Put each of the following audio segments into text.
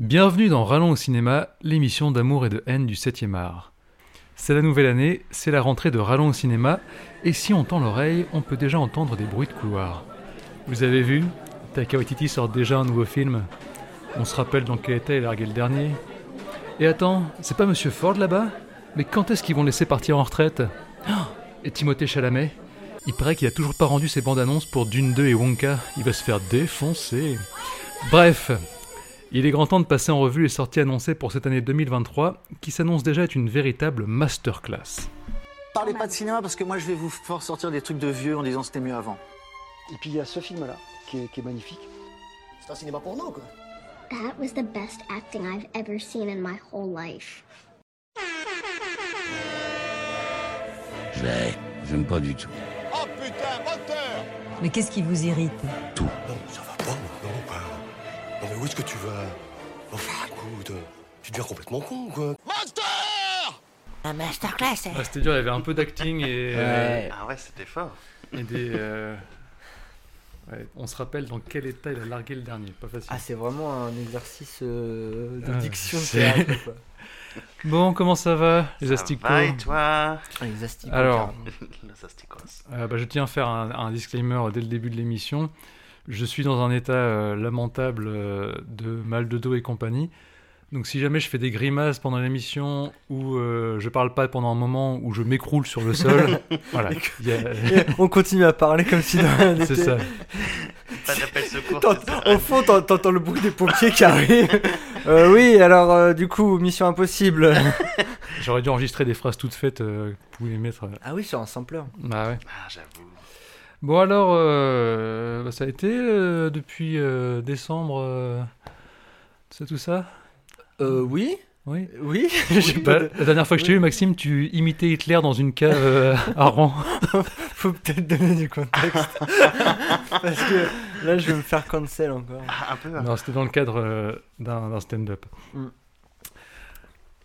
Bienvenue dans Rallons au cinéma, l'émission d'amour et de haine du 7e art. C'est la nouvelle année, c'est la rentrée de Rallons au cinéma, et si on tend l'oreille, on peut déjà entendre des bruits de couloir. Vous avez vu Taika Waititi sort déjà un nouveau film. On se rappelle dans quel état il a largué le dernier. Et attends, c'est pas Monsieur Ford là-bas? Mais quand est-ce qu'ils vont laisser partir en retraite? Oh, Et Timothée Chalamet? Il paraît qu'il a toujours pas rendu ses bandes annonces pour Dune 2 et Wonka. Il va se faire défoncer. Bref, il est grand temps de passer en revue les sorties annoncées pour cette année 2023, qui s'annonce déjà être une véritable masterclass. Parlez pas de cinéma parce que moi je vais vous faire sortir des trucs de vieux en disant c'était mieux avant. Et puis il y a ce film-là, qui est, qui est magnifique. C'est un cinéma porno, quoi. That was the best acting I've ever seen in my whole life. J'aime pas du tout. Oh putain, moteur Mais qu'est-ce qui vous irrite? Non, Non, mais où est-ce que tu vas Enfin, écoute, tu deviens complètement con, quoi. Moteur Un masterclass Ah, C'était dur, il y avait un peu d'acting et, euh, Ah ouais, c'était fort. et des. euh, ouais, on se rappelle dans quel état il a largué le dernier, pas facile. Ah, c'est vraiment un exercice euh, de Ah, diction de c'est- théâtre, quoi. Bon, comment ça va, les Ça asticots va et toi Ah, Les asticots, Alors, carrément. Los asticos. Euh, bah, je tiens à faire un, un disclaimer dès le début de l'émission. Je suis dans un état euh, lamentable euh, de mal de dos et compagnie. Donc si jamais je fais des grimaces pendant l'émission ou euh, je parle pas pendant un moment où je m'écroule sur le sol, voilà. y a- on continue à parler comme si de rien C'est n'était. ça. Pas d'appel secours. Au fond, t'en- t'entends le bruit des pompiers qui arrivent. Euh, oui, alors euh, du coup, mission impossible. J'aurais dû enregistrer des phrases toutes faites euh, vous pouvez mettre. euh. Ah oui, sur un sampler. Bah ouais. Ah, j'avoue. Bon alors, euh, bah, ça a été euh, depuis euh, décembre, euh, c'est tout ça? Euh, oui, Oui. oui. Bah, La dernière fois que je t'ai vu, Maxime, tu imitais Hitler dans une cave euh, à Rouen. Faut peut-être donner du contexte. Parce que là, je vais me faire cancel encore. Ah, un peu. Non, c'était dans le cadre euh, d'un d'un stand-up.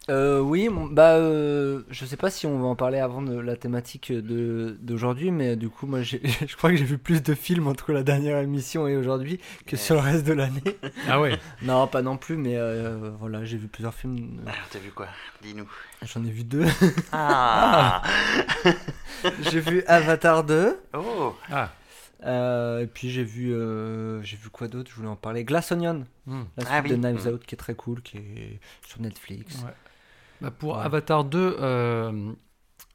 Euh, oui, mon- bah, euh, je sais pas si on va en parler avant de la thématique de d'aujourd'hui, mais du coup, moi, j'ai- je crois que j'ai vu plus de films entre la dernière émission et aujourd'hui que sur le reste de l'année. Ah ouais non, pas non plus, mais euh, voilà, j'ai vu plusieurs films. Alors, t'as vu quoi? Dis-nous. J'en ai vu deux. Ah j'ai vu Avatar 2. Oh Ah euh, et puis j'ai vu, euh, j'ai vu quoi d'autre? Je voulais en parler. Glass Onion, hmm. la suite Ah oui. de Knives Mm. Out, qui est très cool, qui est sur Netflix. Ouais. Bah, Pour. Avatar 2, euh,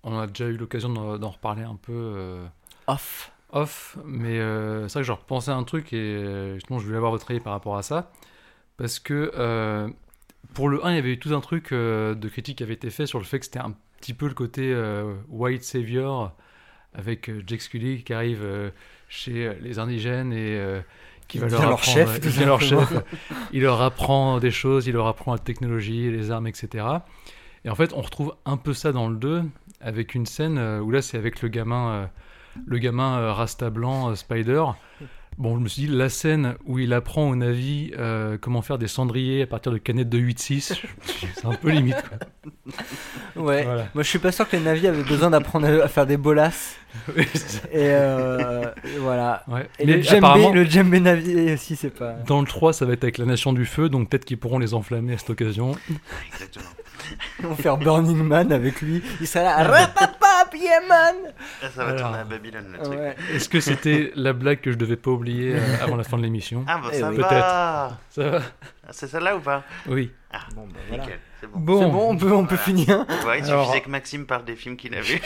on a déjà eu l'occasion d'en reparler un peu euh, Off. off, mais euh, c'est vrai que je repensais à un truc et justement je voulais avoir votre avis par rapport à ça. Parce que pour le 1, il y avait eu tout un truc de critique qui avait été fait sur le fait que c'était un petit peu le côté white savior avec Jake Scully qui arrive chez les indigènes et qui va leur leur apprendre, chef, il tout devient leur chef. Il leur apprend des choses, il leur apprend la technologie, les armes, etc. Et en fait, on retrouve un peu ça dans le 2 avec une scène euh, où là, c'est avec le gamin, euh, le gamin euh, Rasta blanc Spider. Bon, je me suis dit, la scène où il apprend au Navi euh, comment faire des cendriers à partir de canettes de 8-6, c'est un peu limite. Quoi. Ouais. Voilà. Moi, je suis pas sûr que les navis avaient besoin d'apprendre à faire des. Et, euh, et voilà. Ouais. Et Mais le djembé, apparemment, le djembé navi aussi, c'est pas. dans le 3, ça va être avec la Nation du Feu, donc peut-être qu'ils pourront les enflammer à cette occasion. Exactement. Ils vont faire Burning Man avec lui. Il sera là. Là, ça va tourner à Babylone, le truc. Est-ce que c'était la blague que je devais pas oublier avant la fin de l'émission Ah, bah ça oui. va Ah, C'est celle-là ou pas Oui. Bon, bah. Nickel, c'est bon. Bon, bon, on peut, finir. Il suffisait que Maxime parle des films qu'il a vus.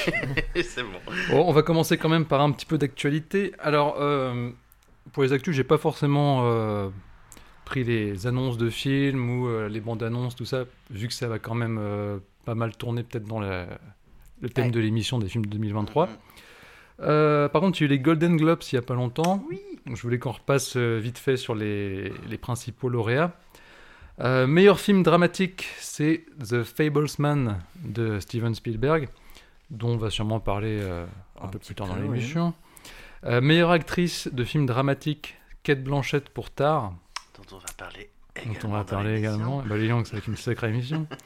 C'est bon. On va commencer quand même par un petit peu d'actualité. Alors, pour les actus, j'ai pas forcément pris les annonces de films ou les bandes annonces, tout ça, vu que ça va quand même pas mal tourner peut-être dans la- le thème Ouais. de l'émission des films de 2023. Mhm. Euh, par contre, il y a eu les Golden Globes il y a pas longtemps. Donc, je voulais qu'on repasse euh, vite fait sur les, les principaux lauréats. Euh, meilleur film dramatique, c'est The Fablesman de Steven Spielberg, dont on va sûrement parler euh, un Un peu plus tard dans oui. l'émission. Euh, meilleure actrice de film dramatique, Kate Blanchett pour Tar, Dont on va parler dont également. on va parler également. Bah, les Young, ça va être une sacrée émission.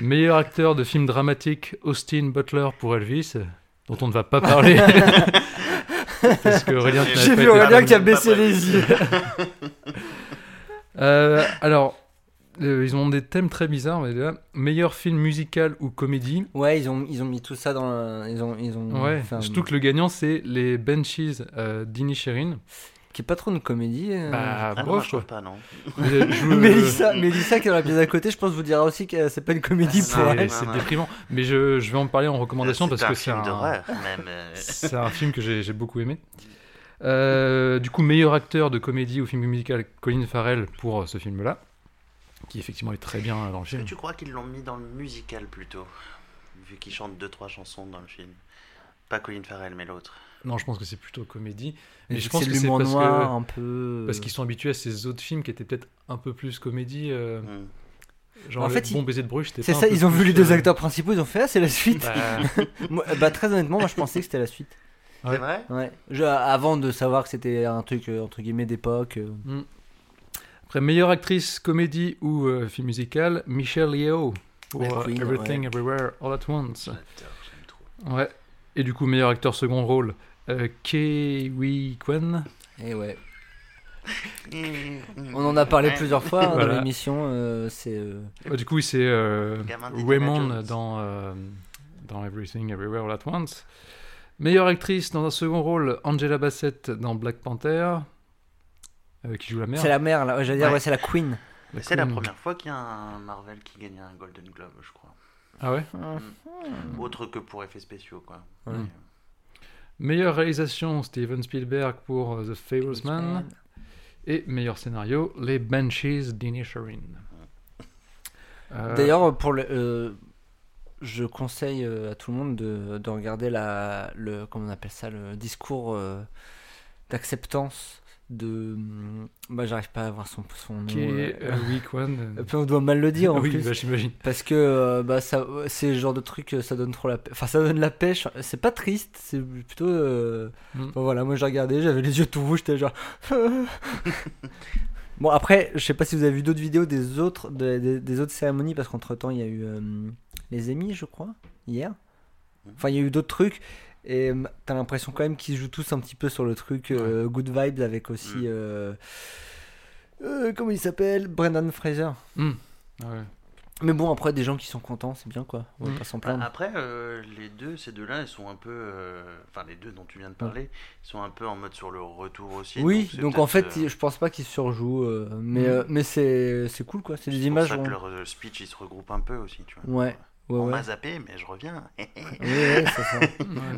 Meilleur acteur de film dramatique, Austin Butler pour Elvis, dont on ne va pas parler. Parce que Aurélien, tu n'avais J'ai vu Aurélien qui a baissé les yeux. Euh, alors, Euh, ils ont des thèmes très bizarres. Mais là, meilleur film musical ou comédie. Ouais, ils ont, ils ont mis tout ça dans. Ils ont, ils ont Ouais, fait un- surtout que le gagnant, c'est les Benchies euh, d'Inisherin. Qui est pas trop une comédie. euh. Bah, Ah non, bof, je trouve quoi. pas, non. Je- Mélissa, Mélissa qui est dans la pièce d'à côté, je pense vous dira aussi que c'est pas une comédie Ah, pour C'est elle. c'est déprimant. Mais je, je vais en parler en recommandation parce un que c'est film un, d'horreur, même. euh. c'est un film que j'ai j'ai beaucoup aimé. Euh, du coup, meilleur acteur de comédie ou film musical, Colin Farrell pour euh, ce film-là, qui effectivement est très bien dans le film. tu crois qu'ils l'ont mis dans le musical plutôt? Vu qu'il chante deux trois chansons dans le film. Pas Colin Farrell, mais l'autre. Non, je pense que c'est plutôt comédie. Mais Mais je pense que c'est parce noir que un peu. parce qu'ils sont habitués à ces autres films qui étaient peut-être un peu plus comédie. euh, genre En le fait, Bon ils- baiser de Bruges, c'était C'est ça, ils ont vu les deux euh, acteurs principaux, ils ont fait ah c'est la suite. bah, Moi, bah très honnêtement, moi je pensais que c'était la suite. Ouais. C'est vrai? Ouais. Je- avant de savoir que c'était un truc euh, entre guillemets d'époque. euh. Après, meilleure actrice comédie ou euh, film musical, Michelle Yeoh pour euh, Queen, Everything ouais. Everywhere All at Once. J'adore, j'aime trop. Ouais. Et du coup, meilleur acteur second rôle, euh, Kiwi Kwen. Et ouais. On en a parlé plusieurs fois hein, dans l'émission. euh, c'est euh, Ouais, du coup, c'est euh, Gamin d'Indiana Raymond Jones. dans, euh, dans Everything Everywhere All at Once. Meilleure actrice dans un second rôle, Angela Bassett dans Black Panther, euh, qui joue la mère. c'est la mère là. Ouais, J'allais dire Ouais. ouais, c'est la Queen. C'est la Queen. première fois qu'il y a un Marvel qui gagne un Golden Globe, je crois. Ah ouais Autre que pour effets spéciaux, quoi. Ouais. Mais, Meilleure réalisation, Steven Spielberg pour euh, The Fablesman. Et meilleur scénario, Les Banshees d'Inisherin. Euh, D'ailleurs, pour le, euh, je conseille euh, à tout le monde de, de regarder la, le, comment on appelle ça, le discours euh, d'acceptance de, hum, bah j'arrive pas à avoir son, son nom. qui est euh, euh, Week One. puis on doit mal le dire en oui, plus. bah, j'imagine. Parce que euh, bah, ça, c'est le genre de truc, euh, ça donne trop la pêche. Enfin, ça donne la pêche. C'est pas triste, c'est plutôt. euh, Mm. enfin, voilà, moi j'ai regardé, j'avais les yeux tout rouges, j'étais genre. bon, après, je sais pas si vous avez vu d'autres vidéos des autres, de- des- des autres cérémonies, parce qu'entre temps, il y a eu euh, les Émis, je crois, hier. Enfin, il y a eu d'autres trucs. Et euh, t'as l'impression quand même qu'ils jouent tous un petit peu sur le truc euh, Good Vibes avec aussi. Mm. euh, euh, comment il s'appelle? Brendan Fraser. Hmm. Ouais. Mais bon, après, des gens qui sont contents, c'est bien quoi. On va Mm. pas s'en plaindre. après, euh, les deux, ces deux-là, ils sont un peu. euh, Enfin, les deux dont tu viens de parler, ils sont un peu en mode sur le retour aussi. oui, donc en fait, euh, je pense pas qu'ils surjouent. euh, mais Mm. euh, mais c'est c'est cool quoi. C'est des images. pour ça que on- leur speech, il se regroupe un peu aussi, tu vois. Ouais, ouais, On ouais. m'a zappé, mais je reviens. Ouais, ça.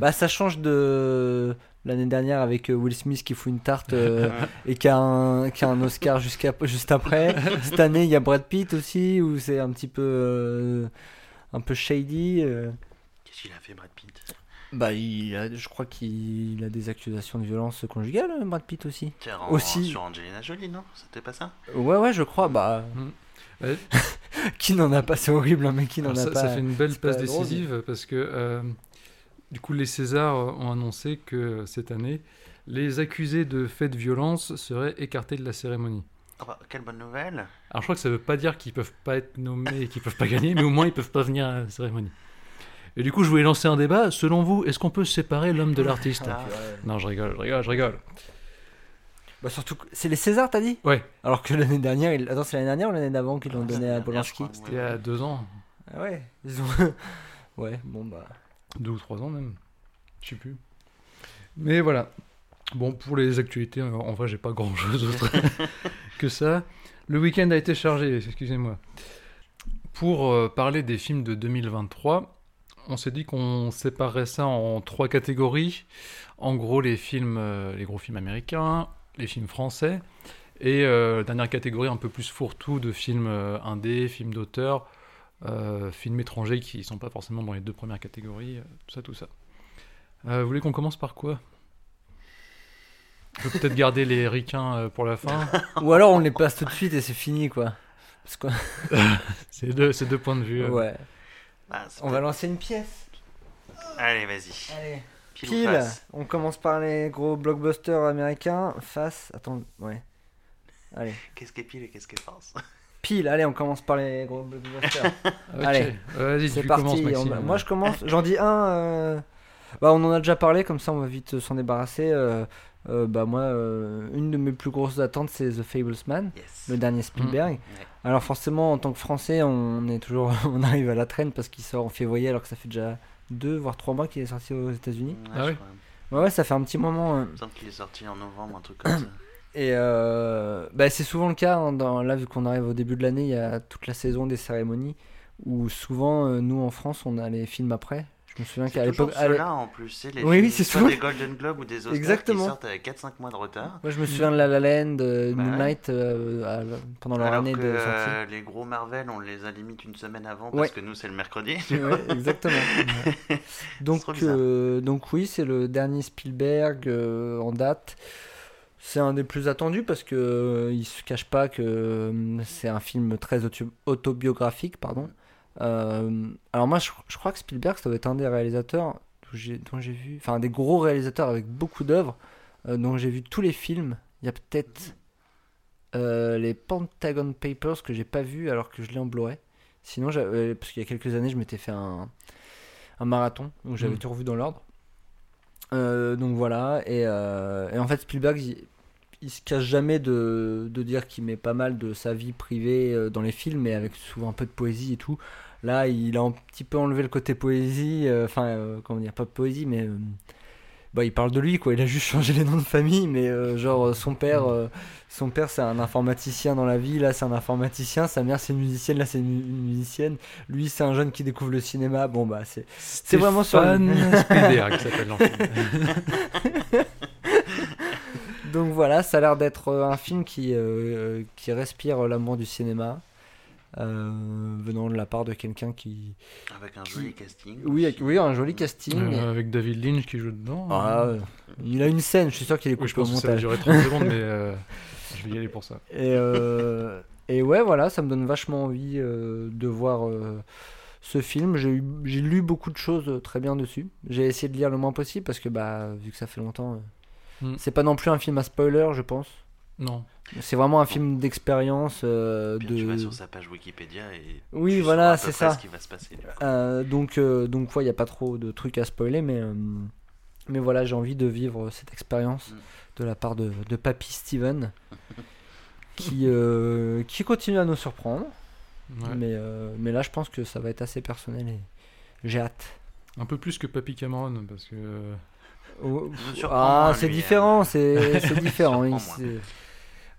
bah, ça change de l'année dernière avec euh, Will Smith qui fout une tarte euh, et qui a un, qui a un Oscar jusqu'à, juste après. Cette année, il y a Brad Pitt aussi où c'est un petit peu, euh, un peu shady. euh. Qu'est-ce qu'il a fait, Brad Pitt? Bah, il a- je crois qu'il a des accusations de violence conjugale, Brad Pitt aussi. Tiens, en- Aussi. Sur Angelina Jolie, non? C'était pas ça? Ouais, ouais, je crois. Bah, Ouais. qui n'en a pas C'est horrible, hein, mais qui n'en a ça, pas ça fait une belle c'est pas passe drôle, décisive parce que euh, du coup les Césars euh, ont annoncé que cette année les accusés de faits de violence seraient écartés de la cérémonie. Ah bah, Quelle bonne nouvelle Alors je crois que ça veut pas dire qu'ils peuvent pas être nommés et qu'ils peuvent pas gagner, mais au moins ils peuvent pas venir à la cérémonie. Et du coup je voulais lancer un débat. Selon vous, est-ce qu'on peut séparer l'homme de l'artiste? Ah. Non, je rigole, je rigole, je rigole. Bah surtout, que- c'est les Césars, t'as dit Ouais, Alors que l'année dernière, il- attends, c'est l'année dernière ou l'année d'avant qu'ils l'ont donné à Polanski crois, il y a deux ans, Ah ouais, ils ont... ouais, bon bah... deux ou trois ans même, je sais plus. Mais voilà. Bon, pour les actualités, en en vrai, j'ai pas grand chose d'autre que ça. Le week-end a été chargé, excusez-moi. Pour euh, parler des films de 2023, on s'est dit qu'on séparerait ça en trois catégories. En gros, les films, euh, les gros films américains, les films français, et euh, dernière catégorie un peu plus fourre-tout de films euh, indés, films d'auteur, euh, films étrangers qui sont pas forcément dans les deux premières catégories, euh, tout ça, tout ça. Euh, vous voulez qu'on commence par quoi? On peut peut-être garder les ricains euh, pour la fin. Ou alors on les passe tout de suite et c'est fini quoi. Parce que... C'est deux, c'est deux points de vue. euh. Ouais. Bah, c'est On va lancer une pièce. Allez, vas-y. Allez. Pile, on commence par les gros blockbusters américains. Face, attends, ouais. Allez. Qu'est-ce qui est pile et qu'est-ce qui est face? Pile, allez, on commence par les gros blockbusters. Ok. Allez. Vas-y, C'est parti. commences, on- Maxime. moi je commence. J'en dis un. euh, Bah, on en a déjà parlé, comme ça on va vite euh, s'en débarrasser. euh, euh, bah moi, euh, une de mes plus grosses attentes, c'est The Fablesman, Yes. le dernier Spielberg. Ouais. Alors forcément, en tant que Français, on est toujours, on arrive à la traîne parce qu'il sort en février, alors que ça fait déjà deux voire trois mois qu'il est sorti aux États-Unis. Ouais, Ah. Ouais, ouais, ça fait un petit moment. euh. Il me semble qu'il est sorti en novembre, un truc comme ça. Et euh, bah, c'est souvent le cas. hein, dans, là, vu qu'on arrive au début de l'année, il y a toute la saison des cérémonies où souvent, euh, nous en France, on a les films après. Je me souviens qu'à l'époque. à l'é- ceux-là en plus, c'est les Oui, oui, c'est soit souvent- des Golden Globes ou des Oscars Exactement. qui sortent avec 4-5 mois de retard. Moi, je me souviens de La La Land, Bah. Moonlight euh, à- pendant leur Alors année que de sortie. euh, les gros Marvel, on les a limite une semaine avant Ouais. parce que nous c'est le mercredi. Ouais, exactement. donc, euh, donc oui, c'est le dernier Spielberg euh, en date. C'est un des plus attendus parce que euh, il se cache pas que euh, c'est un film très auto- autobiographique, pardon. Euh, alors moi, je, je crois que Spielberg, ça doit être un des réalisateurs dont j'ai vu, enfin des gros réalisateurs avec beaucoup d'œuvres, euh, dont j'ai vu tous les films. Il y a peut-être euh, les Pentagon Papers que j'ai pas vu alors que je l'ai en Blu-ray. Sinon, parce qu'il y a quelques années, je m'étais fait un, un marathon où j'avais Mm. tout revu dans l'ordre. Euh, donc voilà, et, euh, et en fait Spielberg, il, se cache jamais de, de dire qu'il met pas mal de sa vie privée euh, dans les films, mais avec souvent un peu de poésie et tout. Là, il a un petit peu enlevé le côté poésie, euh, enfin, euh, comment dire, pas poésie, mais euh, bah, il parle de lui, quoi. Il a juste changé les noms de famille, mais euh, genre son père, son père c'est un informaticien dans la vie, là c'est un informaticien, sa mère c'est une musicienne, là c'est une, une musicienne, lui c'est un jeune qui découvre le cinéma. Bon bah c'est c'est vraiment sur Stéphane Spielberg qui s'appelle l'enfant. Donc voilà, ça a l'air d'être euh, un film qui, euh, qui respire l'amour du cinéma, euh, venant de la part de quelqu'un qui... Avec un joli casting. Oui, avec- oui, un joli casting. Euh, avec David Lynch qui joue dedans. Ah, euh, il a une scène, je suis sûr qu'il est Oui, je au pense que ça va durer 30 secondes, mais euh, je vais y aller pour ça. Et, euh, et ouais, voilà, ça me donne vachement envie euh, de voir euh, ce film. J'ai lu beaucoup de choses euh, très bien dessus. J'ai essayé de lire le moins possible parce que, bah, vu que ça fait longtemps, euh, Mm. c'est pas non plus un film à spoiler, je pense. Non. C'est vraiment un film d'expérience. euh, de... tu vas sur sa page Wikipédia et Oui, tu voilà, c'est ça. ce qui va se passer. Euh, donc, euh, donc ouais, il n'y a pas trop de trucs à spoiler, mais, euh, mais voilà, j'ai envie de vivre cette expérience Mm. de la part de, de Papy Steven, qui, euh, qui continue à nous surprendre. Ouais. Mais, euh, mais là, je pense que ça va être assez personnel et j'ai hâte. Un peu plus que Papy Cameron, parce que. Oh, ah, moins, c'est différent, hein. c'est c'est différent. Il il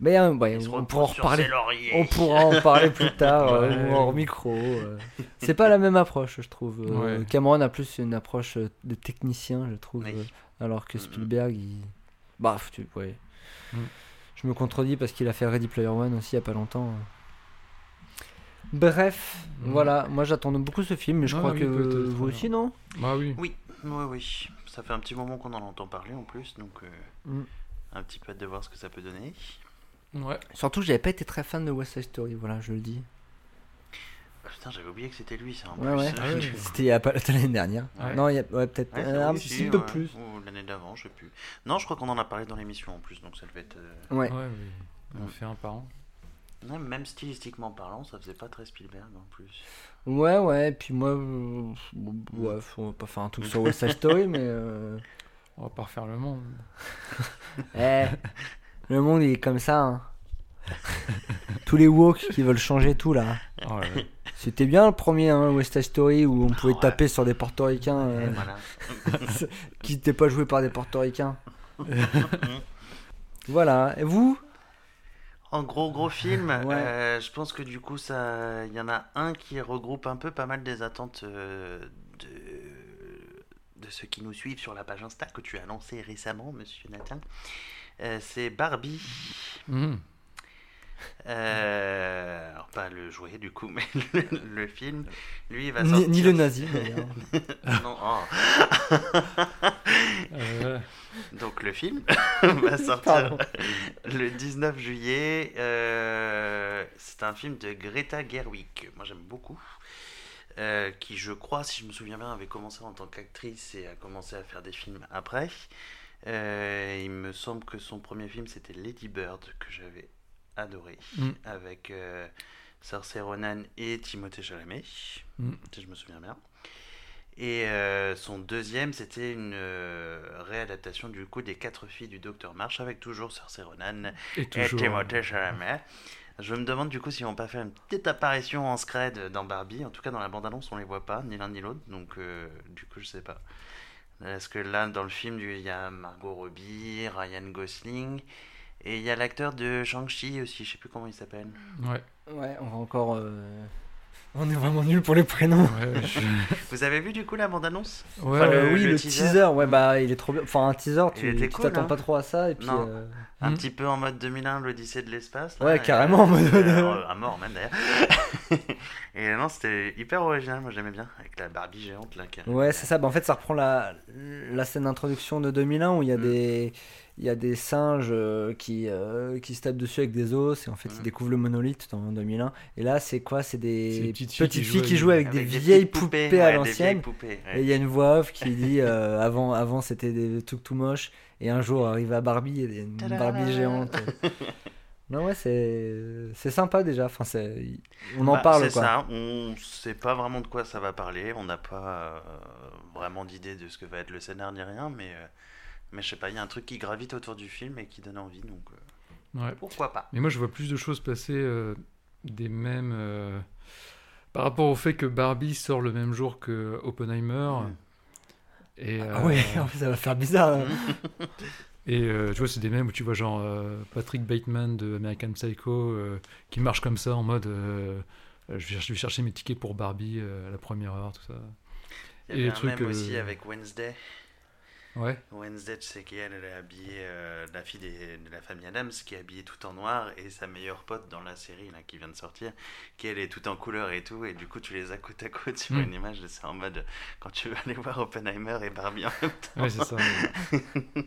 mais ouais, se on pourra en reparler. On pourra en parler plus tard euh, hors micro. euh. C'est pas la même approche, je trouve. Euh, Ouais. Cameron a plus une approche de technicien, je trouve, Oui. euh, alors que Mhm. Spielberg, il. Bah, tu ouais. Mhm. Je me contredis parce qu'il a fait Ready Player One aussi il y a pas longtemps. Bref, Mhm. voilà, moi j'attends beaucoup ce film, mais je Ah crois oui, que vous aussi, non? Bah oui. Oui, oui, oui. Ça fait un petit moment qu'on en entend parler en plus, donc euh, Mm. un petit peu hâte de voir ce que ça peut donner. Ouais. Surtout, j'avais pas été très fan de West Side Story, voilà, je le dis. Putain, j'avais oublié que c'était lui, ça. En Ouais, plus. ouais. Ah oui. C'était il y a pas l'année dernière. Ouais. Non, il y a ouais, peut-être Ouais, euh, un petit si, peu ouais. plus. Ou l'année d'avant, je sais plus. Non, je crois qu'on en a parlé dans l'émission en plus, donc ça devait être. euh, Ouais. On fait un par an. même stylistiquement parlant, ça faisait pas très Spielberg en plus. Ouais, ouais, et puis moi, euh, ouais, faut pas faire un truc sur West Side Story, mais. euh, On va pas refaire le monde. eh, le monde il est comme ça. hein. Tous les woke qui veulent changer tout là. Oh là là. C'était bien le premier hein, West Side Story où on pouvait Ouais. taper sur des portoricains euh, Voilà. qui n'étaient pas joués par des portoricains. voilà, et vous? En gros, gros film, Ouais. euh, je pense que du coup, ça, il y en a un qui regroupe un peu pas mal des attentes euh, de, de ceux qui nous suivent sur la page Insta que tu as lancé récemment, monsieur Nathan. Euh, c'est Barbie. Mhm. Euh, alors, pas le jouet du coup, mais le, le film. Lui, il va ni, sortir. ni le nazi d'ailleurs. Non, oh. Euh, Donc le film va sortir Pardon. le 19 juillet. Euh, c'est un film de Greta Gerwig. Moi j'aime beaucoup. Euh, qui je crois, si je me souviens bien, avait commencé en tant qu'actrice et a commencé à faire des films après. Euh, il me semble que son premier film c'était Lady Bird que j'avais adoré Mm. avec euh, Saoirse Ronan et Timothée Chalamet Mm. si je me souviens bien. Et euh, son deuxième, c'était une euh, réadaptation du coup des quatre filles du Docteur March avec toujours Cersei Ronan Et. Timothée Chalamet. Je me demande du coup si on pas faire une petite apparition en scred dans Barbie. En tout cas, dans la bande-annonce, on les voit pas, ni l'un ni l'autre. Donc, euh, du coup, je sais pas. Est-ce que là, dans le film, il y a Margot Robbie, Ryan Gosling, et il y a l'acteur de Shang-Chi aussi, je sais plus comment il s'appelle. Ouais. Ouais, on va encore. euh, On est vraiment nul pour les prénoms. Ouais, je- Vous avez vu du coup la bande-annonce? Ouais, Enfin. Euh, oui, le le, teaser. teaser. ouais, bah il est trop bien. Enfin, un teaser, tu cool, t'attends hein. pas trop à ça. Et puis, Non. euh, Un Hmm. petit peu en mode 2001, l'Odyssée de l'espace. Ouais, carrément, en mode- euh, à mort même d'ailleurs. et non, c'était hyper original, moi j'aimais bien, avec la Barbie géante là. qui- Ouais, c'est ça. Bah, en fait, ça reprend la, la scène d'introduction de 2001 où il y a Mm. des. Il y a des singes euh, qui, euh, qui se tapent dessus avec des os et en fait ils découvrent le monolithe dans 2001 et là c'est quoi? C'est des petites, petites filles qui filles jouent qui avec- jouent avec, des vieilles poupées, ouais, à l'ancienne. et il y a une voix off qui dit euh, avant, avant c'était des trucs tout moches et un jour arrive à Barbie et il y a une Barbie géante. Non ouais c'est c'est sympa déjà. Enfin c'est on en Bah, parle C'est quoi. ça, on sait pas vraiment de quoi ça va parler, on n'a pas euh, vraiment d'idée de ce que va être le scénar ni rien, mais, euh, mais je sais pas, il y a un truc qui gravite autour du film et qui donne envie, donc euh, Ouais. pourquoi pas. Mais moi, je vois plus de choses passer euh, des mêmes. euh, par rapport au fait que Barbie sort le même jour que Oppenheimer. Mm. Et, ah euh, ouais ça va faire bizarre hein. Et euh, tu vois, c'est des mêmes où tu vois genre euh, Patrick Bateman de American Psycho euh, qui marche comme ça en mode je, vais, je vais chercher mes tickets pour Barbie euh, à la première heure, tout ça. Il Et y un trucs, même aussi avec Wednesday. Ouais, Wednesday, tu sais qu'elle elle est habillée, euh, la fille des- de la famille Adams, qui est habillée tout en noir, et sa meilleure pote dans la série là, qui vient de sortir, qui elle est tout en couleur et tout, et du coup tu les as côte à côte sur Mm. une image, c'est en mode quand tu veux aller voir Oppenheimer et Barbie en même temps. ouais c'est ça.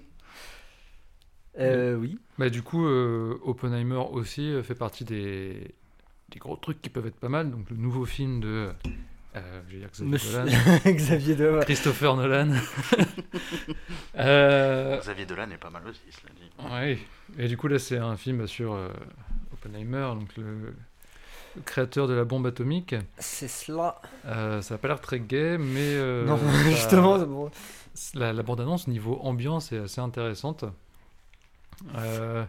Euh, oui bah, du coup, euh, Oppenheimer aussi euh, fait partie des, des gros trucs qui peuvent être pas mal. Donc, le nouveau film de. Euh, je vais dire Xavier Monsieur- Dolan. Xavier Dolan Christopher Nolan. Euh, Xavier Dolan est pas mal aussi, cela dit. Ouais, et du coup là c'est un film sur euh, Oppenheimer, donc le, le créateur de la bombe atomique. c'est cela Euh, ça a pas l'air très gay, mais euh, non ça- justement c'est bon. la, la bande-annonce niveau ambiance est assez intéressante. Euh,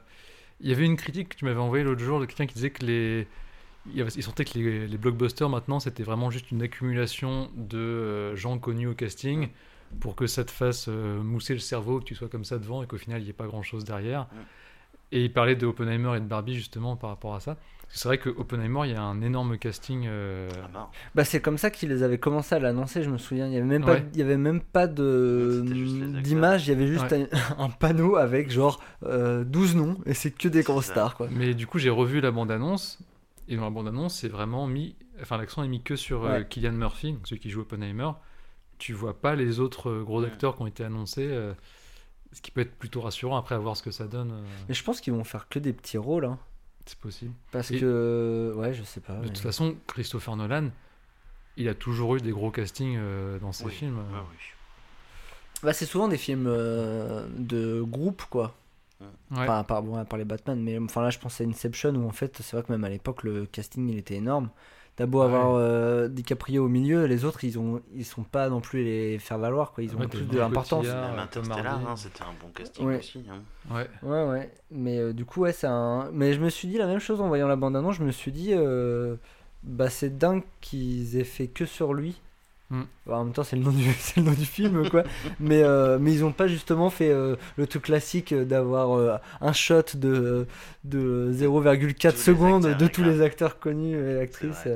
Il y avait une critique que tu m'avais envoyée l'autre jour de quelqu'un qui disait que les il y avait- il sentait que les, les blockbusters maintenant c'était vraiment juste une accumulation de euh, gens connus au casting pour que ça te fasse euh, mousser le cerveau, que tu sois comme ça devant et qu'au final il n'y ait pas grand chose derrière. Et il parlait de Oppenheimer et de Barbie justement par rapport à ça. C'est vrai que Oppenheimer il y a un énorme casting. euh, Ah. Bah c'est comme ça qu'ils avaient commencé à l'annoncer, je me souviens. Il y avait même pas, Ouais. il y avait même pas de acteurs. d'image, il y avait juste Ouais. un, un panneau avec genre euh, 12 noms et c'est que des ça. stars quoi. Mais du coup, j'ai revu la bande-annonce. Et dans la bande-annonce, c'est vraiment mis. Enfin, l'accent est mis que sur euh, Ouais. Killian Murphy, donc celui qui joue Oppenheimer. Tu vois pas les autres euh, gros Ouais. acteurs qui ont été annoncés. euh, ce qui peut être plutôt rassurant après à voir ce que ça donne. euh, Mais je pense qu'ils vont faire que des petits rôles hein, c'est possible. parce Et- que ouais, je sais pas. De mais- toute façon, Christopher Nolan, il a toujours eu des gros castings euh, dans ses Oui, films. oui. Bah c'est souvent des films euh, de groupe quoi. Ouais. Part, bon, à part les Batman, mais enfin là je pense à Inception où en fait c'est vrai que même à l'époque le casting il était énorme. T'as beau Ouais. avoir euh, DiCaprio au milieu, les autres ils ont ils sont pas non plus les faire valoir quoi, ils ont Ouais, plus de l'importance. Ah, hein, c'était un bon casting Ouais. aussi. hein. Ouais. Ouais ouais, mais euh, du coup ouais c'est un. Mais je me suis dit la même chose en voyant la bande annonce, je me suis dit euh, bah c'est dingue qu'ils aient fait que sur lui. Hmm. Bah, en même temps c'est le nom du c'est le nom du film quoi. mais euh, mais ils ont pas justement fait euh, le truc classique d'avoir euh, un shot de de 0,4 Tous les secondes acteurs, de tous les acteurs connus et actrices.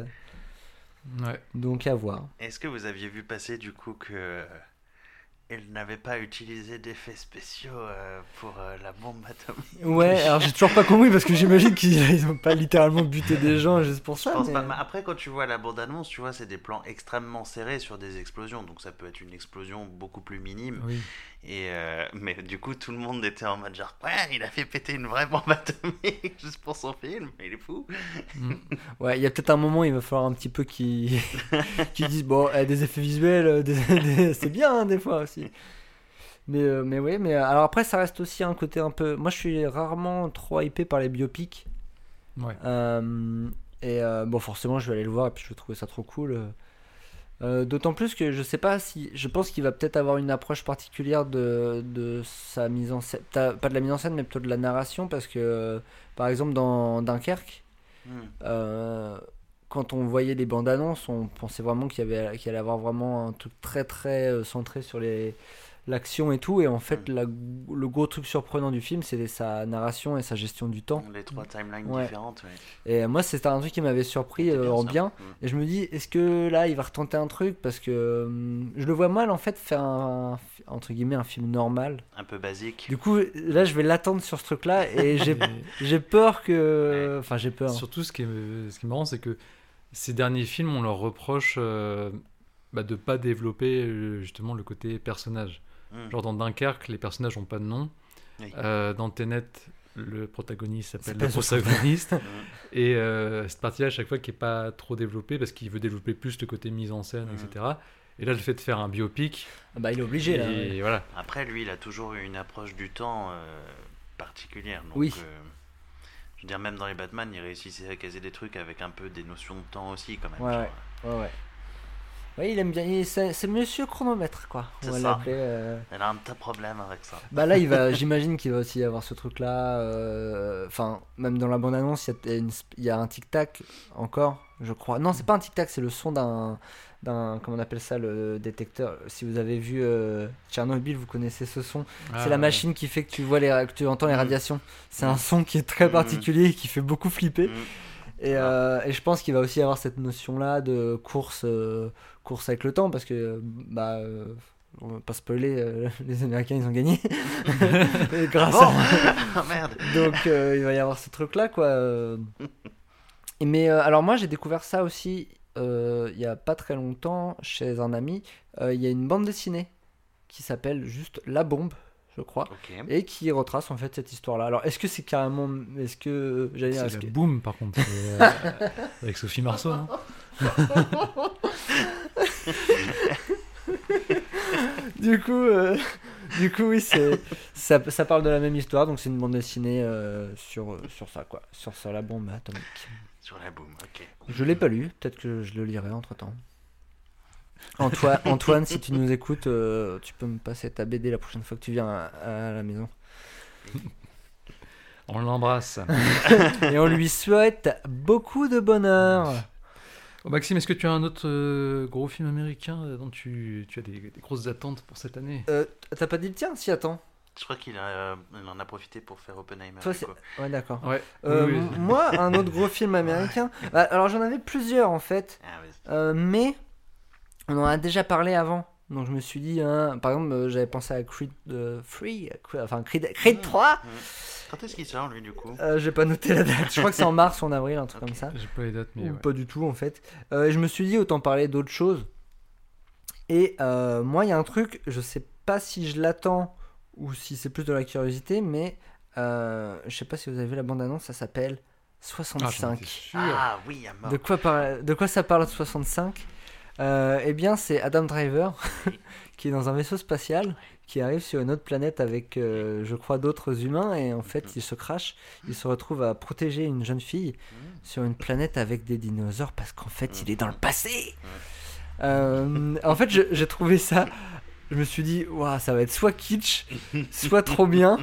Ouais. donc à voir. Est-ce que vous aviez vu passer du coup que elle n'avait pas utilisé d'effets spéciaux euh, pour euh, la bombe atomique Ouais, alors j'ai toujours pas compris parce que j'imagine qu'ils ils ont pas littéralement buté des gens juste pour Je ça. pense mais- pas. Mais après, quand tu vois la bande-annonce, tu vois, c'est des plans extrêmement serrés sur des explosions. Donc ça peut être une explosion beaucoup plus minime. Oui. Et euh, mais du coup, tout le monde était en mode genre, ouais, il a fait péter une vraie bombe atomique juste pour son film. Il est fou. Mm. Ouais, il y a peut-être un moment, il va falloir un petit peu qu'ils qu'ils disent bon, eh, des effets visuels, euh, des- des- c'est bien hein, des fois aussi. Mais euh, mais ouais, mais euh, alors après ça reste aussi un côté un peu. Moi, je suis rarement trop hypé par les biopics. Ouais. Euh, et euh, bon, forcément, je vais aller le voir et puis je vais trouver ça trop cool. Euh. D'autant plus que je sais pas si. Je pense qu'il va peut-être avoir une approche particulière de, de sa mise en scène. Pas de la mise en scène, mais plutôt de la narration. Parce que, euh, par exemple, dans Dunkerque, Hmm. euh, quand on voyait les bandes annonces, on pensait vraiment qu'il y avait, qu'il allait avoir vraiment un truc très très centré sur les l'action et tout. Et en fait, Mm. la- le gros truc surprenant du film, c'était sa narration et sa gestion du temps. Les trois timelines Ouais. différentes, ouais. Et moi, c'était un truc qui m'avait surpris euh, bien en ça. bien. Mm. Et je me dis, est-ce que là, il va retenter un truc? Parce que hum, je le vois mal, en fait, faire un, entre guillemets, un film normal. Un peu basique. Du coup, là, je vais l'attendre sur ce truc-là. Et j'ai peur que. Enfin, j'ai peur. surtout, ce qui est, ce qui est marrant, c'est que ces derniers films, on leur reproche euh, bah, de pas développer euh, justement le côté personnage. Hmm. Genre dans Dunkerque, les personnages n'ont pas de nom. Oui. Euh, dans Tenet, le protagoniste s'appelle le protagoniste. Hmm. Et euh, cette partie-là, à chaque fois, qui est pas trop développée parce qu'il veut développer plus le côté mise en scène, Mhm. etc. Et là, le fait de faire un biopic, Ah Bah, il est obligé, là. et ouais. voilà. Après, lui, il a toujours eu une approche du temps euh, particulière. Donc, Oui. euh, je veux dire, même dans les Batman, il réussissait à caser des trucs avec un peu des notions de temps aussi, quand même. Ouais, genre. ouais. Ouais, ouais. Ouais, il aime bien. il- C'est c'est monsieur chronomètre, quoi. On C'est va ça. l'appeler. euh. Elle a un petit problème avec ça. Bah là, il va, j'imagine qu'il va aussi avoir ce truc-là. euh, Enfin, même dans la bande-annonce, il y a une- il y, a un tic-tac encore, je crois. Non, c'est pas un tic-tac, c'est le son d'un, d'un, comment on appelle ça, le détecteur. Si vous avez vu euh, Tchernobyl, vous connaissez ce son. Ah, c'est la ouais. machine qui fait que tu vois les, ra- que tu entends les Mhm. radiations. C'est un son qui est très Mhm. particulier et qui fait beaucoup flipper. Mm. Et, euh, et je pense qu'il va aussi avoir cette notion-là de course, euh, course avec le temps, parce que, bah, euh, on va pas spoiler, euh, les Américains ils ont gagné. Et grâce Bon à... Ah merde Donc euh, il va y avoir ce truc-là, quoi. euh. Et Mais euh, alors moi j'ai découvert ça aussi il y a pas très longtemps chez un ami. Il y a une bande dessinée qui s'appelle juste La Bombe, je crois. Et qui retrace en fait cette histoire-là. Alors, est-ce que c'est carrément. Est-ce que. J'allais dire, C'est la que- boom, par contre. euh, avec Sophie Marceau, du coup, euh, du coup, oui, c'est ça, ça parle de la même histoire, donc c'est une bande dessinée euh, sur sur ça quoi, sur ça la bombe atomique. Sur la boom, ok. Je l'ai pas lu, peut-être que je le lirai entre temps. Antoine, Antoine, si tu nous écoutes, euh, tu peux me passer ta BD la prochaine fois que tu viens à, à la maison. On l'embrasse. Et on lui souhaite beaucoup de bonheur. Oh, Maxime, est-ce que tu as un autre euh, gros film américain euh, dont tu, tu as des, des grosses attentes pour cette année? Euh, T'as pas dit le tien Si, attends. Je crois qu'il euh, en a profité pour faire Oppenheimer. Toi. Ouais, d'accord. Ouais. Euh, oui, oui. m- Moi, un autre gros film américain. Bah, alors, j'en avais plusieurs en fait. Ah. Euh, mais on en a déjà parlé avant. Donc je me suis dit, hein, par exemple, euh, j'avais pensé à Creed euh, 3, Creed- enfin Creed, Creed Mm. 3. Mm. Quand est-ce qu'il sort, lui, du coup? Euh, J'ai pas noté la date. Je crois que c'est en mars ou en avril, un truc comme ça. J'ai pas les dates, mais Ou ouais. pas du tout en fait. Euh, et je me suis dit, autant parler d'autres choses. Et euh, moi, il y a un truc, je sais pas si je l'attends ou si c'est plus de la curiosité, mais euh, je sais pas si vous avez vu la bande-annonce, ça s'appelle Ah, j'en 65. étais sûr. Ah oui, à mort. De quoi, par- de quoi ça parle 65 Euh, Eh bien, c'est Adam Driver qui est dans un vaisseau spatial qui arrive sur une autre planète avec, euh, je crois, d'autres humains et en fait, il se crache. Il se retrouve à protéger une jeune fille sur une planète avec des dinosaures parce qu'en fait, il est dans le passé. Euh, en fait, j'ai trouvé ça. Je me suis dit, ça va être soit kitsch, soit trop bien.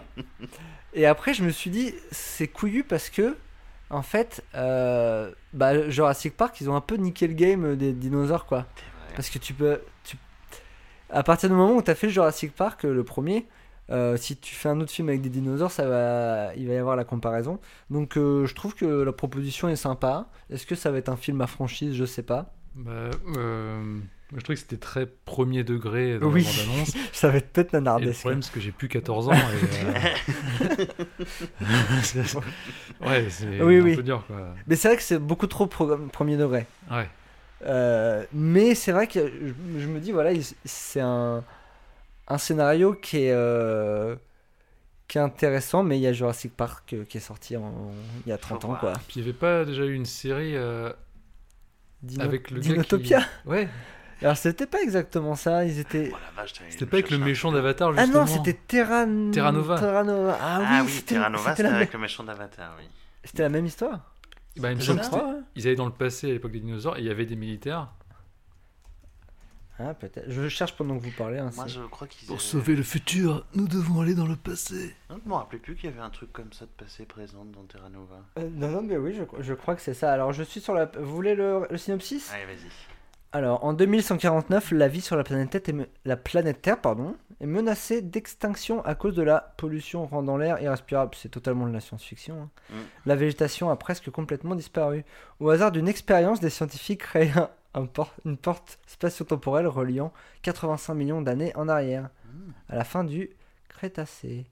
Et après, je me suis dit, c'est couillu parce que, en fait, euh, bah, Jurassic Park, ils ont un peu niqué le game des dinosaures, quoi. Parce que tu peux. Tu... À partir du moment où tu as fait Jurassic Park, euh, le premier, euh, si tu fais un autre film avec des dinosaures, ça va, il va y avoir la comparaison. Donc euh, je trouve que la proposition est sympa. Est-ce que ça va être un film à franchise? Je sais pas. Bah, euh, moi, je trouvais que c'était très premier degré dans Oui. la bande-annonce. Ça va être peut-être Et le nanardesque. problème, c'est que j'ai plus 14 ans. Et, euh, ouais, c'est Oui, un oui. peu dur, quoi. Mais c'est vrai que c'est beaucoup trop premier degré. Ouais. Euh, mais c'est vrai que je, je me dis, voilà, il- c'est un, un scénario qui est, euh, qui est intéressant, mais il y a Jurassic Park qui est sorti en- il y a 30 ans, quoi. Puis il n'y avait pas déjà eu une série avec le gars Dinotopia? Qui... Ouais, Alors c'était pas exactement ça, ils étaient... Oh la vache, t'as- c'était pas avec le méchant d'Avatar, Ah justement. non, c'était Terra... Terra Nova. Terra Nova. Ah, Ah oui, oui, c'était Terra Nova, c'était c'était la, avec le méchant d'Avatar, oui. c'était la même histoire Bah, il me semble. Ils allaient dans le passé à l'époque des dinosaures et il y avait des militaires. Ah, peut-être. Je cherche pendant que vous parlez. hein, Moi, je crois qu'ils. Pour avaient- sauver le futur, nous devons aller dans le passé. Non, Je me rappelais plus qu'il y avait un truc comme ça de passé présent dans Terra Nova. Euh, non, non, mais oui, je, je crois que c'est ça. Alors, je suis sur la. Vous voulez le, le synopsis? Allez, vas-y. Alors, en 2149, la vie sur la planète Terre est, me- la planète Terre pardon, est menacée d'extinction à cause de la pollution rendant l'air irrespirable. C'est totalement de la science-fiction. hein. Mm. La végétation a presque complètement disparu. Au hasard d'une expérience, des scientifiques créent un- un por- une porte spatio-temporelle reliant 85 millions d'années en arrière, Mm. à la fin du Crétacé.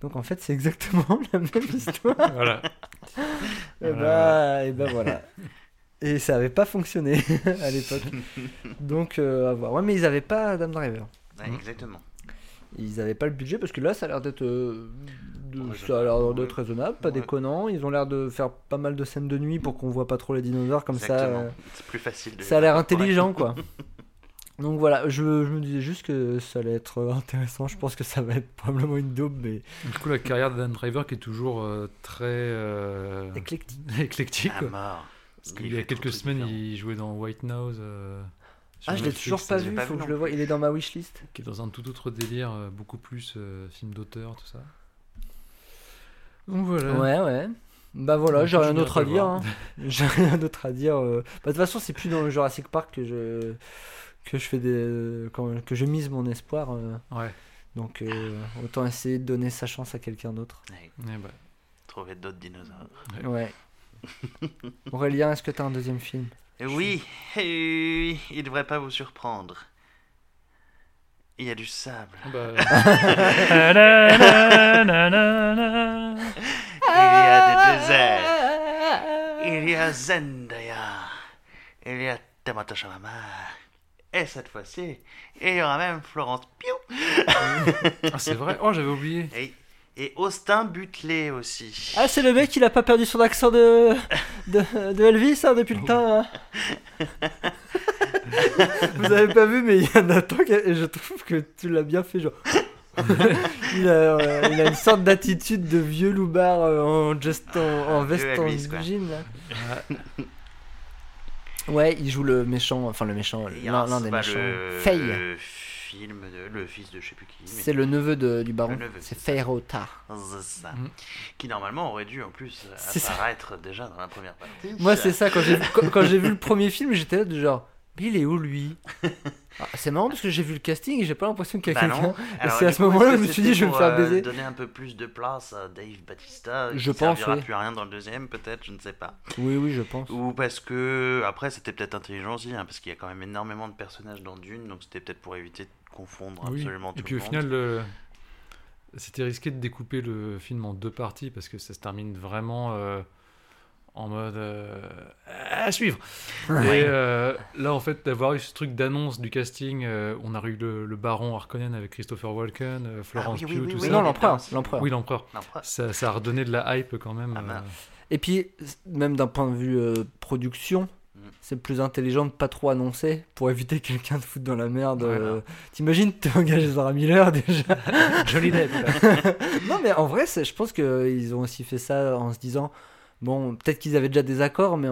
Donc en fait, c'est exactement la même histoire. Voilà. Et Voilà. bah, et bah voilà. Et ça avait pas fonctionné à l'époque. Donc, euh, à voir. Ouais, mais ils avaient pas Adam Driver. Ouais, Mm. Exactement. Ils avaient pas le budget parce que là, ça a l'air d'être. euh, ça a l'air d'être ouais. raisonnable, pas Ouais. déconnant. Ils ont l'air de faire pas mal de scènes de nuit pour qu'on voit pas trop les dinosaures comme ça. Exactement. euh, C'est plus facile de. ça a l'air intelligent quoi. Donc voilà, je, je me disais juste que ça allait être euh, intéressant. Je pense que ça va être probablement une daube, mais Du coup, la carrière d'Adam Driver qui est toujours euh, très euh, éclectique. éclectique. À quoi. mort. Parce Il qu'il y a quelques semaines, il jouait dans White Nose. euh, Ah, je l'ai toujours pas vu, pas faut vu que je non le vois. Il est dans ma wishlist. Qui est dans un tout autre délire, euh, beaucoup plus euh, film d'auteur, tout ça. Donc voilà. Ouais, ouais. Bah voilà, Donc, j'ai je rien d'autre à dire. hein. J'ai rien d'autre à dire. euh. Bah, de toute façon, c'est plus dans le Jurassic Park que je que je fais des quand- que je mise mon espoir. euh. Ouais. Donc euh, autant essayer de donner sa chance à quelqu'un d'autre. Ouais, Eh bah, Trouver d'autres dinosaures. Ouais. Aurélien, est-ce que t'as un deuxième film? Et oui, et oui, il devrait pas vous surprendre. Il y a du sable. bah, Il y a des déserts. Il y a Zendaya. Il y a Timothée Chalamet. Et cette fois-ci, il y aura même Florence Pugh. ah, c'est vrai. Oh, j'avais oublié. Et, et Austin Butler aussi. Ah, c'est le mec, il a pas perdu son accent de de, de Elvis hein, depuis le temps. hein. Vous avez pas vu, mais il y a qui a- et je trouve que tu l'as bien fait, genre. il, a, euh, il a une sorte d'attitude de vieux loupard euh, en, just, en, en veste en jean. Ouais, il joue le méchant, enfin le méchant, l'un un- l'un des bah, méchants. le, Faye. Le film de le fils de je sais plus qui. C'est le neveu de, du baron. C'est ça. Mhm. Qui normalement aurait dû en plus ça. apparaître déjà dans la première partie. Moi, c'est ça, quand j'ai vu, quand, quand j'ai vu le premier film, j'étais là de genre, mais il est où lui? Ah, C'est marrant parce que j'ai vu le casting et j'ai pas l'impression qu'il y a Bah quelqu'un. c'est à ce moment-là que je me suis dit, je vais me faire euh, baiser. donner un peu plus de place à Dave Batista. Je qui pense, servira oui. plus à rien dans le deuxième, peut-être, je ne sais pas. Oui, oui, je pense. Ou parce que après c'était peut-être intelligent aussi, hein, parce qu'il y a quand même énormément de personnages dans Dune, donc c'était peut-être pour éviter de confondre Oui. absolument tout Et puis le au monde. final, le- c'était risqué de découper le film en deux parties parce que ça se termine vraiment euh, en mode euh, à suivre. Ouais. Et euh, là, en fait, d'avoir eu ce truc d'annonce du casting, euh, on a eu le, le baron Harkonnen avec Christopher Walken, euh, Florence Ah oui, Pugh, oui, tout oui. ça. non, l'empereur, l'empereur. Oui, l'empereur. L'empereur. Ça, ça a redonné de la hype quand même. Ah bah. euh, Et puis, même d'un point de vue euh, production. C'est plus intelligent de pas trop annoncer pour éviter que quelqu'un te foute dans la merde. Voilà. euh. T'imagines, t'es engagé Zara Miller déjà. Johnny Depp. non, mais en vrai, je pense qu'ils ont aussi fait ça en se disant bon, peut-être qu'ils avaient déjà des accords, mais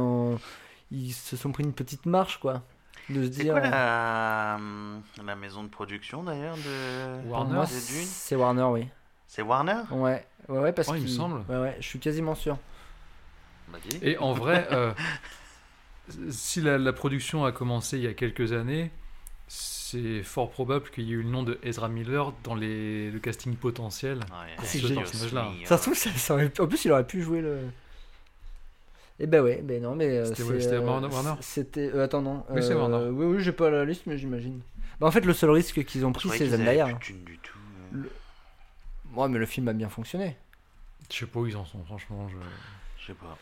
ils se sont pris une petite marche, quoi. De se C'est dire. quoi la, hum, la maison de production d'ailleurs de Warner c'est Warner, oui. C'est Warner? Ouais, ouais, ouais, parce Ouais, il me semble. Ouais, ouais, je suis quasiment sûr. Vas-y. Et en vrai, euh, si la, la production a commencé il y a quelques années, c'est fort probable qu'il y ait eu le nom de Ezra Miller dans les, le casting potentiel. Ouais, pour ce personnage-là. Ça se trouve, ça, ça aurait pu- en plus, il aurait pu jouer le. Eh ben ouais, ben non, mais. euh, C'était- euh, Warner- Warner C'était. euh, attends, non. Oui, c'est euh, Warner. Oui, oui, j'ai pas la liste, mais j'imagine. Bah, en fait, le seul risque qu'ils ont pris, c'est Zendaya. du tout. euh. Ouais, mais le film a bien fonctionné. Je sais pas où ils en sont, franchement. Je... Je sais pas.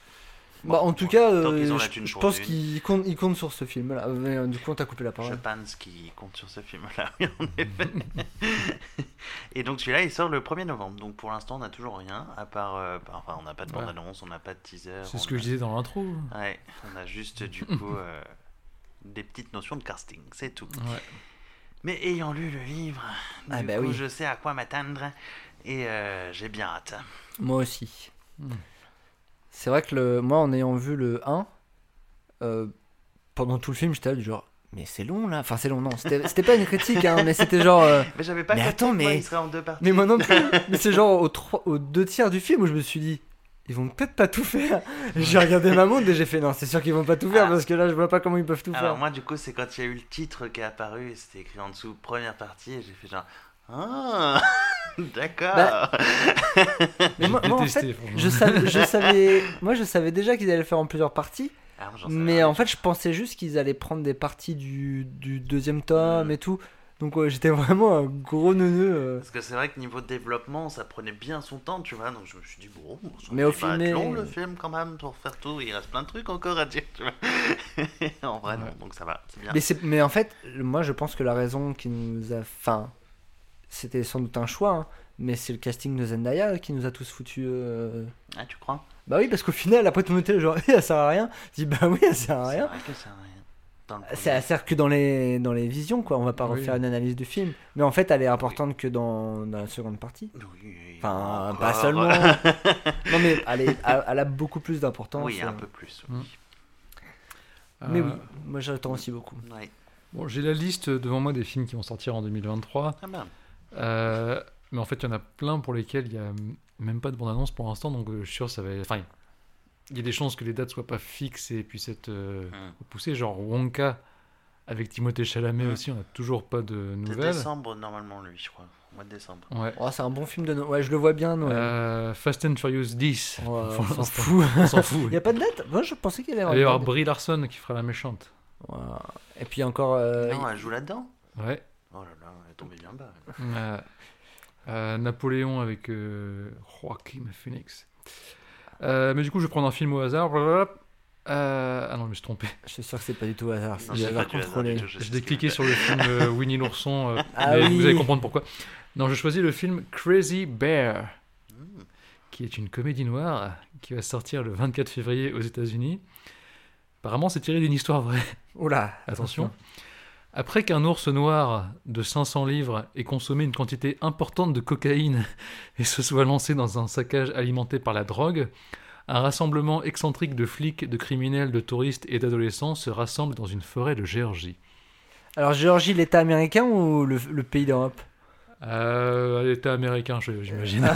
Bah, en tout cas, euh, je, je pense Dune. qu'ils comptent, ils comptent sur ce film-là. Euh, du coup, on t'a coupé la Je parole. pense qu'il compte sur ce film-là, oui, en effet. Et donc celui-là, il sort le 1er novembre. Donc pour l'instant, on n'a toujours rien, à part... euh, bah, enfin, on n'a pas de Ouais. bande-annonce, on n'a pas de teaser. C'est ce que a- je disais dans l'intro. Ouais, on a juste du coup euh, des petites notions de casting, c'est tout. Ouais. Mais ayant lu le livre, Ah du bah coup, oui. je sais à quoi m'attendre et euh, j'ai bien hâte. Moi aussi. Hmm. C'est vrai que le... moi, en ayant vu le 1, euh, pendant tout le film, j'étais là, du genre, mais c'est long là. Enfin, c'est long, non. C'était pas une critique, hein, mais c'était genre. euh, Mais j'avais pas Mais attends, moi, mais- il serait en deux parties. Mais moi non plus. mais c'est genre aux, trois- aux deux tiers du film où je me suis dit, ils vont peut-être pas tout faire. J'ai regardé ma montre et j'ai fait, non, c'est sûr qu'ils vont pas tout faire Ah. parce que là, je vois pas comment ils peuvent tout Alors faire. moi du coup c'est quand il y a eu le titre qui est apparu et c'était écrit en dessous première partie et j'ai fait genre ah d'accord. Bah, Mais moi, moi, en fait, je savais, je savais, moi je savais déjà qu'ils allaient le faire en plusieurs parties. Ah, Mais rien. en fait, je pensais juste qu'ils allaient prendre des parties du, du deuxième tome et tout. Donc ouais, j'étais vraiment un gros neuneu. euh. Parce que c'est vrai que niveau développement, ça prenait bien son temps, tu vois. Donc je me suis dit, bon, ça Mais va au être final- long le film quand même pour faire tout. Il reste plein de trucs encore à dire, tu vois. en vrai, non, donc ça va, c'est bien. Mais en fait, moi je pense que la raison qui nous a. Enfin, c'était sans doute un choix, hein, mais c'est le casting de Zendaya qui nous a tous foutus. euh, Ah, tu crois? Bah oui, parce qu'au final, après tout le monde était genre, ça sert à rien. Je dis, bah oui, ça sert à C'est rien. vrai que ça sert à rien. Sert que dans les, dans les visions, quoi. On va pas Oui. refaire une analyse du film. Mais en fait, elle est importante que dans, dans la seconde partie. Oui, Enfin, encore. pas seulement. non, mais elle, est- elle- elle a beaucoup plus d'importance. Oui, un euh. peu plus. Oui. Mais Euh, oui, moi j'attends aussi beaucoup. Bon, j'ai la liste devant moi des films qui vont sortir en 2023. Ah ben, Euh, mais en fait, il y en a plein pour lesquels il n'y a même pas de bande-annonce pour l'instant, donc euh, je suis sûr que ça va. Enfin, il y a des chances que les dates soient pas fixes et puissent être euh, repoussées. Genre Wonka avec Timothée Chalamet Mm. aussi, on n'a toujours pas de c'est nouvelles. décembre normalement, lui, je crois. Au mois de décembre. Ouais. Oh, c'est un bon film de Noël. Ouais, je le vois bien, Noël. Euh, Fast and Furious 10. Oh, Pour on s'en fout. On s'en fout. Il y a pas de date? Moi je pensais qu'il y Il avait va y avoir. Brie Larson qui fera la méchante. Ouais. Et puis encore. euh, non, elle joue là-dedans Ouais. Oh là là, elle est tombée bien bas. Euh, euh, Napoléon avec euh, Joaquin Phoenix. Euh, mais du coup, je vais prendre un film au hasard. Euh, ah non, je me suis trompé. Je suis sûr que c'est pas du tout au hasard. Non, pas hasard du hasard contrôlé. du tout, je cliqué veut sur le film Winnie l'ourson, euh, Ah oui. vous allez comprendre pourquoi. Non, je choisis le film Crazy Bear, Mm. qui est une comédie noire qui va sortir le 24 février aux États-Unis. Apparemment, c'est tiré d'une histoire vraie. Oula, Attention. Après qu'un ours noir de 500 livres ait consommé une quantité importante de cocaïne et se soit lancé dans un saccage alimenté par la drogue, un rassemblement excentrique de flics, de criminels, de touristes et d'adolescents se rassemble dans une forêt de Géorgie. Alors Géorgie, l'État américain ou le, le pays d'Europe? Euh, L'État américain, j'imagine.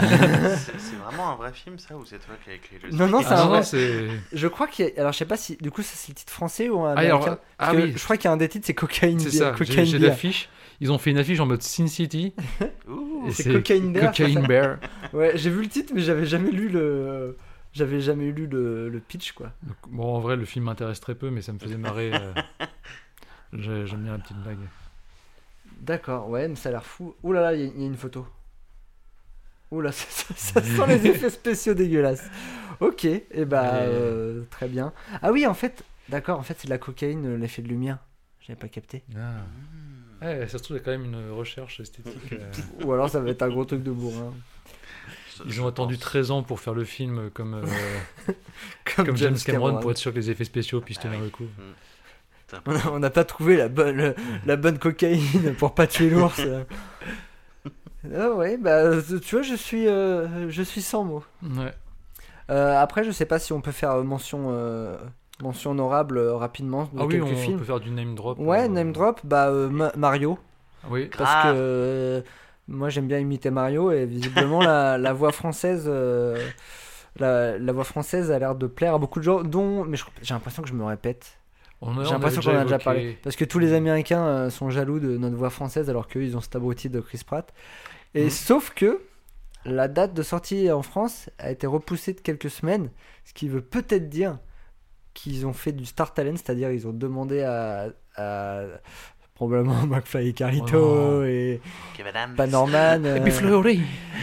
C'est c'est vraiment un vrai film, ça, ou c'est toi qui as écrit le Non, non, c'est Ah un non, vrai- non. Je crois qu'il y a... Alors je sais pas si... Du coup, ça c'est le titre français ou Ah, américain alors, ah oui, Je crois qu'il y a un des titres, c'est Cocaine c'est Bear. ça. J'ai l'affiche. Ils ont fait une affiche en mode Sin City. Ouh, et c'est Cocaine Bear, Cocaine Bear. Ouais, j'ai vu le titre, mais j'avais jamais lu le... J'avais jamais lu le, le pitch, quoi. Donc, bon, en vrai, le film m'intéresse très peu, mais ça me faisait marrer. euh, j'ai- J'aime bien la petite blague. D'accord, ouais, mais ça a l'air fou. Ouh là là, il y, a- il y a une photo. Ouh là, ça, ça- ça sent les effets spéciaux dégueulasses. Ok, et bah, Ouais. euh, très bien. Ah oui, en fait, d'accord, en fait, c'est de la cocaïne, euh, l'effet de lumière. J'avais pas capté. Ouais, ça se trouve, il y a quand même une recherche esthétique. euh. Ou alors ça va être un gros truc de bourrin. Ils ont attendu pense. 13 ans pour faire le film comme, euh, comme, James Cameron, pour être sûr que les effets spéciaux puissent Ah tenir oui. le coup. C'est On n'a pas trouvé la bonne, le- la bonne cocaïne pour pas tuer l'ours. ah ouais, bah tu vois, je suis, euh, je suis sans mots. Ouais. Euh, après, je sais pas si on peut faire mention, euh, mention honorable euh, rapidement de Ah oui, on films. peut faire du name drop. Ouais, euh, name drop, bah euh, Ma- Mario, Oui. parce Grave. que euh, moi j'aime bien imiter Mario et visiblement la, la voix française, euh, la, la voix française a l'air de plaire à beaucoup de gens, dont, mais j'ai l'impression que je me répète. J'ai on l'impression qu'on en a déjà parlé. Parce que tous les Américains euh, sont jaloux de notre voix française alors qu'eux ils ont cet abruti de Chris Pratt. Et Mhm. sauf que la date de sortie en France a été repoussée de quelques semaines, ce qui veut peut-être dire qu'ils ont fait du Star Talent, c'est-à-dire ils ont demandé à, à probablement McFly et Carlito Oh et. Panorman Et euh,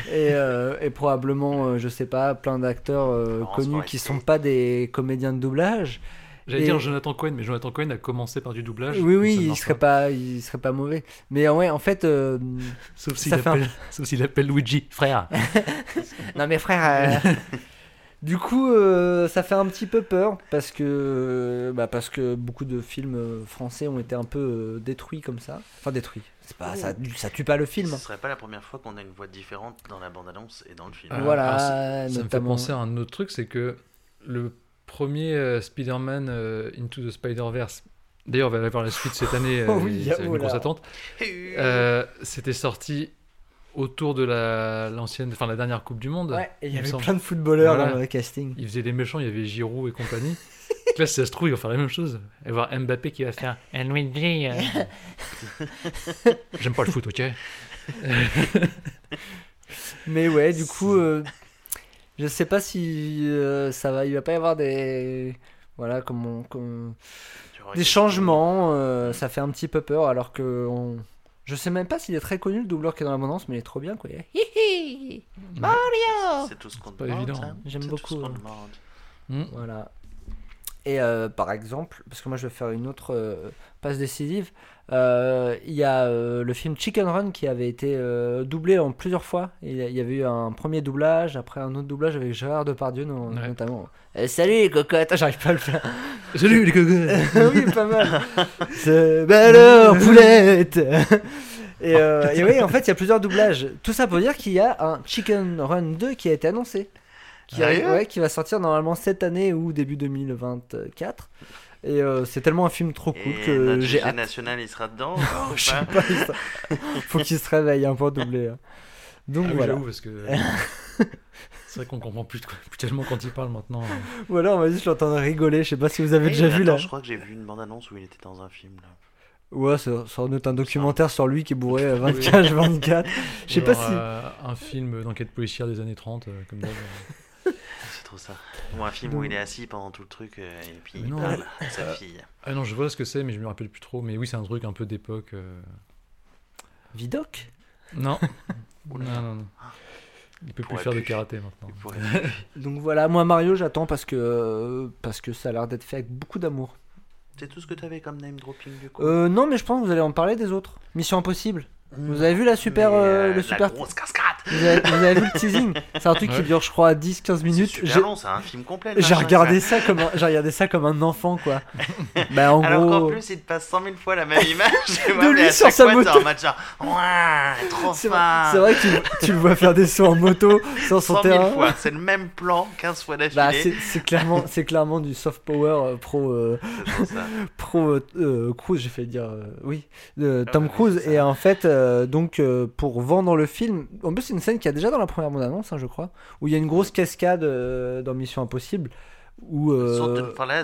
et, euh, et probablement euh, je sais pas plein d'acteurs euh, connus qui sont pas des comédiens de doublage. J'allais Et- dire Jonathan Cohen, mais Jonathan Cohen a commencé par du doublage. Oui, oui, il serait pas, il serait pas mauvais. Mais ouais, en fait, euh, Sauf s'il un- appelle, Luigi, frère. non mais frère, euh, du coup, euh, ça fait un petit peu peur parce que, bah, parce que beaucoup de films français ont été un peu détruits comme ça. Enfin détruits. C'est pas, ça, ça tue pas le film. Ce serait pas la première fois qu'on a une voix différente dans la bande-annonce et dans le film. Ah, Voilà, alors, ça- Ça me fait penser à un autre truc, c'est que le premier euh, Spider-Man euh, Into the Spider-Verse, D'ailleurs, on va avoir la suite cette année. Oh oui, c'est une grosse attente. Euh, C'était sorti autour de la l'ancienne, enfin la dernière Coupe du Monde. Ouais, et il y avait semble. plein de footballeurs Voilà. dans le casting. Ils faisaient des méchants, il y avait Giroud et compagnie. Donc là, si ça se trouve, ils vont faire la même chose. Et voir Mbappé qui va faire un Luigi. euh. J'aime pas le foot, ok Mais ouais, du coup, euh, je sais pas si euh, ça va. Il va pas y avoir des. Voilà, comme on- comme- des changements. euh, ça fait un petit peu peur alors que. on- Je sais même pas s'il est très connu le doubleur qui est dans l'abondance, mais il est trop bien quoi. Hihi Mario C'est tout ce qu'on pas demande. hein. J'aime C'est tout ce beaucoup, qu'on hein. demande. Hmm. Voilà. Et euh, par exemple, parce que moi je vais faire une autre euh, passe décisive, euh, il y a le film Chicken Run qui avait été doublé en plusieurs fois. Il y avait eu un premier doublage, après un autre doublage avec Gérard Depardieu Ouais. notamment. Eh, salut les cocottes, j'arrive pas à le faire. Salut les cocottes oui, pas mal. C'est belle poulette. Et, et oui, en fait, il y a plusieurs doublages. Tout ça pour dire qu'il y a un Chicken Run 2 qui a été annoncé. Qui, arrive- ouais, qui va sortir normalement cette année ou début 2024. Et euh, c'est tellement un film trop cool Et que j'ai hâte. national, il sera dedans ou Je sais pas pas, il faut qu'il se réveille un peu doubler. hein. Donc Ah voilà. parce que. C'est vrai qu'on comprend plus, plus tellement quand il parle maintenant. euh. Voilà, on m'a dit, je l'entends rigoler. Je sais pas si vous avez Eh, déjà vu là. Je crois que j'ai vu une bande-annonce où il était dans un film. Là. Ouais, c'est sans doute un documentaire sur lui qui est bourré euh, 24-24. Je sais Ou pas alors, si. euh, un film d'enquête policière des années 30, euh, comme d'hab. Trop ça. Ou un film où il est assis pendant tout le truc euh, et puis Mais il non. parle à sa fille. Ah non, je vois ce que c'est, mais je me rappelle plus trop. Mais oui, c'est un truc un peu d'époque. euh. Vidoc Non. non, non, non. Il peut plus Pourrait faire de plus. karaté maintenant. Il pourrait- Donc voilà, moi Mario, j'attends parce que euh, parce que ça a l'air d'être fait avec beaucoup d'amour. C'est tout ce que t'avais comme name dropping du coup? Euh, non, mais je pense que vous allez en parler des autres. Mission Impossible. Vous avez vu la super Mais, euh, euh, le La super grosse cascade vous avez, vous avez vu le teasing? C'est un truc qui dure je crois 10 15 C'est minutes. super J'ai long, c'est un film complet. le j'ai regardé ça comme un, j'ai regardé ça comme un enfant quoi. bah en Alors qu'en gros plus, il te passe 100 000 fois la même image. De lui sur sa fois, moto. en mode genre, ouais, trop c'est vrai, c'est que tu, tu le vois faire des sauts en moto sur son 100 terrain. 000 fois, c'est le même plan 15 fois d'affilée. Bah, c'est c'est clairement, c'est clairement du soft power euh, pro, euh, C'est pro euh, euh, Cruise, j'ai fait dire euh, oui, de Tom Ah oui, Cruise. c'est Et en fait, euh, donc euh, pour vendre le film, en plus c'est une scène qu'il y a déjà dans la première bande annonce, hein, je crois, où il y a une grosse cascade euh, dans Mission Impossible. Où euh, Il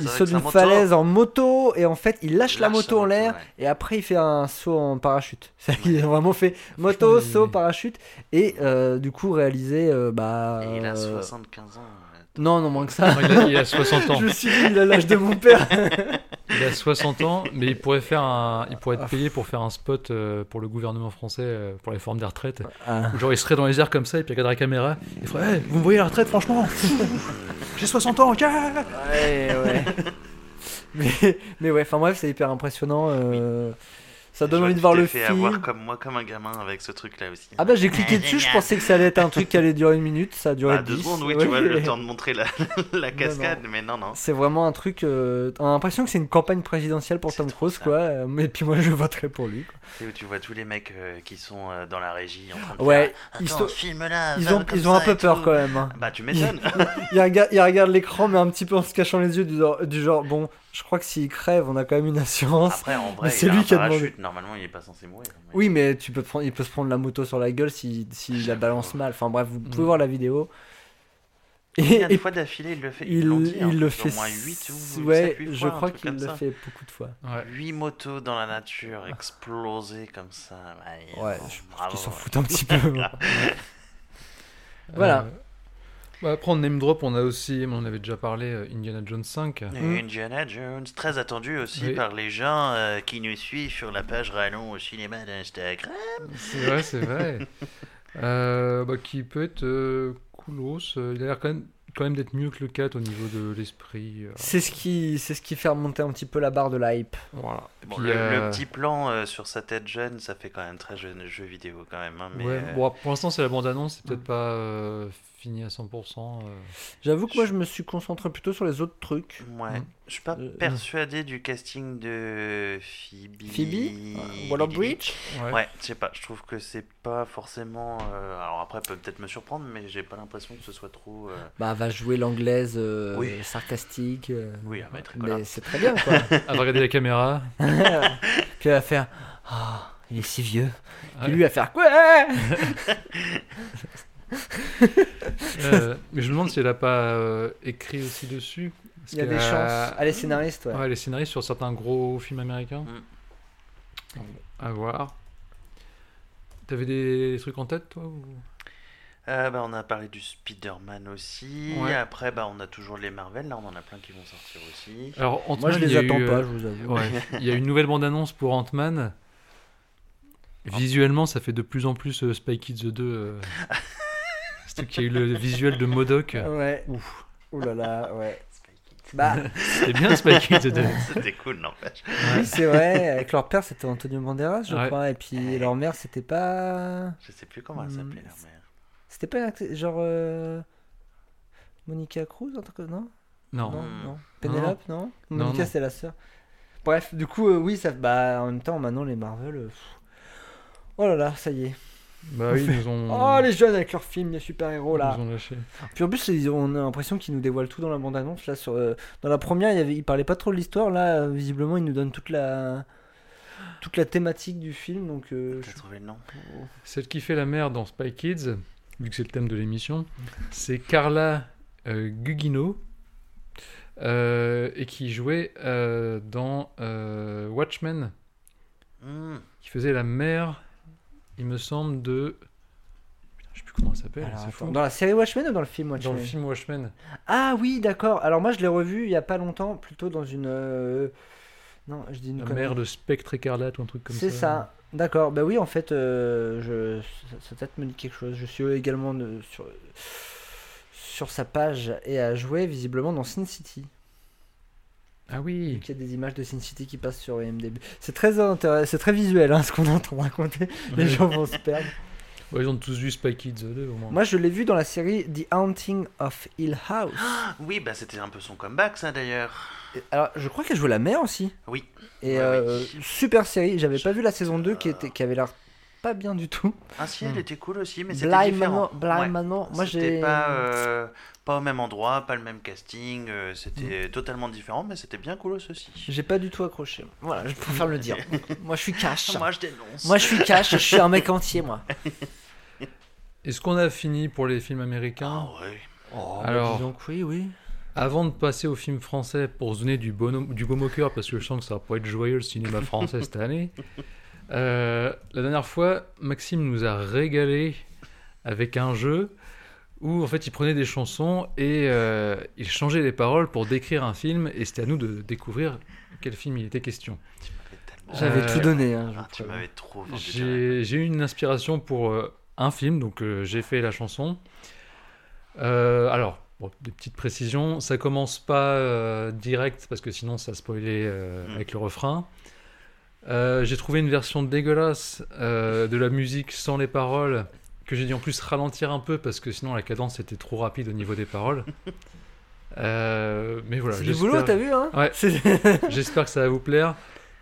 saute d'une falaise saute en moto et en fait il lâche Il la moto en l'air ouais. et après il fait un saut en parachute. Il a vraiment fait moto, saut, parachute et euh, du coup réalisé euh, bah. Et il a euh, 75 ans. Non, non, moins que ça. Non, il, a, il a 60 ans. Je me suis dit, il a l'âge de mon père. Il a 60 ans, mais il pourrait faire un, il pourrait Ah. être payé pour faire un spot euh, pour le gouvernement français euh, pour les formes des retraites. Ah. Genre il serait dans les airs comme ça et puis il regarderait la caméra. Il ferait Hey, vous me voyez la retraite franchement J'ai 60 ans, ok Ouais, ouais. mais, mais ouais, enfin bref, c'est hyper impressionnant. euh, Ça donne envie de voir le fait film. avoir comme moi, comme un gamin avec ce truc-là aussi. Ah bah j'ai cliqué dessus, je pensais que ça allait être un truc qui allait durer une minute, ça a duré Bah, deux 10. secondes, oui, ouais. tu vois, le temps de montrer la, la cascade, mais non, non. C'est vraiment un truc. euh, On a l'impression que c'est une campagne présidentielle pour Tom Cruise, quoi. euh, Mais puis moi je voterai pour lui. quoi. C'est où tu vois tous les mecs euh, qui sont euh, dans la régie en train de Ouais, faire ils Attends, sont- filme-là, Ils ont, ils ont un peu peur tout. quand même. hein. Bah, tu m'étonnes. Il regarde, il regarde l'écran, mais un petit peu en se cachant les yeux, du genre, du genre, bon, je crois que s'il crève, on a quand même une assurance. Après, en Mais vrai, c'est il lui qui a demandé. Normalement, il est pas censé mourir. mais- Oui, mais tu peux prendre, il peut se prendre la moto sur la gueule s'il si, la balance mal. Enfin bref, vous pouvez Mm. voir la vidéo. Combien de Et, fois d'affilée il le fait? il, dit, hein, il le au fait. moins 8 ou ouais, 7, 8 je fois, crois qu'il le ça. fait beaucoup de fois. Ouais. 8 motos dans la nature explosées comme ça. Ouais, Ouais, bon, je pense qu'ils s'en foutent un petit peu. Voilà. Euh, bah, après, en name drop, on a aussi, on avait déjà parlé, euh, Indiana Jones 5. Et Mm. Indiana Jones, très attendu aussi Oui. par les gens euh, qui nous suivent sur la page Rallon au cinéma d'Instagram. C'est vrai, c'est vrai. Euh, bah, qui peut être euh, coolos. euh, il a l'air quand même, quand même d'être mieux que le 4 au niveau de l'esprit. euh, C'est ce qui, c'est ce qui fait remonter un petit peu la barre de la hype. voilà. Bon, le, le petit plan euh, sur sa tête jeune, ça fait quand même très jeune jeu vidéo quand même. hein, mais, ouais, euh, bon, pour l'instant, c'est la bande-annonce, c'est peut-être pas euh, fini à 100%. euh. J'avoue que moi je me suis concentré plutôt sur les autres trucs. Ouais. Mm. Je suis pas Euh, persuadé du casting de Phoebe. Phoebe Euh, Waller-Bridge Ouais. Ouais, je sais pas. Je trouve que c'est pas forcément. euh, Alors après, peut peut-être me surprendre, mais j'ai pas l'impresmission que ce soit trop. euh, Bah, elle va jouer l'anglaise euh, Oui. sarcastique. euh, Oui, elle va être mais c'est très bien quoi. Elle va regarder la caméra. Puis elle va faire Ah, il est si vieux. Ouais. lui va faire quoi? Euh, mais je me demande si elle a pas euh, écrit aussi dessus. Parce Il y a des chances. Elle est scénariste, ouais. Ouais, elle est scénariste sur certains gros films américains. Mm. À voir. T'avais des trucs en tête, toi ou... Euh, bah, on a parlé du Spider-Man aussi. Ouais. Après, bah, on a toujours les Marvel. Là, on en a plein qui vont sortir aussi. Alors, Moi Ant-Man, je les attends eu, pas, euh, je vous avoue. Ouais, il y a une nouvelle bande-annonce pour Ant-Man. Visuellement, ça fait de plus en plus euh, Spy Kids 2. euh. Surtout qu'il y a eu le visuel de Modoc. Ouais. Ouf. Ouh là là, ouais. Bah, C'était bien Spy Kids 2. C'était cool, n'empêche. oui, c'est vrai. Avec leur père, c'était Antonio Banderas, je Ouais. crois. Et puis leur mère, c'était pas. Je sais plus comment elle Mm. s'appelait, leur mère. C'était pas genre. euh, Monica Cruz, un truc non? Non. Non, Mm. non. Pénélope, non, Non, Monica, c'est la sœur. Bref, du coup, euh, oui, ça. Bah, en même temps, maintenant, les Marvel. euh. Oh là là, ça y est. Bah oui, ils nous ont, Oh, les jeunes avec leurs films de super-héros ils là. nous ont lâché. Puis en plus, ils- on a l'impression qu'ils nous dévoilent tout dans la bande-annonce. Là, sur, euh, dans la première, il, y avait, il parlait pas trop de l'histoire. Là, euh, visiblement, ils nous donnent toute la, toute la thématique du film. Donc, euh, T'as je- trouvé le nom Celle qui fait la mère dans Spy Kids, vu que c'est le thème de l'émission, c'est Carla euh, Gugino. euh, et qui jouait euh, dans euh, Watchmen, Hmm. qui faisait la mère, il me semble, de. Putain, je sais plus comment elle s'appelle, Alors, fou. dans la série Watchmen ou dans le film Dans Watchmen le film Watchmen. Ah oui, d'accord. Alors moi, je l'ai revu il y a pas longtemps, plutôt dans une. euh, Non, je dis une La mère de Spectre écarlate ou un truc comme ça. C'est ça. D'accord. Bah oui, en fait, euh, je... ça, ça peut-être me dit quelque chose. Je suis également de- sur sur sa page et à jouer visiblement dans Sin City. Ah oui. Donc, il y a des images de Sin City qui passent sur IMDb. C'est très intéressant, c'est très visuel hein, ce qu'on est en train de raconter. Les gens vont se perdre. Ouais, ils ont tous vu Spy Kids 2 au moins. Moi, je l'ai vu dans la série The Haunting of Hill House. Oui, bah c'était un peu son comeback, ça d'ailleurs. Et- Alors, je crois qu'elle jouait la mère aussi. Oui. Et Ouais, euh, oui. super série. J'avais pas vu la saison 2 qui, était, qui avait l'air pas bien du tout. Ah si, elle Hmm. était cool aussi, mais c'était Blind différent. Manor, Blind Ouais. Manor. Moi, j'ai. pas, euh, pas au même endroit, pas le même casting, euh, c'était totalement différent, mais c'était bien cool aussi. J'ai pas du tout accroché. Voilà, je préfère le dire. moi, je suis cash. Moi je dénonce. Moi, je suis cash. Je suis un mec entier, moi. Est-ce qu'on a fini pour les films américains? Ah ouais. Oh, Alors- donc oui, oui. Avant de passer aux films français pour se donner du, bonhomme, du baume au cœur, parce que je sens que ça va pas être joyeux le cinéma français cette année, euh, la dernière fois, Maxime nous a régalé avec un jeu où en fait il prenait des chansons et euh, il changeait les paroles pour décrire un film et c'était à nous de découvrir quel film il était question. J'avais Euh, tout donné. Hein, Ah, tu m'avais trop. J'ai eu une inspiration pour euh, un film, donc euh, j'ai fait la chanson. Euh, alors, bon, des petites précisions, ça commence pas euh, direct parce que sinon ça spoilait euh, Mm. avec le refrain. Euh, j'ai trouvé une version dégueulasse euh, de la musique sans les paroles que j'ai dû en plus ralentir un peu parce que sinon la cadence était trop rapide au niveau des paroles. Euh, mais voilà, C'est du boulot, t'as vu, hein Ouais. J'espère que ça va vous plaire.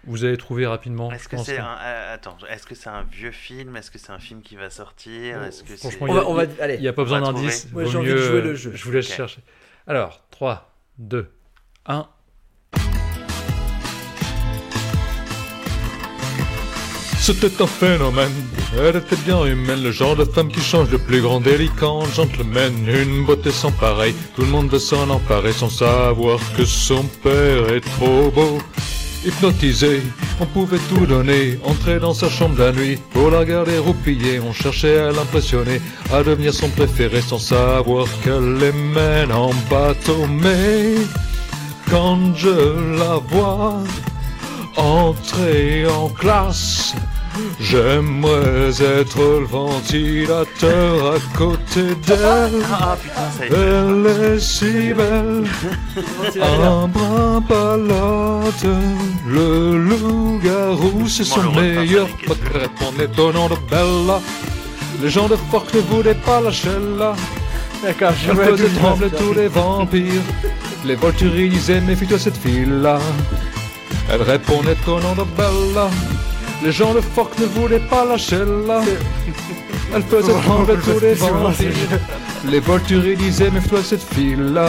Vous allez trouver rapidement. Est-ce que c'est un... euh, attends, est-ce que c'est un vieux film? Est-ce que c'est un film qui va sortir? Oh, Est-ce que franchement, il y a- On va, on va- allez. N'y a pas besoin d'indices. Ouais, vaut j'ai envie de mieux, jouer le jeu. Je vous laisse chercher. Alors, 3, 2, 1. C'était un phénomène, elle était bien humaine, le genre de femme qui change de plus grand délicat. En gentleman, une beauté sans pareil, tout le monde veut s'en emparer sans savoir que son père est trop beau. Hypnotisé, on pouvait tout donner, entrer dans sa chambre la nuit, pour la garder roupillée, on cherchait à l'impressionner, à devenir son préféré sans savoir qu'elle les mène en bateau, mais quand je la vois entrer en classe, j'aimerais être le ventilateur à côté d'elle. Ah putain, est. Elle est si belle, un brin palote, le loup-garou c'est son meilleur quelque pote, répondait au nom de Bella. Les gens de Fork ne voulaient pas lâcher là, D'accord, je faisait trembler tous les vampires. Les Volturi disaient méfie-toi cette fille-là. Elle répondait au nom de Bella. Les gens de Fork ne voulaient pas lâcher là. Elle faisait trembler tous les vampires. Les Volturi disaient méfie-toi cette fille-là.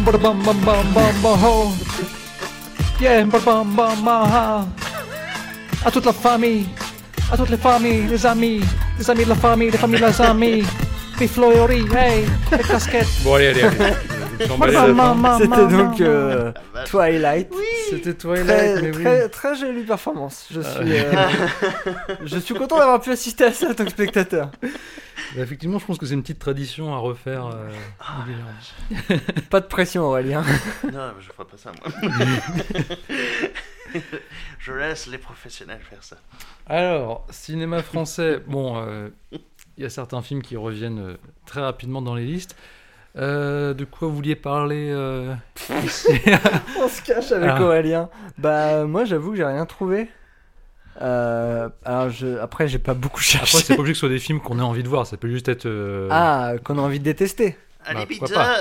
Bam bam bam bam bam bam ho. Yeah, bam bam bam bam ha. À toute la famille, à toutes les familles, les amis, les amis de la famille, les familles, les amis. Les fleuris, hey, les casquettes. Bon, allez, allez, allez. C'était donc euh, Twilight. C'était Très, Twilight, mais oui. très, très jolie performance. Je Ah. suis, euh, je suis content d'avoir pu assister à ça en tant que spectateur. Bah, effectivement, je pense que c'est une petite tradition à refaire. euh, régulièrement. Pas de pression, Aurélien. Non, mais je ferai pas ça, moi. je laisse les professionnels faire ça. Alors, cinéma français, bon, euh, il y a certains films qui reviennent euh, très rapidement dans les listes. Euh, de quoi vous vouliez parler euh, On se cache avec Ah. Aurélien. Bah, moi, j'avoue que j'ai rien trouvé. Euh, alors, je... après, j'ai pas beaucoup cherché. Après, c'est pas obligé que ce soit des films qu'on ait envie de voir, ça peut juste être. euh, Ah, qu'on a envie de détester. Allez, pourquoi pizza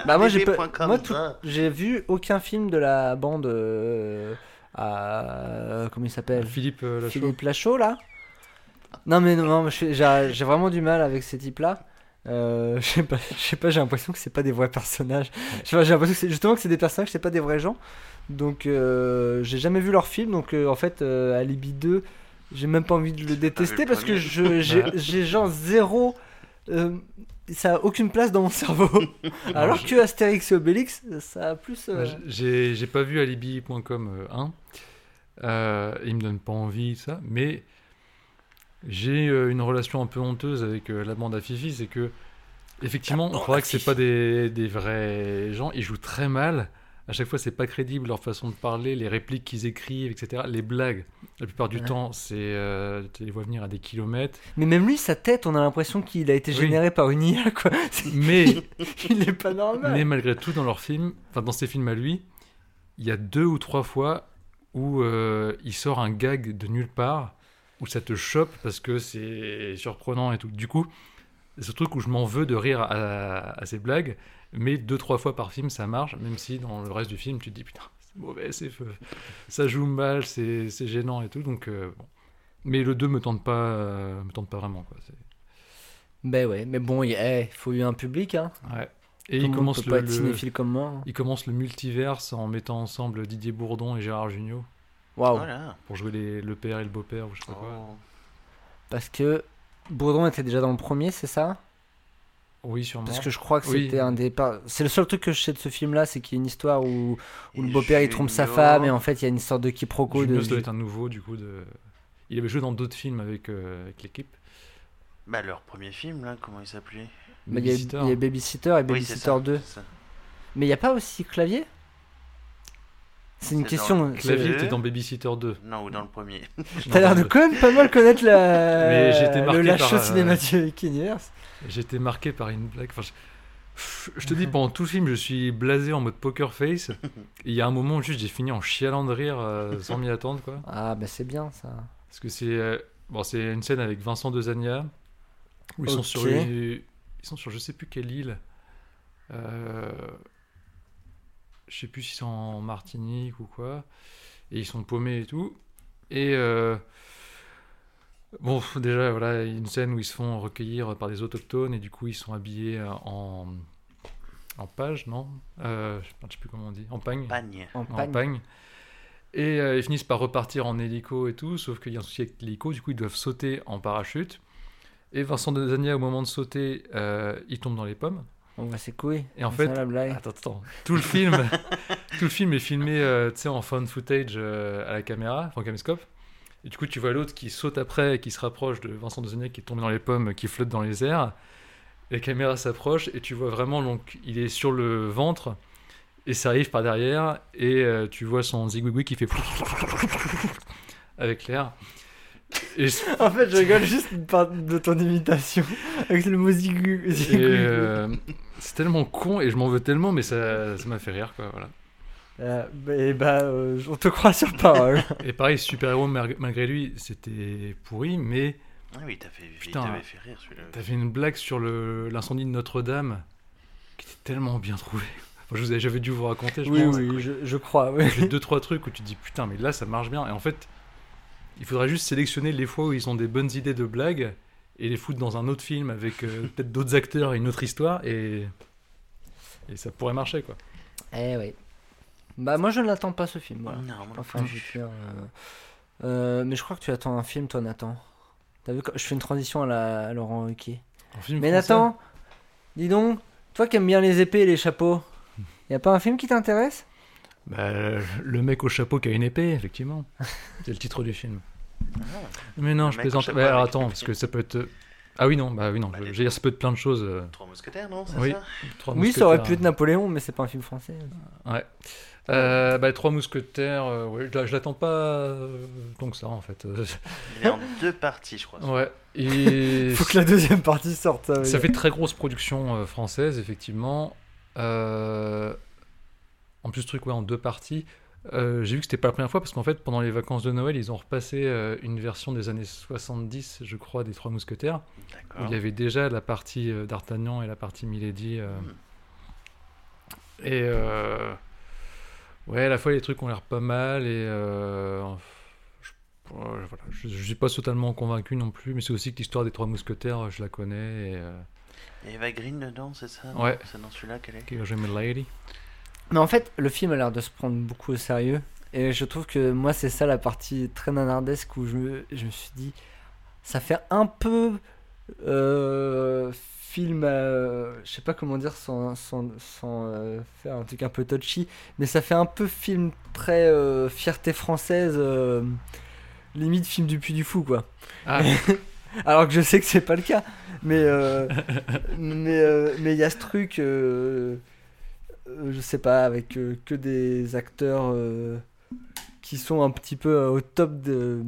Bah, moi, j'ai pas-. J'ai vu aucun film de la bande euh, à comment il s'appelle? Philippe Lachaud. Philippe Lachaud là. Non mais non, j'ai vraiment du mal avec ces types là. Euh, je sais pas, je sais pas, j'ai l'impression que c'est pas des vrais personnages. J'ai l'impression que c'est justement que c'est des personnages, c'est pas des vrais gens. Donc euh, j'ai jamais vu leur film, donc euh, en fait Alibi 2, j'ai même pas envie de le détester parce que j'ai genre zéro ça a aucune place dans mon cerveau. Alors que Astérix et Obélix, ça a plus. J'ai j'ai pas vu alibi.com 1. Euh, il me donne pas envie, ça. Mais j'ai euh, une relation un peu honteuse avec euh, la bande à Fifi. C'est que, effectivement, on croirait que c'est pas des, des vrais gens. Ils jouent très mal. À chaque fois, c'est pas crédible leur façon de parler, les répliques qu'ils écrivent, etc. Les blagues, la plupart du Ouais. temps, c'est. euh, tu les vois venir à des kilomètres. Mais même lui, sa tête, on a l'impression qu'il a été Oui. généré par une IA, quoi. Mais. Il est pas normal. Mais malgré tout, dans leurs films, enfin dans ses films à lui, il y a deux ou trois fois où euh, il sort un gag de nulle part, où ça te chope parce que c'est surprenant et tout. Du coup, c'est ce truc où je m'en veux de rire à, à ces blagues, mais deux, trois fois par film, ça marche, même si dans le reste du film, tu te dis putain, c'est mauvais, c'est ça joue mal, c'est c'est gênant et tout. Donc, euh, bon. Mais le 2 me tente pas, euh, me tente pas vraiment. Quoi. Ben ouais, mais bon, il eh, faut y un public, hein. Ouais. Et Tout il commence le, comme moi. hein. Il commence le multiverse en mettant ensemble Didier Bourdon et Gérard Jugnot Waouh. Voilà. pour jouer les- le père et le beau-père ou je sais pas quoi. Oh. Parce que Bourdon était déjà dans le premier, c'est ça? Oui, sûrement. Parce que je crois que Oui. c'était un des. par- C'est le seul truc que je sais de ce film-là, c'est qu'il y a une histoire où, où le beau-père il trompe sa femme et en fait il y a une sorte de quiproquo. Jugnot, De... doit être un nouveau du coup. De... Il avait joué dans d'autres films avec, euh, avec l'équipe. Bah, leur premier film, là, comment il s'appelait? Mais il y a- Babysitter. et Oui, Babysitter ça, 2. c'est ça. Mais il n'y a pas aussi Clavier? C'est une question. Clavier Deux. était dans Babysitter 2. Non, ou dans le premier. T'as l'air de quand même pas mal connaître la... Mais j'ai été marqué le Lachaud par, euh, Cinematic Universe. J'étais marqué par une blague. Enfin, je... Te dis, pendant tout le film, je suis blasé en mode poker face. Il y a un moment où juste j'ai fini en chialant de rire euh, sans m'y attendre. quoi. Ah bah c'est bien ça. Parce que c'est euh, bon, c'est une scène avec Vincent Dezania où ils sont sur une- ils sont sur je sais plus quelle île. Euh, je sais plus si c'est en Martinique ou quoi. Et ils sont paumés et tout. Et euh, bon, déjà voilà, il y a une scène où ils se font recueillir par des autochtones et du coup ils sont habillés euh, en en page, non? Euh, Je sais plus comment on dit. En pagne Pagne. En en pagne. Et euh, ils finissent par repartir en hélico et tout, sauf qu'il y a un souci avec l'hélico, du coup ils doivent sauter en parachute. Et Vincent Dezania, au moment de sauter, euh, il tombe dans les pommes. On ses couilles. Et en fait, ça, la blague. attends, attends, tout le film, tout le film est filmé, euh, tu sais, en found footage euh, à la caméra, enfin au caméscope. Et du coup, tu vois l'autre qui saute après, et qui se rapproche de Vincent Dezania qui est tombé dans les pommes, qui flotte dans les airs. La caméra s'approche et tu vois vraiment, donc, il est sur le ventre et ça arrive par derrière et euh, tu vois son zigouigoui qui fait avec l'air. Et, En fait, je rigole juste par- de ton imitation avec le mot zigu. euh, c'est tellement con et je m'en veux tellement, mais ça ça m'a fait rire quoi. Voilà. Euh, et bah, euh, on te croit sur parole. Et pareil, super-héros, mar- malgré lui, c'était pourri, mais Ah oui, t'as fait, il Putain. t'avait fait rire celui-là. T'as fait une blague sur le- l'incendie de Notre-Dame qui était tellement bien trouvée. Enfin, je vous avais, j'avais dû vous raconter, je Oui, pense. oui, je, je crois. oui. J'ai deux, trois trucs où tu te dis putain, mais là ça marche bien. Et en fait, il faudrait juste sélectionner les fois où ils ont des bonnes idées de blagues et les foutre dans un autre film avec euh, peut-être d'autres acteurs et une autre histoire et. Et ça pourrait marcher quoi. Eh oui. Bah moi je ne l'attends pas ce film. Voilà. Non, moi non Enfin, plus. je veux dire, euh, euh, mais je crois que tu attends un film, toi Nathan. T'as vu, je fais une transition à, la, à Laurent Ruquier. Mais français Nathan, dis donc, toi qui aimes bien les épées et les chapeaux, y a pas un film qui t'intéresse? Bah, le mec au chapeau qui a une épée, effectivement. C'est le titre du film. Mais non, je plaisante. chapeau Ouais, alors attends, parce que ça peut être. euh, Ah oui, non, bah oui, non. Bah, je- les- je veux dire, ça peut être plein de choses. euh, Trois mousquetaires, non Oui. ça Trois Oui, ça aurait pu être. Napoléon, mais c'est pas un film français. Ouais. Euh, bah, Trois Mousquetaires, euh, ouais, je, je l'attends pas euh, tant que ça en fait. Il est en deux parties, je crois. ouais. Et Faut que la deuxième partie sorte. Ça, ça fait très grosse production euh, française, effectivement. Euh, En plus, truc, ouais, en deux parties. Euh, J'ai vu que c'était pas la première fois parce qu'en fait, pendant les vacances de Noël, ils ont repassé euh, une version des années 70, je crois, des Trois Mousquetaires. Où il y avait déjà la partie euh, d'Artagnan et la partie Milady. Hmm. Et ouais, à la fois les trucs ont l'air pas mal et je, voilà, je, je suis pas totalement convaincu non plus, mais c'est aussi que l'histoire des trois mousquetaires, je la connais et Il y a Eva Green dedans, c'est ça? Ouais. C'est dans celui-là qu'elle est? Que j'aime Lady. Mais en fait, le film a l'air de se prendre beaucoup au sérieux. Et je trouve que moi, c'est ça la partie très nanardesque où je me, je me suis dit, ça fait un peu euh, film, euh, je sais pas comment dire sans, sans, sans euh, faire un truc un peu touchy, mais ça fait un peu film très fierté française, limite film du Puy du Fou, quoi. Ah, Alors que je sais que c'est pas le cas. Mais mais mais il y a ce truc, je sais pas, avec euh, que des acteurs euh, qui sont un petit peu euh, au top de,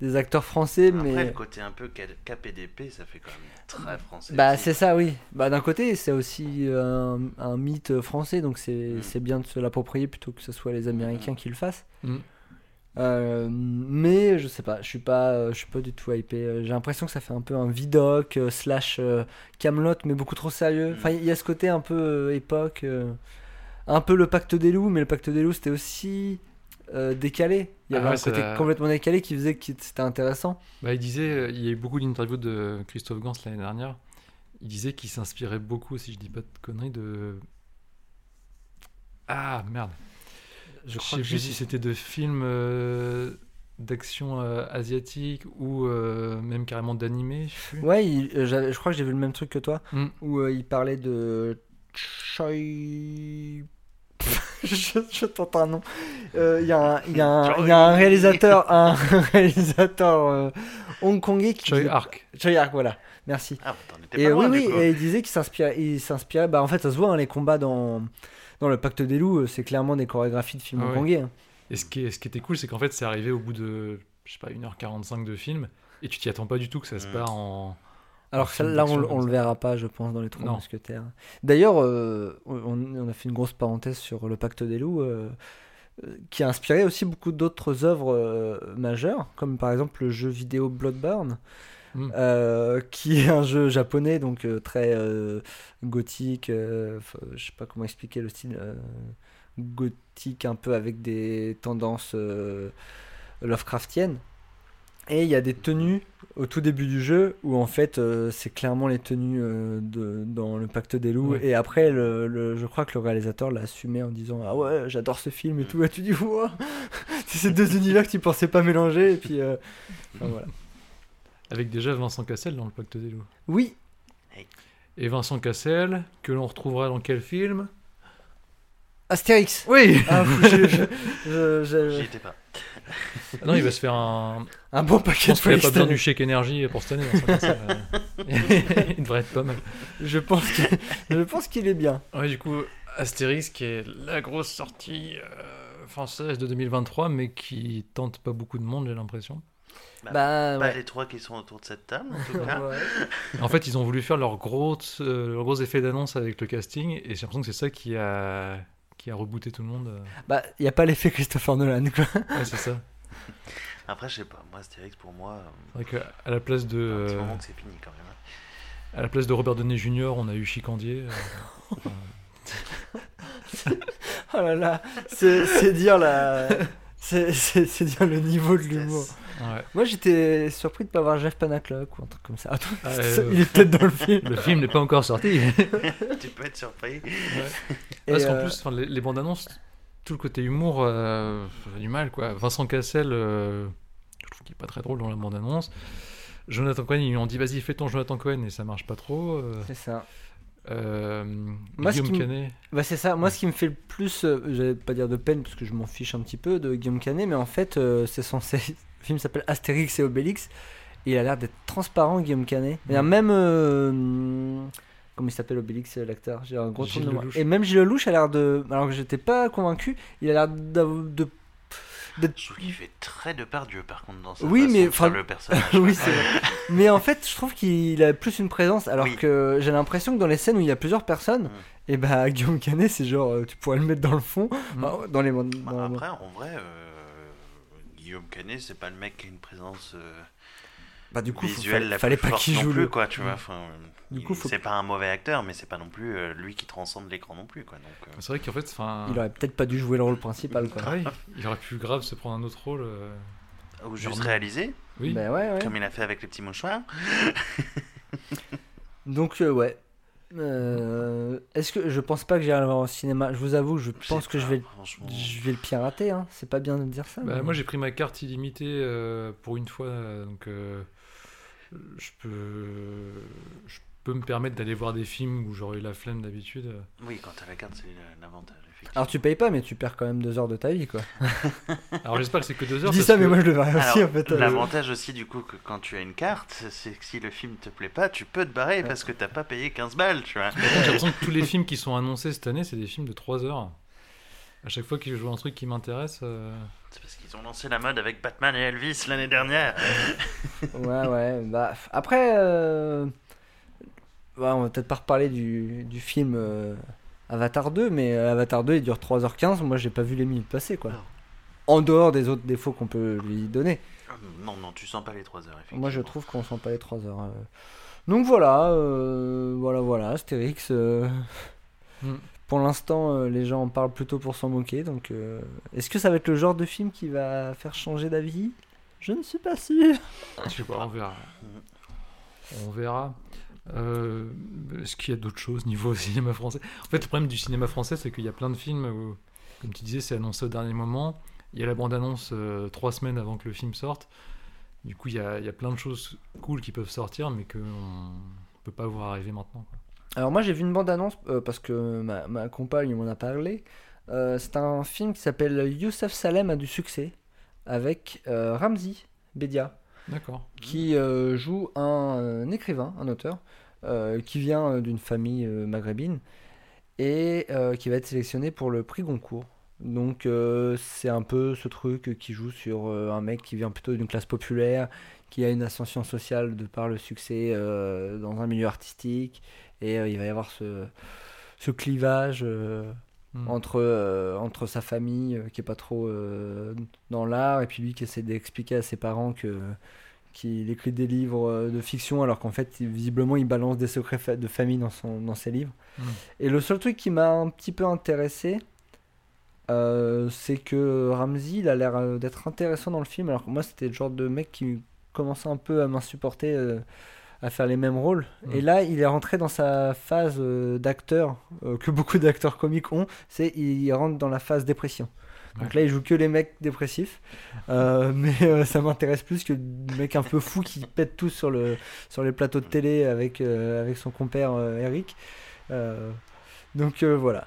des acteurs français. Après, mais le côté un peu KPDP, ça fait quand même très français. bah c'est ça, oui. Bah d'un côté, c'est aussi un, un mythe français, donc c'est Mm. c'est bien de se l'approprier plutôt que ce soit les Américains qui le fassent. Mm. Euh, mais je sais pas, je suis pas, euh, je suis pas du tout hypé. Euh, J'ai l'impression que ça fait un peu un vidoc euh, slash euh, Camelot, mais beaucoup trop sérieux. Mm. Enfin, il y a ce côté un peu époque, un peu le Pacte des loups, mais le Pacte des loups c'était aussi décalé. Il y Ah avait ouais, un côté complètement décalé qui faisait que c'était intéressant. bah, il disait, il y a eu beaucoup d'interviews de Christophe Gans l'année dernière. Il disait qu'il s'inspirait beaucoup, si je dis pas de conneries, de. Ah merde. Je crois sais que plus j'ai si c'était de films euh, d'action euh, asiatique ou euh, même carrément d'animé. Ouais, il- euh, je crois que j'ai vu le même truc que toi, Mm. où euh, il parlait de Choi. je je tente un nom. Euh, Il y, a un- y, a réalisateur, un réalisateur euh, hongkongais qui. Choi Ark. Choi Ark, voilà. Merci. Ah, bah, t'en étais Et pas oui, loin, oui, coup. et il disait qu'il s'inspirait, il s'inspirait. Bah en fait, ça se voit, hein, les combats dans dans le Pacte des loups, euh, c'est clairement des chorégraphies de films Ah ouais. hongkongais. hein. Et ce qui, est- ce qui était cool, c'est qu'en fait, c'est arrivé au bout de, je sais pas, 1h45 de film, et tu t'y attends pas du tout que ça se Mm. part en. Alors là, on, on le verra pas, je pense, dans les Trois Non. Mousquetaires. D'ailleurs, euh, on, on a fait une grosse parenthèse sur le Pacte des loups, euh, euh, qui a inspiré aussi beaucoup d'autres œuvres euh, majeures, comme par exemple le jeu vidéo Bloodborne, Mm. euh, qui est un jeu japonais, donc euh, très euh, gothique. je sais pas comment expliquer le style gothique, un peu avec des tendances Lovecraftiennes. Et il y a des tenues au tout début du jeu où en fait euh, c'est clairement les tenues euh, de, dans le pacte des loups. Ouais. Et après, le, le- je crois que le réalisateur l'a assumé en disant Ah ouais, j'adore ce film et tout. Et tu dis Ouah C'est ces deux univers que tu pensais pas mélanger. Et puis euh, enfin, voilà. Avec déjà Vincent Cassel dans le Pacte des loups. Oui, Et Vincent Cassel, que l'on retrouvera dans quel film? Astérix Oui Ah, je- je- je- je- J'y étais pas. Ah Non, il va se faire un. Un bon Je paquet de pense qu'il n'y a pas besoin du chèque énergie pour cette année. Vincent Cassel. il devrait être pas mal. Je pense que- je pense qu'il est bien. Ouais, du coup, Astérix, qui est la grosse sortie euh, française de 2023, mais qui tente pas beaucoup de monde, j'ai l'impression. Bah, Bah, Pas ouais. les trois qui sont autour de cette table, en tout cas. Ouais. En fait, ils ont voulu faire leur gros, euh, leur gros effet d'annonce avec le casting, et j'ai l'impression que c'est ça qui a, qui a rebooté tout le monde. euh. Bah, il n'y a pas l'effet Christopher Nolan, quoi. Ouais, c'est ça. Après, je sais pas, moi, Astérix, pour moi, euh, C'est vrai qu'à la place de. un petit euh, moment que c'est fini quand même. hein. À la place de Robert Downey Jr., on a eu Chicandier. euh, Oh là là, c'est c'est dire la. C'est c'est- c'est dire le niveau de l'humour. Ouais. Moi j'étais surpris de pas voir Jeff Panaclock ou un truc comme ça. Attends, Ah, ça, euh, il est peut-être dans le film. Le film n'est pas encore sorti. tu peux être surpris. Et, Parce qu'en euh, plus, enfin, les, les bandes annonces, tout le côté humour, euh, j'ai du mal quoi. Vincent Cassel, euh, je trouve qu'il est pas très drôle dans la bande annonce. Jonathan Cohen, ils lui ont dit vas-y, fais ton Jonathan Cohen et ça marche pas trop. euh, C'est ça. euh, Moi, ce Guillaume qui me- Canet, Bah c'est ça, moi ce qui me fait le plus, euh, j'allais pas dire de peine parce que je m'en fiche un petit peu de Guillaume Canet, mais en fait euh, c'est censé, le film s'appelle Astérix et Obélix, et il a l'air d'être transparent Guillaume Canet. Il y a même, euh, comment il s'appelle Obélix l'acteur, j'ai un gros trou Gilles de. Et même Gilles Lelouch a l'air de, alors que j'étais pas convaincu, il a l'air de... Je fait très de Dieu par contre dans sa Oui, façon mais, de faire enfin, le personnage. oui, c'est vrai. Mais en fait, je trouve qu'il a plus une présence, alors Oui. que j'ai l'impression que dans les scènes où il y a plusieurs personnes, Mm. et bah Guillaume Canet, c'est genre, euh, tu pourrais le mettre dans le fond, Mm. Enfin, dans les. Bah, dans- après, en vrai, euh, Guillaume Canet, c'est pas le mec qui a une présence euh, Bah, du coup, faut- visuelle fallait, la fallait plus pas forte qu'il non joue plus, le. quoi, tu vois. Mm. Enfin, Du il- coup, faut- c'est pas un mauvais acteur, mais c'est pas non plus euh, lui qui transcende l'écran non plus, quoi. Donc, euh, c'est vrai qu'en fait, enfin, Il aurait peut-être pas dû jouer le rôle principal, quoi. ouais, il aurait pu grave se prendre un autre rôle. euh, ou juste réalisé, Oui, Bah ouais, ouais. comme il a fait avec les petits mouchoirs. Donc, euh, ouais. Euh, Est-ce que je pense pas que j'irai le voir au cinéma Je vous avoue, je pense que je vais, je vais le pirater. Hein. C'est pas bien de dire ça. Bah, mais- moi j'ai pris ma carte illimitée euh, pour une fois, donc euh, je peux, je peux me permettre d'aller voir des films où j'aurais eu la flemme d'habitude. Oui, quand t'as la carte, c'est l'avantage. Alors, tu payes pas, mais tu perds quand même deux heures de ta vie, quoi. Alors j'espère que c'est que deux Je heures. dis parce ça, mais moi je le verrai aussi, en fait. euh, L'avantage aussi, du coup, que quand tu as une carte, c'est que si le film te plaît pas, tu peux te barrer parce que t'as pas payé 15 balles, tu vois. J'ai l'impression que tous les films qui sont annoncés cette année, c'est des films de 3 heures. À chaque fois que je vois un truc qui m'intéresse, euh, C'est parce qu'ils ont lancé la mode avec Batman et Elvis l'année dernière. Ouais, ouais. Bah, après, euh, ouais, on va peut-être pas reparler du, du film euh, Avatar 2, mais euh, Avatar 2 il dure 3h15. Moi, j'ai pas vu les minutes passer, quoi. Non. En dehors des autres défauts qu'on peut lui donner. Non, non, tu sens pas les 3 heures, effectivement. Moi, je trouve qu'on sent pas les 3 heures. euh. Donc voilà, euh, voilà, voilà, Astérix. euh, Hmm. Pour l'instant, euh, les gens en parlent plutôt pour s'en moquer. Donc, euh, est-ce que ça va être le genre de film qui va faire changer d'avis? Je ne suis pas sûr. je sais pas, on verra. Mhm. On verra. Euh, Est-ce qu'il y a d'autres choses niveau cinéma français? En fait, le problème du cinéma français, c'est qu'il y a plein de films où, comme tu disais, c'est annoncé au dernier moment. Il y a la bande-annonce euh, trois semaines avant que le film sorte. Du coup, il y, a, il y a plein de choses cool qui peuvent sortir, mais qu'on ne peut pas voir arriver maintenant. quoi. Alors moi j'ai vu une bande-annonce euh, parce que ma, ma compagne m'en a parlé. C'est un film qui s'appelle Youssef Salem a du succès avec Ramzi Bedia D'accord. qui euh, joue un, écrivain, un auteur qui vient euh, d'une famille euh, maghrébine et euh, qui va être sélectionné pour le prix Goncourt. Donc euh, c'est un peu ce truc qui joue sur euh, un mec qui vient plutôt d'une classe populaire, qui a une ascension sociale de par le succès euh, dans un milieu artistique et euh, il va y avoir ce, ce clivage euh, Hmm. entre, euh, entre sa famille euh, qui est pas trop euh, dans l'art et puis lui qui essaie d'expliquer à ses parents que qu'il écrit des livres euh, de fiction alors qu'en fait il- visiblement il balance des secrets fa- de famille dans, son, dans ses livres. Hmm. Et le seul truc qui m'a un petit peu intéressé euh, c'est que Ramsey il a l'air euh, d'être intéressant dans le film alors que moi c'était le genre de mec qui commençait un peu à m'insupporter euh, à faire les mêmes rôles. Mm. Et là, il est rentré dans sa phase euh, d'acteur que beaucoup d'acteurs comiques ont, c'est il rentre dans la phase dépression. Donc Ouais. là, il joue que les mecs dépressifs, Euh, mais euh, ça m'intéresse plus que le mec un peu fou qui pète tout sur, le, sur les plateaux de télé avec, euh, avec son compère Eric. Donc voilà.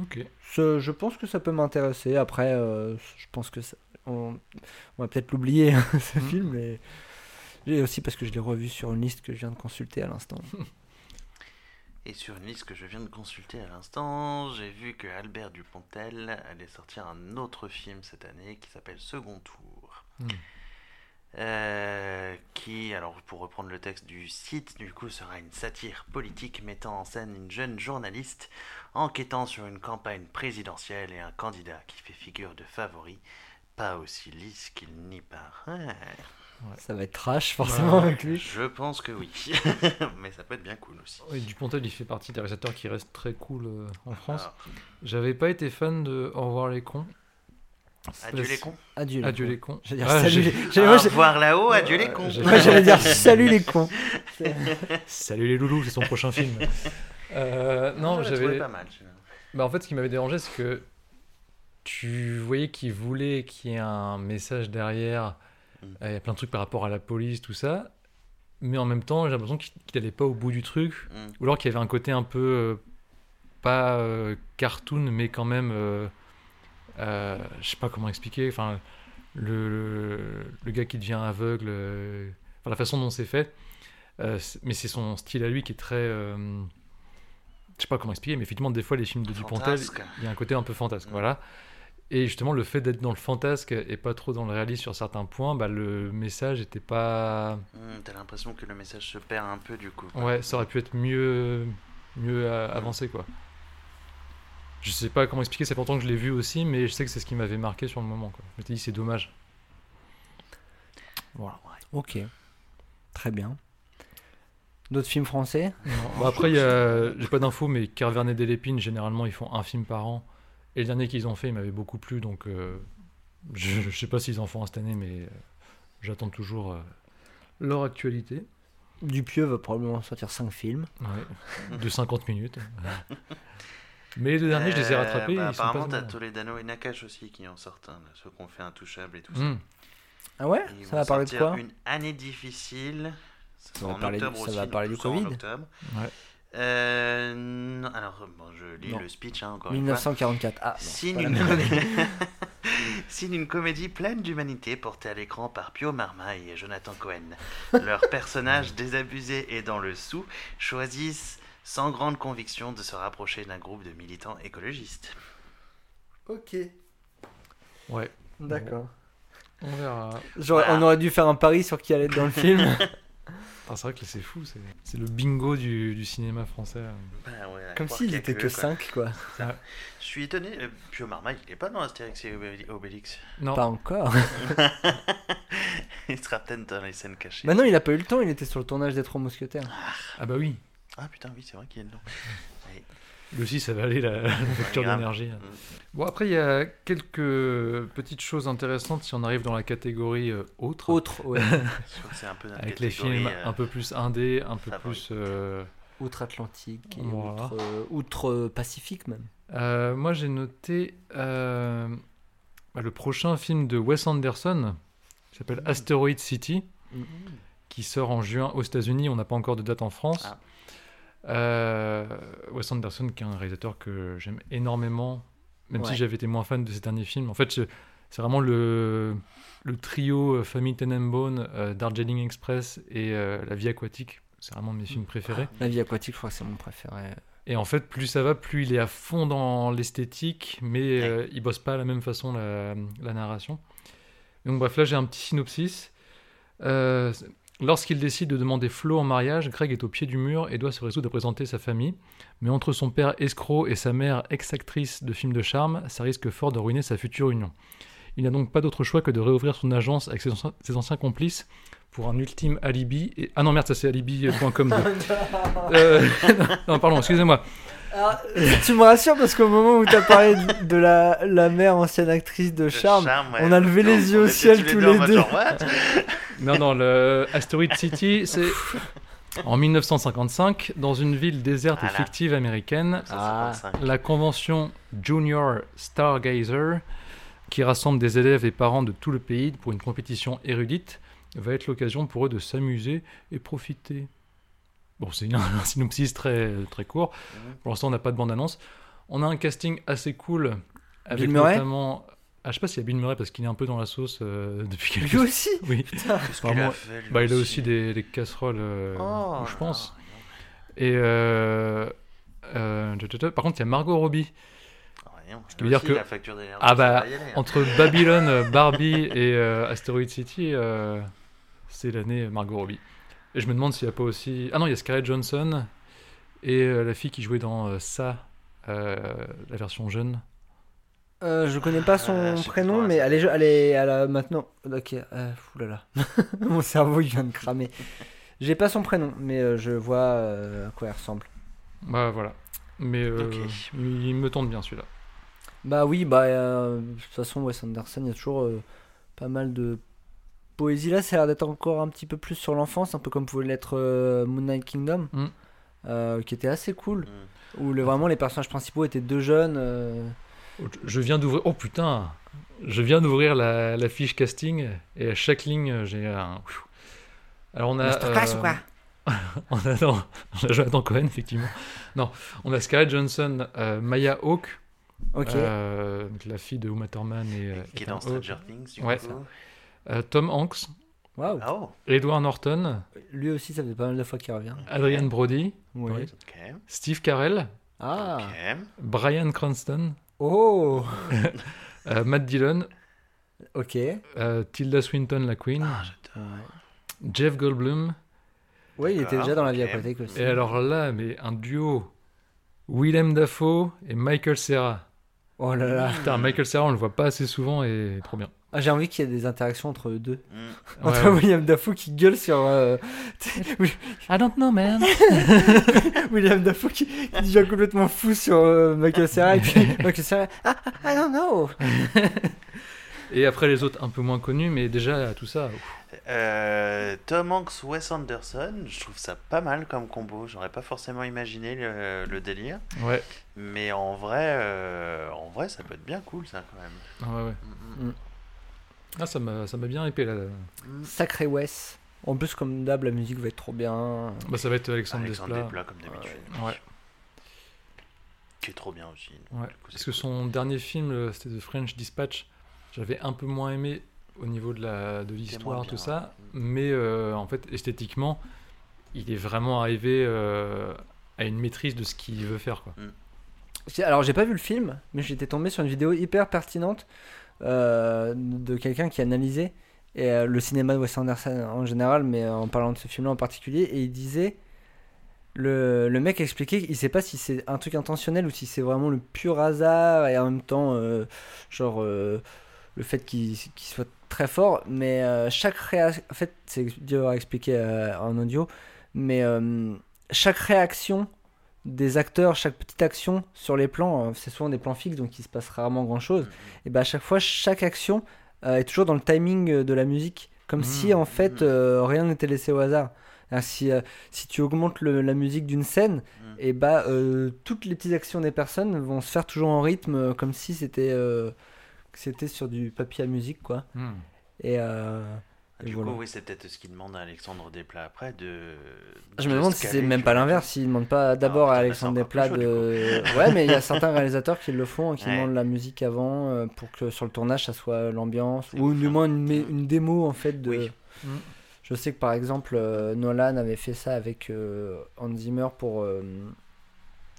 Ok. Ce- je pense que ça peut m'intéresser. Après, je pense que ça- on, on va peut-être l'oublier hein, ce Mhm. film, mais et aussi parce que je l'ai revu sur une liste que je viens de consulter à l'instant. Et sur une liste que je viens de consulter à l'instant, j'ai vu que Albert Dupontel allait sortir un autre film cette année qui s'appelle Second Tour. Hmm. Euh, qui, alors pour reprendre le texte du site, du coup sera une satire politique mettant en scène une jeune journaliste enquêtant sur une campagne présidentielle et un candidat qui fait figure de favori pas aussi lisse qu'il n'y paraît. Ça va être trash forcément avec lui. Je pense que oui. Mais ça peut être bien cool aussi. Oui, Dupontel, il fait partie des réalisateurs qui restent très cool euh, en France. Alors, J'avais pas été fan de Au revoir les cons. adieu les cons. Adieu les Adieu cons. les cons. J'allais dire Ah, salut les- Au revoir là-haut, adieu les cons. j'allais dire salut les cons. Salut les loulous, c'est son prochain film. Euh, non, j'avais. pas mal. Bah, en fait, ce qui m'avait dérangé, c'est que tu voyais qu'il voulait qu'il y ait un message derrière. Euh, Il y a plein de trucs par rapport à la police, tout ça. Mais en même temps, j'ai l'impression qu'il qu'il allait pas au bout du truc. Mm. Ou alors qu'il y avait un côté un peu. euh, pas euh, cartoon, mais quand même. euh, je sais pas comment expliquer. Enfin, le, le, le gars qui devient aveugle. enfin, la façon dont c'est fait. Mais c'est son style à lui qui est très. je sais pas comment expliquer, mais effectivement, des fois, les films de Dupontel, il y a un côté un peu fantasque. Mm. Voilà. Et justement, le fait d'être dans le fantasque et pas trop dans le réalisme sur certains points, bah, le message était pas. Hmm, T'as l'impression que le message se perd un peu du coup. quoi. Ouais, ça aurait pu être mieux, mieux avancé, quoi. Je sais pas comment expliquer, c'est pourtant que je l'ai vu aussi, mais je sais que c'est ce qui m'avait marqué sur le moment, quoi. Je m'étais dit, c'est dommage. Voilà. Ok. Très bien. D'autres films français? Bon, après, il y a... j'ai pas d'infos, mais Carverne et Delépine, généralement, ils font un film par an. Et le dernier qu'ils ont fait, il m'avait beaucoup plu, donc euh, je, je sais pas s'ils en font cette année, mais euh, j'attends toujours euh, leur actualité. Dupieux va probablement sortir 5 films. Ouais, de 50 minutes. Mais les derniers, je les ai rattrapés. bah, ils apparemment, t'as. Toledano et Nakash aussi qui en sortent un, là, ceux qu'on fait intouchables et tout ça. Hmm. Ah ouais Ils Ça va parler de quoi Une année difficile. Ça, Ça va en parler- octobre ça aussi, va parler du en Covid octobre. Ouais. Euh, non, alors, bon, je lis Non. le speech hein, encore une fois. 1944. Ah, non, c'est Signe pas la une, année. Signe une comédie pleine d'humanité portée à l'écran par Pio Marmaille et Jonathan Cohen. Leurs personnages désabusés et dans le sou choisissent sans grande conviction de se rapprocher d'un groupe de militants écologistes. Ok. Ouais, D'accord. on verra. Voilà. On aurait dû faire un pari sur qui allait être dans le film. Ah, c'est vrai que c'est fou, c'est, le bingo du, du cinéma français. Bah ouais, à Comme s'il était que eux, quoi. 5, quoi. Je suis étonné, euh, Pio Marmaille, il est pas dans Astérix et Obé- Obélix. Non, Pas encore. il sera peut-être dans les scènes cachées. Bah non, il a pas eu le temps, il était sur le tournage des Trois Mousquetaires. ah bah oui. Ah putain, oui, c'est vrai qu'il est dedans. Lui aussi, ça va aller la, facture d'énergie. Mm. Bon, après, il y a quelques petites choses intéressantes si on arrive dans la catégorie euh, autre. Autre, ouais. Je crois que c'est un peu notre Avec les films euh, un peu plus indé, un peu plus. euh, Outre-Atlantique et Voilà. outre, euh, outre-Pacifique même. euh, moi, j'ai noté euh, bah, le prochain film de Wes Anderson, qui s'appelle Asteroid City, qui sort en juin aux États-Unis. On n'a pas encore de date en France. Ah. Euh, Wes Anderson, qui est un réalisateur que j'aime énormément, même Ouais. si j'avais été moins fan de ses derniers films. En fait, c'est vraiment le, le trio euh, Famille Tenenbaum, euh, Darjeeling Express et euh, La vie aquatique. C'est vraiment mes films préférés. La vie aquatique, je crois que c'est mon préféré. Et en fait, plus ça va, plus il est à fond dans l'esthétique, mais euh, il bosse pas de la même façon la, la narration. Donc bref, là j'ai un petit synopsis. Euh, Lorsqu'il décide de demander Flo en mariage, Greg est au pied du mur et doit se résoudre à présenter sa famille. Mais entre son père escroc et sa mère ex-actrice de films de charme, ça risque fort de ruiner sa future union. Il n'a donc pas d'autre choix que de réouvrir son agence avec ses anciens, ses anciens complices pour un ultime alibi. Et... Ah non, merde, ça c'est alibi.com. euh, non, pardon, excusez-moi. Alors, tu me rassures parce qu'au moment où tu as parlé de, de la, la mère ancienne actrice de Charme, ouais. on a levé les Non, yeux au ciel tous les deux. Non, non, le Asteroid City, c'est en 1955, dans une ville déserte Voilà. et fictive américaine. Ah. 155. La convention Junior Stargazer, qui rassemble des élèves et parents de tout le pays pour une compétition érudite, va être l'occasion pour eux de s'amuser et profiter. Bon, c'est un, synopsis très, très court. Pour l'instant, on n'a pas de bande-annonce. On a un casting assez cool. Avec Bill Murray notamment. Ah, je sais pas s'il y a Bill Murray parce qu'il est un peu dans la sauce euh, depuis quelques Lui aussi? Oui. Qu'est-ce qu'il a fait, lui Bah, il a aussi des, des casseroles, euh, Oh, je pense. non, Et euh, euh, par contre, il y a Margot Robbie. non, rien. qui veut dire que- la facture d'énergie, Ah bah, aller, hein. entre Babylone, Barbie et euh, Asteroid City, euh, c'est l'année Margot Robbie. Et je me demande s'il n'y a pas aussi. Ah non, il y a Scarlett Johansson et euh, la fille qui jouait dans euh, ça, euh, la version jeune. Euh, je connais pas son Euh, prénom, mais elle est, elle est, elle a maintenant. Ok, euh, oulala. Mon cerveau il vient de cramer. J'ai pas son prénom, mais euh, je vois euh, à quoi elle ressemble. Bah voilà. Mais euh, il me tente bien celui-là. Bah oui, bah euh, de toute façon, Wes Anderson, il y a toujours euh, pas mal de poésie là. Ça a l'air d'être encore un petit peu plus sur l'enfance, un peu comme pouvait l'être euh, Moonlight Kingdom, Mm. euh, qui était assez cool. Mm. Où le, vraiment les personnages principaux étaient deux jeunes. euh, Je viens d'ouvrir. Oh putain Je viens d'ouvrir la, la fiche casting et à chaque ligne j'ai un. Alors on a. Masterclass euh, ou quoi on a, non, on a Jonathan Cohen effectivement. Non, on a Scarlett Johansson, euh, Maya Hawke, Ok. euh, donc la fille de Uma Thurman et euh, Qui est dans Stranger. Things, du Ouais. coup. Euh, Tom Hanks, Waouh. Oh, Edward Norton, Lui aussi, ça fait pas mal de fois qu'il revient. Adrian Brody, Oui. Oui. ok. Steve Carell, Ah. Brian Cranston, Oh. euh, Matt Dillon, Ok. euh, Tilda Swinton la Queen, Ah. Jeff Goldblum. Oui, il était déjà dans la vie aquatique aussi. Et alors là, mais un duo. Willem Dafoe et Michael Serra. Oh là là. Putain, Michael Serra, on le voit pas assez souvent et trop bien. Ah, J'ai envie qu'il y ait des interactions entre eux deux. Mm. Entre Ouais. William Dafoe qui gueule sur. euh, I don't know, man. William Dafoe qui, qui devient complètement fou sur euh, Michael Serra et puis Michael Serra. Ah, I don't know. Et après les autres un peu moins connus, mais déjà tout ça. Euh, Tom Hanks, Wes Anderson, je trouve ça pas mal comme combo. J'aurais pas forcément imaginé le, le délire. Ouais. Mais en vrai, euh, en vrai, ça peut être bien cool, ça, quand même. Ah, ouais, ouais. Mm, mm. Ah, ça m'a ça m'a bien hypé là. Sacré Wes. En plus, comme d'hab, la musique va être trop bien. Bah, ça va être Alexandre, Alexandre Desplat. Desplat, comme d'habitude. Ouais. Qui est trop bien aussi. Ouais. Coup, Parce c'est que cool. son dernier film, c'était The French Dispatch. J'avais un peu moins aimé au niveau de la de l'histoire, tout ça. ouais. Mais euh, en fait, esthétiquement, il est vraiment arrivé euh, à une maîtrise de ce qu'il veut faire. Quoi. J'ai- Alors, j'ai pas vu le film, mais j'étais tombé sur une vidéo hyper pertinente de quelqu'un qui analysait et, euh, le cinéma de Wes Anderson en général, mais en parlant de ce film-là en particulier. Et il disait le, le mec expliquait qu'il sait pas si c'est un truc intentionnel ou si c'est vraiment le pur hasard et en même temps, euh, genre, euh, le fait qu'il soit très fort. Mais euh, chaque réaction. En fait, c'est dur à expliquer euh, en audio, mais euh, chaque réaction des acteurs, chaque petite action sur les plans, euh, c'est souvent des plans fixes donc il se passe rarement grand chose. Et ben à chaque fois, chaque action euh, est toujours dans le timing euh, de la musique, comme si en fait euh, rien n'était laissé au hasard. Alors, si, euh, si tu augmentes le- la musique d'une scène, Mhm. et bah euh, toutes les petites actions des personnes vont se faire toujours en rythme, comme si c'était euh, sur du papier à musique quoi. Et, euh, et Du voilà. coup, oui, c'est peut-être ce qu'il demande à Alexandre Desplat après de. Je me de demande si c'est même pas l'inverse, s'ils demandent pas d'abord à Alexandre Desplat de. Ouais, mais il y a certains réalisateurs qui le font, qui Ouais. demandent la musique avant euh, pour que sur le tournage ça soit l'ambiance, ou du hein. moins une, démo en fait de. Oui. Je sais que par exemple euh, Nolan avait fait ça avec euh, Hans Zimmer pour. euh,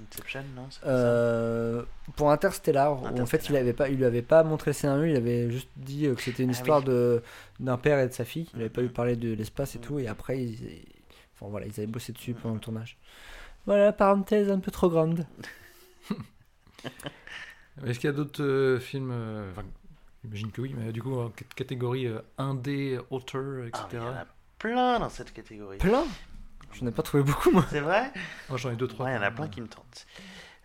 Inception, non pas euh, pour Interstellar, où en fait il Interstellar. avait pas, il lui avait pas montré le scénario, il avait juste dit euh, que c'était une Ah histoire oui. de d'un père et de sa fille. Il avait pas Mhm. lui parlé de l'espace et Mhm. tout, et après ils, ils- enfin voilà, ils avaient bossé dessus pendant le tournage. Voilà, parenthèse un peu trop grande. Est-ce qu'il y a d'autres euh, films euh, enfin, J'imagine que oui, mais du coup, en cat- catégorie euh, indé, auteur, Ah, etc. Il y en a plein dans cette catégorie. Plein? Je n'ai pas trouvé beaucoup moi. C'est vrai? Moi, j'en ai deux, trois. Ouais, il y en a plein qui me tentent.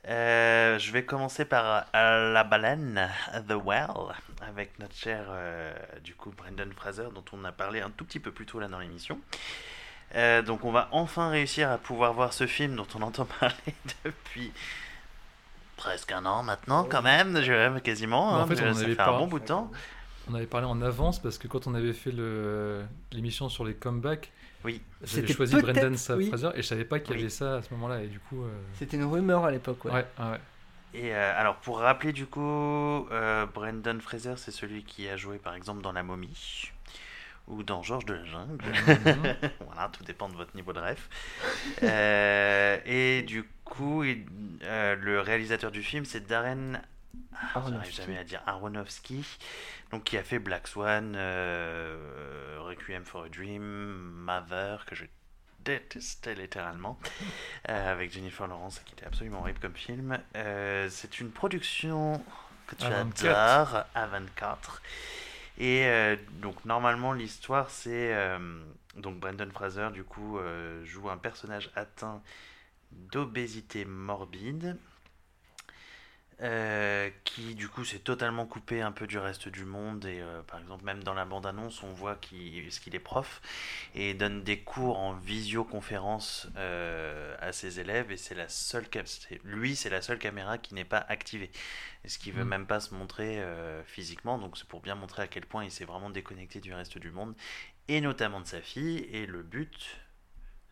Euh, je vais commencer par euh, La Baleine, The Well, avec notre cher, euh, du coup, Brendan Fraser, dont on a parlé un tout petit peu plus tôt là dans l'émission. Euh, donc on va enfin réussir à pouvoir voir ce film dont on entend parler depuis presque un an maintenant quand même, je- quasiment, en hein, fait, on ça avait fait un pas- bon bout de temps. On avait parlé en avance parce que quand on avait fait le- l'émission sur les comebacks, Oui, j'avais C'était choisi Brendan oui. Fraser et je savais pas qu'il y Oui. avait ça à ce moment-là. Et du coup, euh, C'était une rumeur à l'époque, ouais. ouais, ouais, ouais. Et euh, alors pour rappeler du coup, euh, Brendan Fraser c'est celui qui a joué par exemple dans La Momie ou dans Georges de la Jungle. Mhm. voilà, tout dépend de votre niveau de rêve. Euh, et du coup, il- euh, le réalisateur du film c'est Darren. Ah, J'arrive jamais à dire Aronofsky, donc qui a fait Black Swan, euh, Requiem for a Dream, Mother que je détestais littéralement, euh, avec Jennifer Lawrence qui était absolument horrible comme film. Euh, c'est une production que tu A24. adores, A24. Et euh, donc normalement l'histoire c'est donc Brendan Fraser du coup joue un personnage atteint d'obésité morbide euh, qui du coup s'est totalement coupé un peu du reste du monde et euh, par exemple même dans la bande-annonce on voit qu'il est prof et donne des cours en visioconférence euh, à ses élèves et c'est la seule lui c'est la seule caméra qui n'est pas activée et ce qui veut Mm. même pas se montrer physiquement donc c'est pour bien montrer à quel point il s'est vraiment déconnecté du reste du monde et notamment de sa fille et le but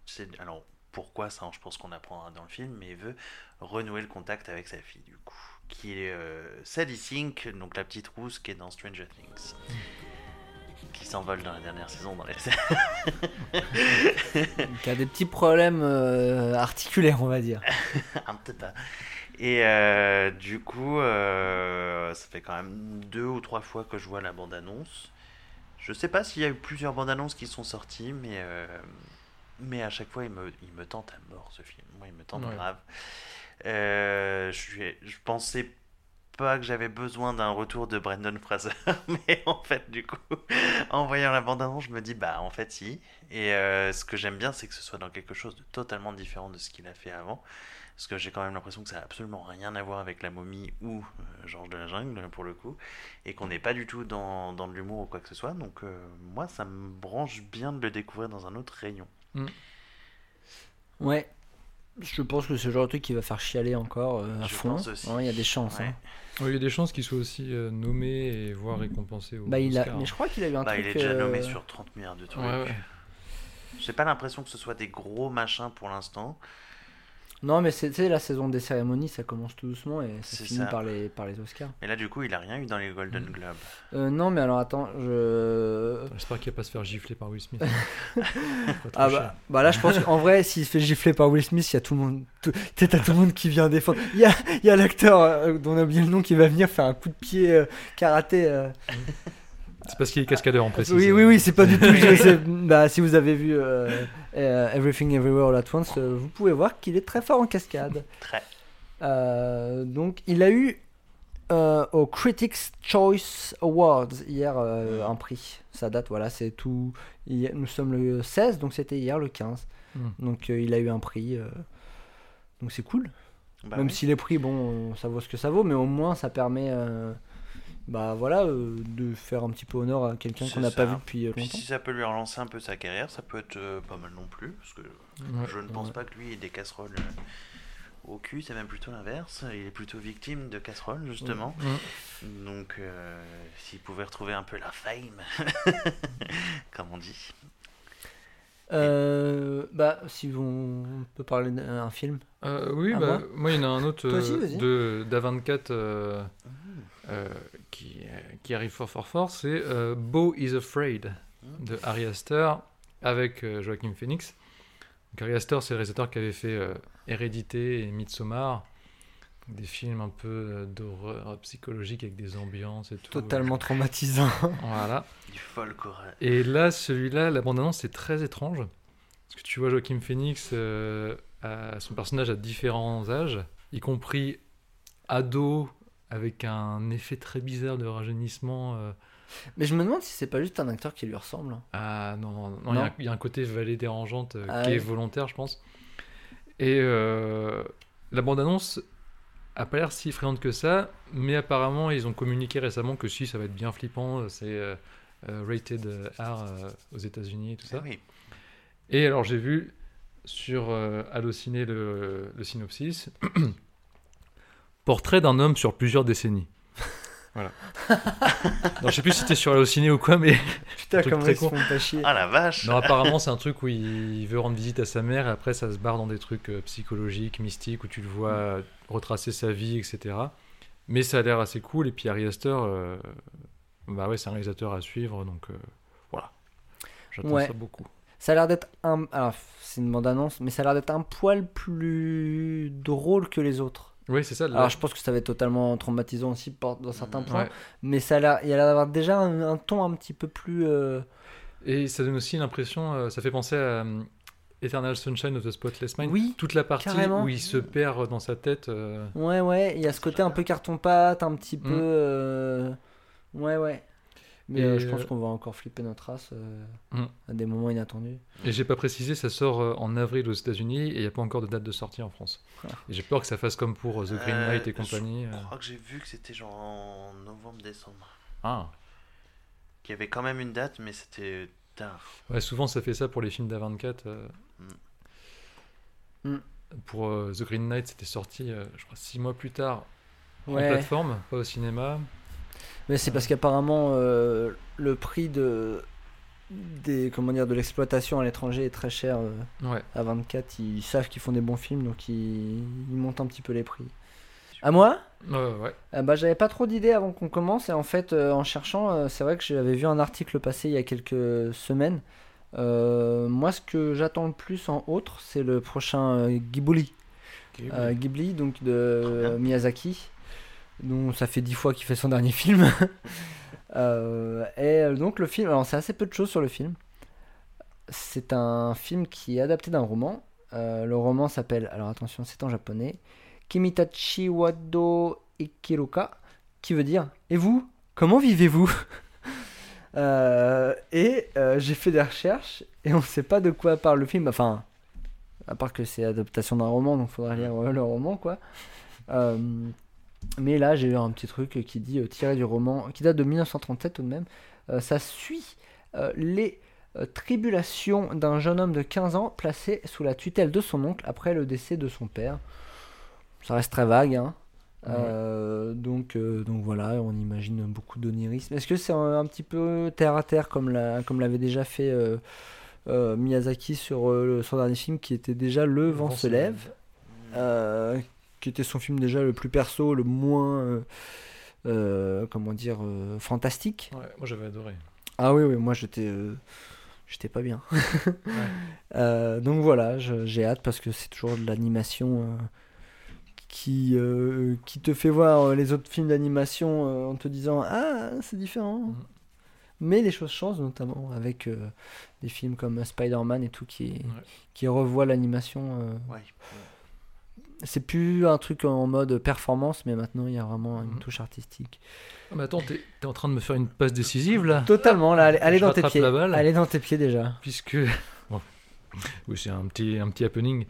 c'est alors pourquoi ça je pense qu'on apprendra dans le film mais il veut renouer le contact avec sa fille du coup qui est euh, Sadie Sink donc la petite rousse qui est dans Stranger Things qui s'envole dans la dernière saison dans les Qui a des petits problèmes euh, articulaires, on va dire. un petit peu. Et euh, du coup, euh, ça fait quand même deux ou trois fois que je vois la bande-annonce. Je sais pas s'il y a eu plusieurs bandes-annonces qui sont sorties, mais, euh, mais à chaque fois, il me, il me tente à mort ce film. Moi, il me tente Ouais. grave. Euh, je, pensais pas que j'avais besoin d'un retour de Brendan Fraser, mais en fait, du coup, en voyant la bande-annonce, je me dis, bah, en fait, si. Et euh, ce que j'aime bien, c'est que ce soit dans quelque chose de totalement différent de ce qu'il a fait avant. Parce que j'ai quand même l'impression que ça n'a absolument rien à voir avec la momie ou euh, Georges de la Jungle, pour le coup. Et qu'on n'est pas du tout dans, dans de l'humour ou quoi que ce soit. Donc, euh, moi, ça me branche bien de le découvrir dans un autre rayon. Ouais. Je pense que c'est le genre de truc qui va faire chialer encore euh, à Je fond. Ouais, Il y a des chances. Ouais. hein. Ouais, il y a des chances qu'il soit aussi euh, nommé et voire récompensé au Bah, il a... Oscar. Mais je crois qu'il a eu un Bah, truc. il est déjà nommé euh, sur 30 milliards de trucs. Ouais, ouais. J'ai pas l'impression que ce soit des gros machins pour l'instant. Non, mais sais, la saison des cérémonies, ça commence tout doucement et ça C'est finit ça. par les, par les Oscars. Mais là, du coup, il a rien eu dans les Golden Mm. Globes. Euh, non, mais alors attends, je. J'espère qu'il va pas se faire gifler par Will Smith. Ah bah, bah là, je pense qu'en vrai, s'il se fait gifler par Will Smith, il y a tout le monde. tout- t'as tout le monde qui vient défendre. Il y a, il y a l'acteur euh, dont on a oublié le nom qui va venir faire un coup de pied euh, karaté. euh. C'est parce qu'il est cascadeur en précis. Oui, oui, oui, c'est pas du tout. bah, si vous avez vu euh, euh, Everything Everywhere All At Once, euh, vous pouvez voir qu'il est très fort en cascade. Très. Euh, donc, il a eu euh, au Critics Choice Awards hier euh, un prix. Ça date, voilà, c'est tout. hier- nous sommes le 16, donc c'était hier le 15. Mm. Donc, euh, il a eu un prix. euh, donc, c'est cool. Bah Même oui. si les prix, bon, ça vaut ce que ça vaut, mais au moins ça permet. Bah voilà, euh, de faire un petit peu honneur à quelqu'un qu'on n'a pas vu depuis euh, Puis si ça peut lui relancer un peu sa carrière, ça peut être euh, pas mal non plus. Parce que Ouais. je ne pense ouais. pas que lui ait des casseroles euh, au cul, c'est même plutôt l'inverse. Il est plutôt victime de casseroles, justement. Donc, euh, s'il pouvait retrouver un peu la fame, comme on dit. Euh, bah, si on peut parler d'un film. Euh, oui, bah, moi il y en a un autre euh, de d'A24 euh, euh, qui, euh, qui arrive fort fort fort, c'est euh, Beau is Afraid de Ari Aster avec euh, Joaquin Phoenix. Donc, Ari Aster, c'est le réalisateur qui avait fait euh, Hérédité et Midsommar, des films un peu euh, d'horreur psychologique avec des ambiances et tout. Totalement traumatisant. Voilà. Du folk horror. Et là, celui-là, la bande-annonce, c'est très étrange. Parce que tu vois Joaquin Phoenix, euh, son personnage à différents âges, y compris ado, avec un effet très bizarre de rajeunissement. euh, Mais je me demande si c'est pas juste un acteur qui lui ressemble. hein. Ah non, non, non, il y a un- il y, a un côté vallée dérangeante euh, Ah qui est volontaire, je pense. Et euh, la bande-annonce a pas l'air si effrayante que ça, mais apparemment, ils ont communiqué récemment que si, ça va être bien flippant, c'est rated R euh, aux États-Unis et tout ça. Ah oui. Et alors j'ai vu sur euh, Allociné le, le synopsis Portrait d'un homme sur plusieurs décennies. voilà. Alors, je sais plus si c'était sur Allociné ou quoi, mais Putain, comment ils se font pas chier. Ah la vache non, apparemment c'est un truc où il veut rendre visite à sa mère et après ça se barre dans des trucs euh, psychologiques, mystiques, où tu le vois euh, retracer sa vie, etc. Mais ça a l'air assez cool et puis Ari Aster, euh, bah ouais, c'est un réalisateur à suivre, donc euh, voilà. J'attends Ouais. ça beaucoup. Ça a l'air d'être un. Alors, c'est une bande-annonce, mais ça a l'air d'être un poil plus drôle que les autres. Oui, c'est ça. Alors, je pense que ça va être totalement traumatisant aussi dans certains points. Ouais. Mais ça a il y a l'air d'avoir déjà un, un ton un petit peu plus. euh, Et ça donne aussi l'impression, euh, ça fait penser à euh, Eternal Sunshine of the Spotless Mind. Oui, Toute la partie carrément. où il se perd dans sa tête. Ouais, ouais, il y a ce côté un peu carton-pâte, un petit peu. Mm. euh, Ouais, ouais. Mais euh, je pense qu'on va encore flipper notre race euh, Mm. à des moments inattendus. Et j'ai pas précisé, ça sort euh, en avril aux États-Unis et il n'y a pas encore de date de sortie en France. Ah. Et j'ai peur que ça fasse comme pour The Green Euh, Knight et je compagnie. Je crois que j'ai vu que c'était genre en novembre-décembre. Ah. Qu'il y avait quand même une date, mais c'était tard. Ouais, souvent ça fait ça pour les films d'A24. euh. Mm. Pour euh, The Green Knight, c'était sorti, euh, je crois, six mois plus tard en plateforme, pas au cinéma. Mais c'est parce qu'apparemment euh, le prix de des comment dire de l'exploitation à l'étranger est très cher euh, Ouais. à 24 ils savent qu'ils font des bons films donc ils, ils montent un petit peu les prix. À moi? Ouais, ouais. Euh, bah, j'avais pas trop d'idées avant qu'on commence et en fait euh, en cherchant euh, c'est vrai que j'avais vu un article passer il y a quelques semaines. Euh, moi ce que j'attends le plus en autre c'est le prochain euh, Ghibli. Euh, Ghibli donc de Miyazaki dont ça fait dix fois qu'il fait son dernier film. Euh, et euh, donc le film alors c'est assez peu de choses sur le film. C'est un film qui est adapté d'un roman. Euh, le roman s'appelle alors attention c'est en japonais. Kimitachi Wado Ikiruka, qui veut dire Et vous Comment vivez-vous? Et j'ai fait des recherches et on ne sait pas de quoi parle le film. Enfin, à part que c'est adaptation d'un roman, donc il faudra lire le roman, quoi. Mais là, j'ai eu un petit truc qui dit euh, tiré du roman, qui date de 1937 tout de même. Euh, ça suit euh, les tribulations d'un jeune homme de 15 ans placé sous la tutelle de son oncle après le décès de son père. Ça reste très vague, hein. Euh, donc, euh, donc voilà, on imagine beaucoup d'onirisme. Est-ce que c'est un, un petit peu terre à terre comme la, comme l'avait déjà fait euh, Miyazaki sur le- son dernier film qui était déjà Le vent, se lève, qui était son film déjà le plus perso, le moins euh, euh, comment dire euh, fantastique. Ouais, moi j'avais adoré. Ah oui, oui, moi j'étais euh, j'étais pas bien. Euh, donc voilà, je- j'ai hâte parce que c'est toujours de l'animation euh, qui, euh, qui te fait voir les autres films d'animation euh, en te disant Ah, c'est différent. Mhm. Mais les choses changent, notamment avec euh, des films comme Spider-Man et tout qui, Ouais. qui revoient l'animation. euh. Ouais. C'est plus un truc en mode performance, mais maintenant il y a vraiment une Mhm. touche artistique. Ah, mais attends, t'es t'es en train de me faire une passe décisive là Totalement, là, allez, allez dans tes pieds. Allez dans tes pieds déjà. puisque bon, oui c'est un petit un petit happening.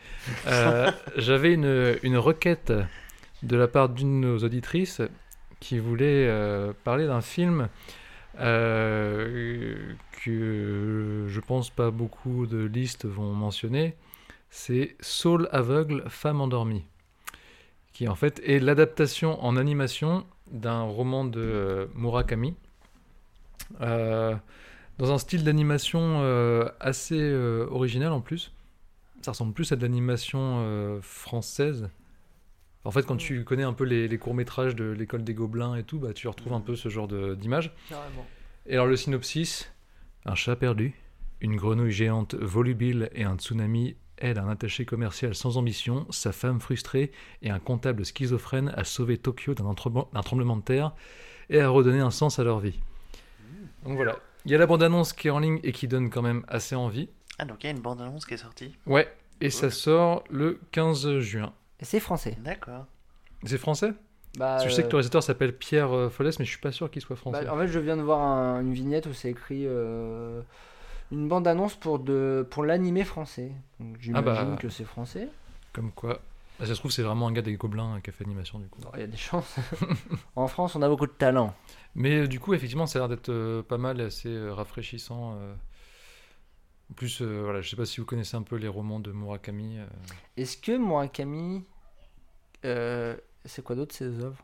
Euh, J'avais une une requête de la part d'une de nos auditrices qui voulait euh, parler d'un film euh, que je pense pas beaucoup de listes vont mentionner. C'est Saul aveugle, femme endormie, qui en fait est l'adaptation en animation d'un roman de euh, Murakami. Euh, dans un style d'animation euh, assez euh, original en plus. Ça ressemble plus à de l'animation française. En fait, quand tu connais un peu les, les courts-métrages de l'école des Gobelins et tout, bah, tu retrouves un peu ce genre d'image. Et alors, le synopsis Un chat perdu, une grenouille géante volubile et un tsunami aident un attaché commercial sans ambition, sa femme frustrée et un comptable schizophrène à sauver Tokyo d'un tremblement de terre et à redonner un sens à leur vie. Donc voilà. Il y a la bande-annonce qui est en ligne et qui donne quand même assez envie. Ah, donc il y a une bande-annonce qui est sortie. Ouais, et ça sort le 15 juin. C'est français. D'accord. C'est français? Bah, Je sais que euh, le réalisateur s'appelle Pierre euh, Follès, mais je suis pas sûr qu'il soit français. Bah, en fait, je viens de voir un- une vignette où c'est écrit euh, une bande-annonce pour, de, pour l'animé français. Donc, J'imagine bah. que c'est français. Comme quoi. Bah, ça se trouve, c'est vraiment un gars des Gobelins qui a fait l'animation du coup. Il y a des chances. en France, on a beaucoup de talent. Mais euh, du coup, effectivement, ça a l'air d'être euh, pas mal et assez euh, rafraîchissant. euh. En plus, voilà, je sais pas si vous connaissez un peu les romans de Murakami. Est-ce que Murakami. c'est quoi d'autre ses œuvres?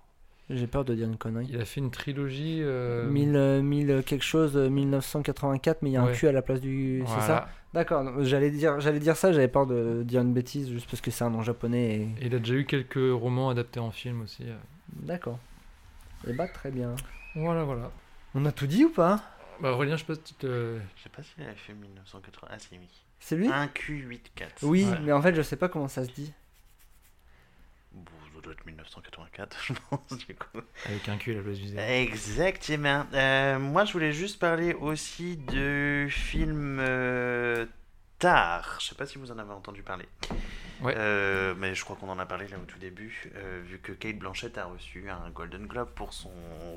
J'ai peur de dire une connerie. Il a fait une trilogie. euh, 1000, euh, 1000 quelque chose, euh, 1984, mais il y a un. Q à la place du. C'est ça. D'accord, j'allais dire, j'allais dire ça, j'avais peur de dire une bêtise juste parce que c'est un nom japonais. Et... Et il a déjà eu quelques romans adaptés en film aussi. euh. D'accord. Et bah, très bien. Voilà, voilà. On a tout dit ou pas? Bah, Aurélien, je sais pas si tu te. Je sais pas s'il avait fait 1980. Ah, si, oui. C'est lui? Un Q84. Oui, mais en fait, je sais pas comment ça se dit. Bon, doit être 1984, je pense, du coup. Avec un cul à la place du. Exactement. Euh, moi, je voulais juste parler aussi de films euh, Tar. Je sais pas si vous en avez entendu parler. Ouais. Euh, mais je crois qu'on en a parlé là au tout début, euh, vu que Kate Blanchett a reçu un Golden Globe pour son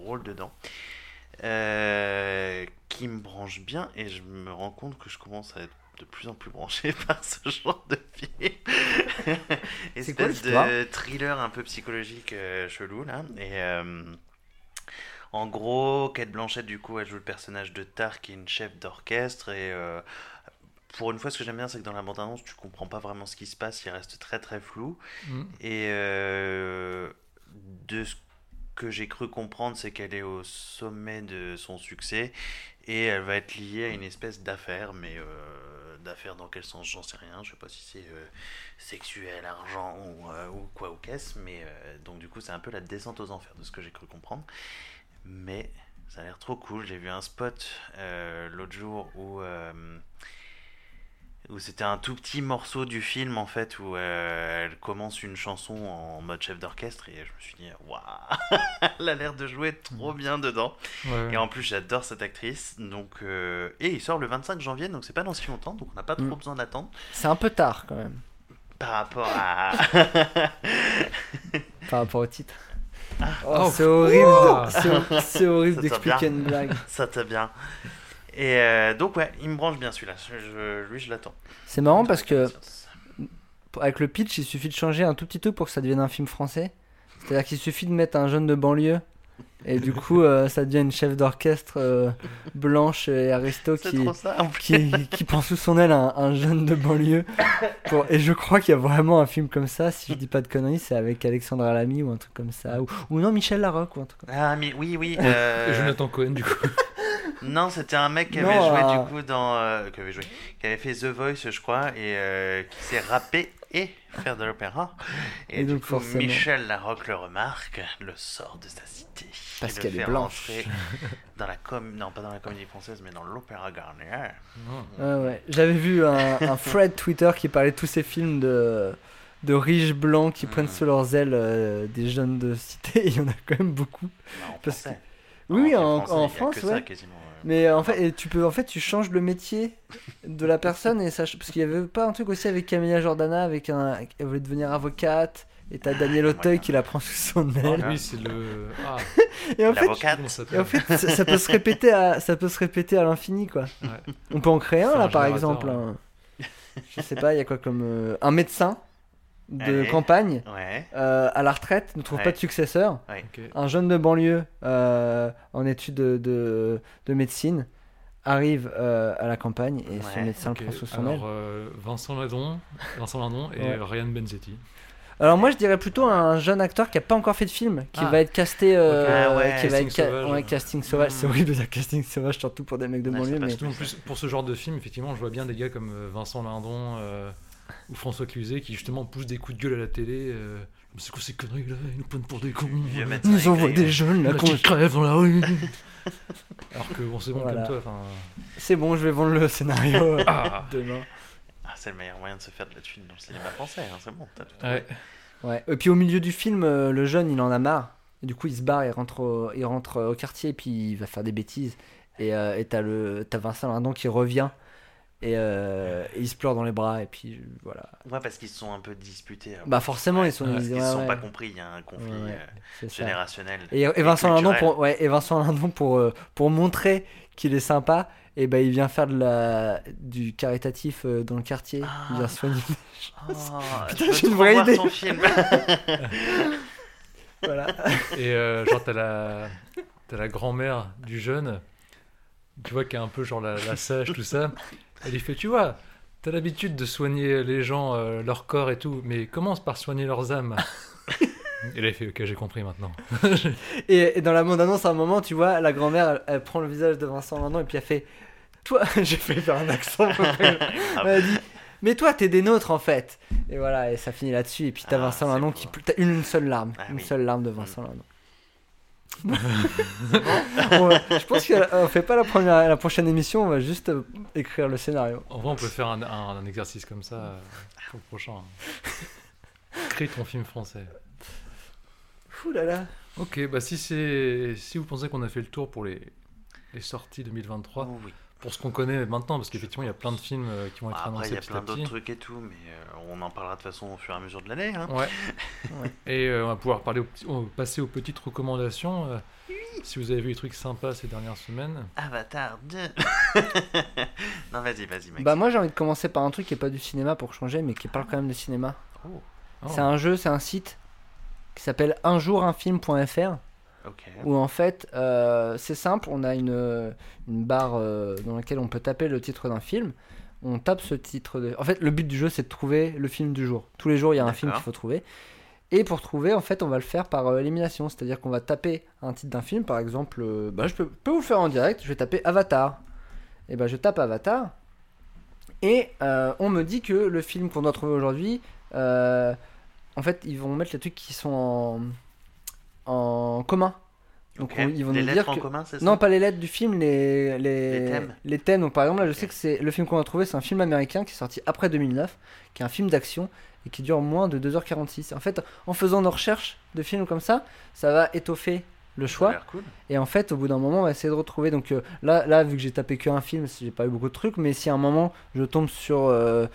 rôle dedans. Qui me branche bien et je me rends compte que je commence à être de plus en plus branché par ce genre de film. Quoi Espèce de thriller un peu psychologique euh, chelou là. Et euh, en gros, Kate Blanchett du coup elle joue le personnage de Tar qui est une chef d'orchestre et euh, pour une fois ce que j'aime bien c'est que dans la bande annonce tu comprends pas vraiment ce qui se passe, il reste très très flou. Mm. Et de ce que j'ai cru comprendre, c'est qu'elle est au sommet de son succès et elle va être liée à une espèce d'affaire, mais euh, d'affaire dans quel sens, j'en sais rien. Je sais pas si c'est euh, sexuel, argent ou, euh, ou quoi ou qu'est-ce, mais euh, donc du coup c'est un peu la descente aux enfers de ce que j'ai cru comprendre. Mais ça a l'air trop cool. J'ai vu un spot l'autre jour où où c'était un tout petit morceau du film en fait où euh, elle commence une chanson en mode chef d'orchestre et je me suis dit waouh elle a l'air de jouer trop bien dedans. Ouais, et en plus j'adore cette actrice. Donc euh, et il sort le 25 janvier donc c'est pas dans si longtemps donc on n'a pas trop Mm. besoin d'attendre. C'est un peu tard quand même, par rapport à par rapport au titre. Ah. Oh, Oh, c'est horrible, c'est- horrible d'expliquer une blague. ça t'a bien et euh, donc ouais il me branche bien celui-là Je- lui je l'attends C'est marrant parce que avec le pitch, il suffit de changer un tout petit truc pour que ça devienne un film français. C'est-à-dire qu'il suffit de mettre un jeune de banlieue et du coup, euh, ça devient une chef d'orchestre euh, blanche et aristo qui, ça prend sous son aile un, un jeune de banlieue. Pour... Et je crois qu'il y a vraiment un film comme ça, si je dis pas de conneries, c'est avec Alexandre Lamy ou un truc comme ça. Ou, ou non, Michel Larocque ou un truc comme ah mais oui oui euh, Jonathan Cohen, du coup. Non, c'était un mec qui Non, avait joué euh, du coup dans. euh, qui avait joué. Qui avait fait The Voice, je crois, et euh, qui s'est rappé et faire de l'opéra. Et, Et du donc, coup, forcément. Michel Larocque le remarque, le sort de sa cité. Parce qu'elle est blanche. rentrer Dans la com... Non, pas dans la comédie française, mais dans l'opéra Garnier. Non. Ouais, ouais. J'avais vu un, un thread Twitter qui parlait de tous ces films de, de riches blancs qui prennent Mm. sous leurs ailes euh, des jeunes de cité. Il y en a quand même beaucoup. Bah, en Parce français. Oui, oui, film en, France, que ça, ouais. quasiment, euh. Mais euh, en fait, et tu peux, en fait, tu changes le métier de la personne et ça, parce qu'il y avait pas un truc aussi avec Camilla Jordana, avec un, elle voulait devenir avocate. Et t'as Daniel Auteuil qui la prend sous son aile. Oui, c'est le. Ah, Et en fait, ça et en s'appelle fait ça, ça peut se répéter à, ça peut se répéter à l'infini, quoi. Ouais. On peut en créer un là un par exemple. un- je sais pas, il y a quoi comme euh, un médecin de Allez. campagne Ouais. euh, à la retraite, ne trouve Ouais. pas de successeur. Un jeune de banlieue euh, en études de, de, de médecine arrive euh, à la campagne et son Ouais, médecin Ok, le prend sous son aile. Alors, euh, Vincent Ladon, Vincent Lindon et Ouais. Ryan Benzetti. Alors moi je dirais plutôt un jeune acteur qui a pas encore fait de film, qui Ah. va être casté, euh, Ok. Ah ouais, qui va casting être ca- sauvage. ouais, casting sauvage. C'est Mm. horrible de dire casting sauvage surtout pour des mecs de Ouais, banlieue, c'est pas mais Surtout en plus, pour ce genre de film, effectivement, je vois bien des gars comme Vincent Lindon euh, ou François Cluzet qui justement poussent des coups de gueule à la télé. euh, c'est quoi ces conneries là Ils nous prennent pour des cons. Euh, ils aigri, envoient des jeunes là. là, qu'on- qui crèvent dans la rue. Alors que bon, c'est bon Voilà. comme toi. enfin, C'est bon, je vais vendre le scénario euh, Ah. demain. Ah, c'est le meilleur moyen de se faire de la thune dans le cinéma français, hein, c'est bon. t'as tout Ouais. Ouais. Et puis au milieu du film, euh, le jeune il en a marre. Et du coup il se barre, il rentre au, il rentre au quartier et puis il va faire des bêtises. Et euh, et t'as le t'as Vincent Lindon qui revient et, euh, et il se pleure dans les bras et puis voilà. Ouais, parce qu'ils se sont un peu disputés. avant. Bah forcément ils sont Parce ils, se sont ouais. pas compris, il y a un conflit Ouais, ouais, euh, générationnel. Et, et Vincent Lindon pour ouais et Vincent Lindon pour euh, pour montrer qu'il est sympa et ben il vient faire de la du caritatif euh, dans le quartier. Il vient Ah. soigner. Oh, Putain, j'ai une vraie idée. ton film. voilà. Et euh, genre, t'as la, t'as la grand-mère du jeune, tu vois, qui est un peu genre la, la sage, tout ça. Elle lui fait Tu vois, t'as l'habitude de soigner les gens, euh, leur corps et tout, mais commence par soigner leurs âmes. Et là, il fait Ok, j'ai compris maintenant. Et, et dans la bande-annonce, à un moment, tu vois, la grand-mère, elle, elle prend le visage de Vincent Lindon et puis elle fait Toi, j'ai fait faire un accent. elle a dit Mais toi, t'es des nôtres en fait. Et voilà, et ça finit là-dessus. Et puis t'as Ah, Vincent beau. qui. T'as une, une seule larme. Ah une oui. seule larme de Vincent Lindon. Bon, je pense qu'on fait pas la, première, la prochaine émission, on va juste euh, écrire le scénario. En vrai, on peut faire un, un- un exercice comme ça euh, pour le prochain. Crée ton film français. Ouh là là. Ok, bah si c'est si vous pensez qu'on a fait le tour pour les, les sorties 2023, Oh oui. Pour ce qu'on connaît maintenant, parce qu'effectivement, il y a plein de films euh, qui vont être Après, annoncés il y a petit plein d'autres trucs et tout, mais euh, on en parlera de façon au fur et à mesure de l'année. Hein. Ouais. Et euh, on va pouvoir parler au passer aux petites recommandations. euh, Si vous avez vu des trucs sympas ces dernières semaines. Avatar 2. non, vas-y, vas-y, mec. Bah moi j'ai envie de commencer par un truc qui est pas du cinéma pour changer mais qui parle quand même de cinéma. Oh, Oh. C'est un jeu, c'est un site qui s'appelle unjourunfilm.fr ok. où en fait euh, c'est simple, on a une, une barre euh, dans laquelle on peut taper le titre d'un film. On tape ce titre de... En fait le but du jeu c'est de trouver le film du jour. Tous les jours il y a un film qu'il faut trouver. Et pour trouver en fait on va le faire par euh, élimination. C'est-à-dire qu'on va taper un titre d'un film par exemple... euh, bah, je peux, peux vous le faire en direct, je vais taper Avatar. Et ben je tape Avatar. Et on me dit que le film qu'on doit trouver aujourd'hui, en fait, ils vont mettre les trucs qui sont en, en commun. Donc ils vont Les nous lettres dire en que... commun, c'est ça Non, pas les lettres du film, les, les, Les thèmes. les thèmes. Donc, par exemple, là, je sais que c'est le film qu'on a trouvé, c'est un film américain qui est sorti après 2009, qui est un film d'action et qui dure moins de 2h46. En fait, en faisant nos recherches de films comme ça, ça va étoffer le choix. cool. Et en fait, au bout d'un moment, on va essayer de retrouver. Donc euh, là, là, vu que j'ai tapé qu'un film, j'ai pas eu beaucoup de trucs. Mais si à un moment, je tombe sur. euh,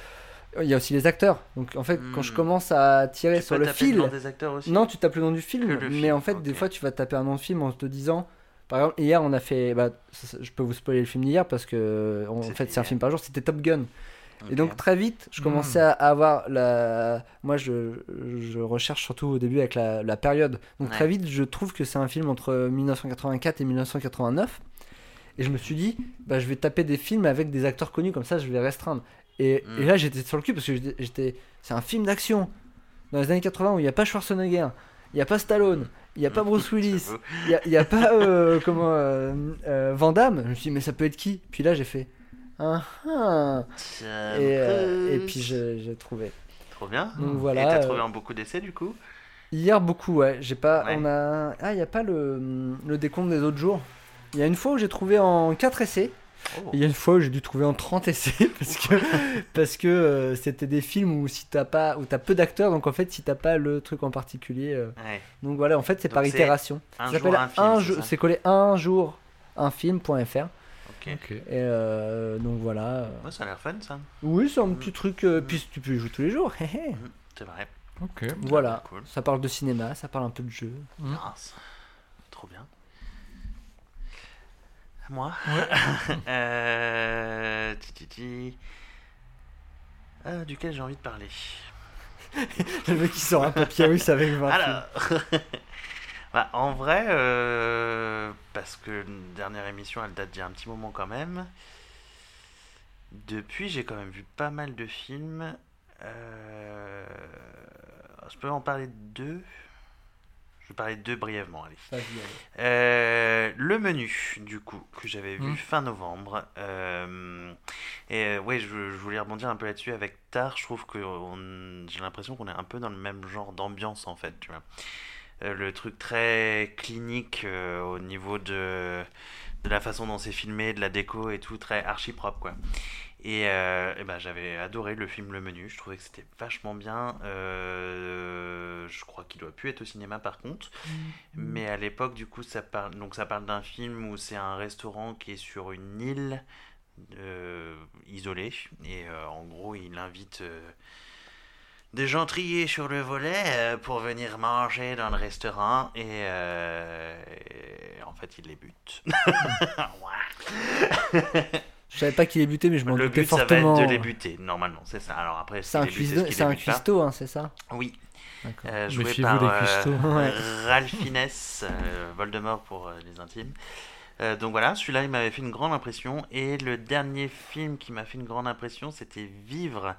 Il y a aussi les acteurs. Donc en fait, quand je Hmm. commence à tirer Tu sur peux le taper le fil. nom des acteurs aussi Non, tu tapes le nom du film. Mais film, en fait, des fois, tu vas taper un nom de film en te disant. Par exemple, hier, on a fait. Bah, ça- ça- je peux vous spoiler le film d'hier parce que en fait, c'est un film par jour. C'était Top Gun. Et donc très vite, je commençais à avoir la. Moi, je, je recherche surtout au début avec la, la période. Donc Ouais. très vite, je trouve que c'est un film entre 1984 et 1989. Et je me suis dit, bah, je vais taper des films avec des acteurs connus, comme ça, je vais restreindre. Et, Mm. et là, j'étais sur le cul parce que j'étais-. C'est un film d'action dans les années 80 où il n'y a pas Schwarzenegger, il n'y a pas Stallone, il n'y a pas Bruce Willis, il n'y a, a pas euh, comment, euh, euh, Van Damme. Je me suis dit, mais ça peut être qui? Puis là, j'ai fait. Ah, ah. Et, euh, et puis j'ai trouvé. Trop bien. Donc Et t'as euh, trouvé en beaucoup d'essais du coup? Hier beaucoup, ouais. J'ai pas. Ouais. On a. Ah, il n'y a pas le, le décompte des autres jours. Il y a une fois où j'ai trouvé en 4 essais. Oh. Il y a une fois où j'ai dû trouver en 30 essais parce que parce que euh, c'était des films où si t'as pas où t'as peu d'acteurs donc en fait si t'as pas le truc en particulier euh, Ouais. donc voilà en fait c'est par itération. Un Ça jour, un film. un c'est jour- ça c'est collé un jour un film.fr Ok. Ok. et euh, donc voilà. Ouais, ça a l'air fun ça. Oui c'est un petit truc euh, puis tu peux y jouer tous les jours. Mhm, C'est vrai. Ok. Voilà, Cool. ça parle de cinéma, ça parle un peu de jeu. Mm. Mince. Trop bien. Moi euh, ti, ti, ti. Euh, duquel j'ai envie de parler? Le mec qui sort un papyrus avec 20 Alors, bah, en vrai, euh, parce que la dernière émission, elle date d'il y a un petit moment quand même. Depuis, j'ai quand même vu pas mal de films. Euh, je peux en parler de deux. Je vais parler de deux brièvement, allez. Vas-y, allez. Euh, le menu, du coup, que j'avais vu Mm. fin novembre. Euh, et euh, ouais, je, je voulais rebondir un peu là-dessus avec Tar. Je trouve que on- j'ai l'impression qu'on est un peu dans le même genre d'ambiance, en fait, tu vois. Euh, le truc très clinique au niveau de, de la façon dont c'est filmé, de la déco et tout, très archi propre, quoi. Et, euh, ben, j'avais adoré le film Le Menu, je trouvais que c'était vachement bien. Euh, je crois qu'il doit plus être au cinéma par contre. Mais à l'époque, du coup, ça parle, donc ça parle d'un film où c'est un restaurant qui est sur une île euh, isolée. Et en gros, il invite des gens triés sur le volet pour venir manger dans le restaurant. Et, euh, et en fait, il les bute. Je savais pas qu'il est buté mais je m'en Le doutais but, ça va fortement. être de les buter, normalement, c'est ça. Alors après, C'est un, les cuistot, c'est les un hein, c'est ça Oui, euh, joué par euh. Ralph Fiennes, euh, Voldemort pour euh, les intimes. Euh, donc voilà, celui-là, il m'avait fait une grande impression. Et le dernier film qui m'a fait une grande impression, c'était Vivre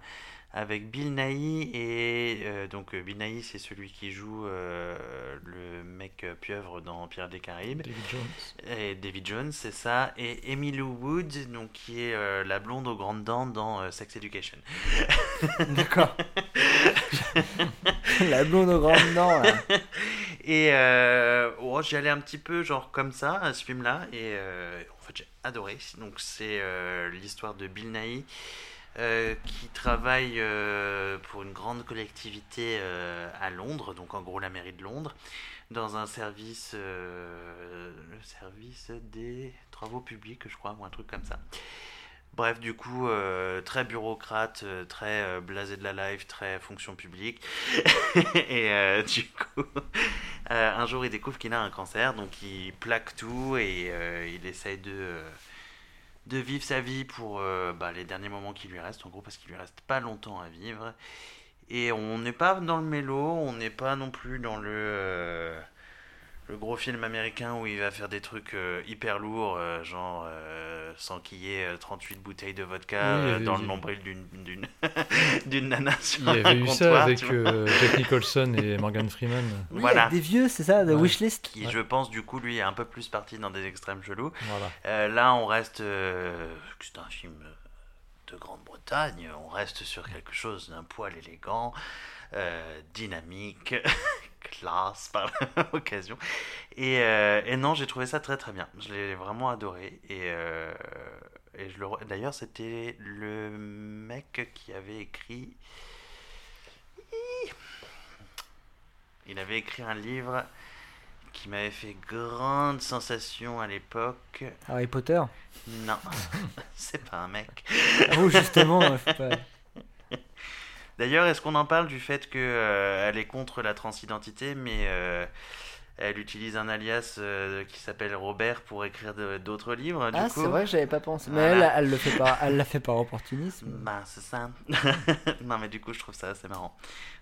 avec Bill Nighy. Et euh, donc euh, Bill Nighy, c'est celui qui joue euh, le mec pieuvre dans Pirates des Caraïbes. David Jones. Et David Jones, c'est ça. Et Emily Wood, donc, qui est euh, la blonde aux grandes dents dans Sex Education. D'accord. La blonde aux grandes dents. là. Et oh, j'y allais un petit peu genre comme ça à ce film-là et euh, en fait j'ai adoré. Donc c'est l'histoire de Bill Nighy euh, qui travaille euh, pour une grande collectivité euh, à Londres, donc en gros la mairie de Londres, dans un service, le service des travaux publics, je crois, ou un truc comme ça. Bref, du coup, très bureaucrate, très blasé de la life, très fonction publique. et du coup, un jour, il découvre qu'il a un cancer, donc il plaque tout et il essaye de, de vivre sa vie pour euh, bah, les derniers moments qui lui restent, en gros, parce qu'il lui reste pas longtemps à vivre. Et on n'est pas dans le mélo, on n'est pas non plus dans le, euh, le gros film américain où il va faire des trucs euh, hyper lourds, euh, genre euh, s'enquiller euh, 38 bouteilles de vodka Oui, y euh, avait- dans le y- nombril d'une d'une d'une nana sur Il y avait un eu ça avec euh, Jack Nicholson et Morgan Freeman. Oui, Voilà. avec des vieux, c'est ça, de Ouais. Wishlist. Qui, je pense, du coup, lui est un peu plus parti dans des extrêmes chelous. Voilà. Euh, là, on reste. euh, c'est un film de Grande-Bretagne. On reste sur quelque chose d'un poil élégant, euh, dynamique, classe par l'occasion. Et, euh, et non, j'ai trouvé ça très très bien. Je l'ai vraiment adoré. Et, euh, et je le. D'ailleurs, c'était le mec qui avait écrit. Il avait écrit un livre qui m'avait fait grande sensation à l'époque. Harry Potter? Non, c'est pas un mec. Ah oui, justement, faut pas- D'ailleurs, est-ce qu'on en parle du fait que euh, est contre la transidentité, mais euh, elle utilise un alias euh, qui s'appelle Robert pour écrire d'autres livres, du Ah, c'est vrai j'avais pas pensé. Mais Voilà. elle, elle le fait par, elle l'a fait par opportunisme. Bah, c'est ça. non, mais du coup, je trouve ça assez marrant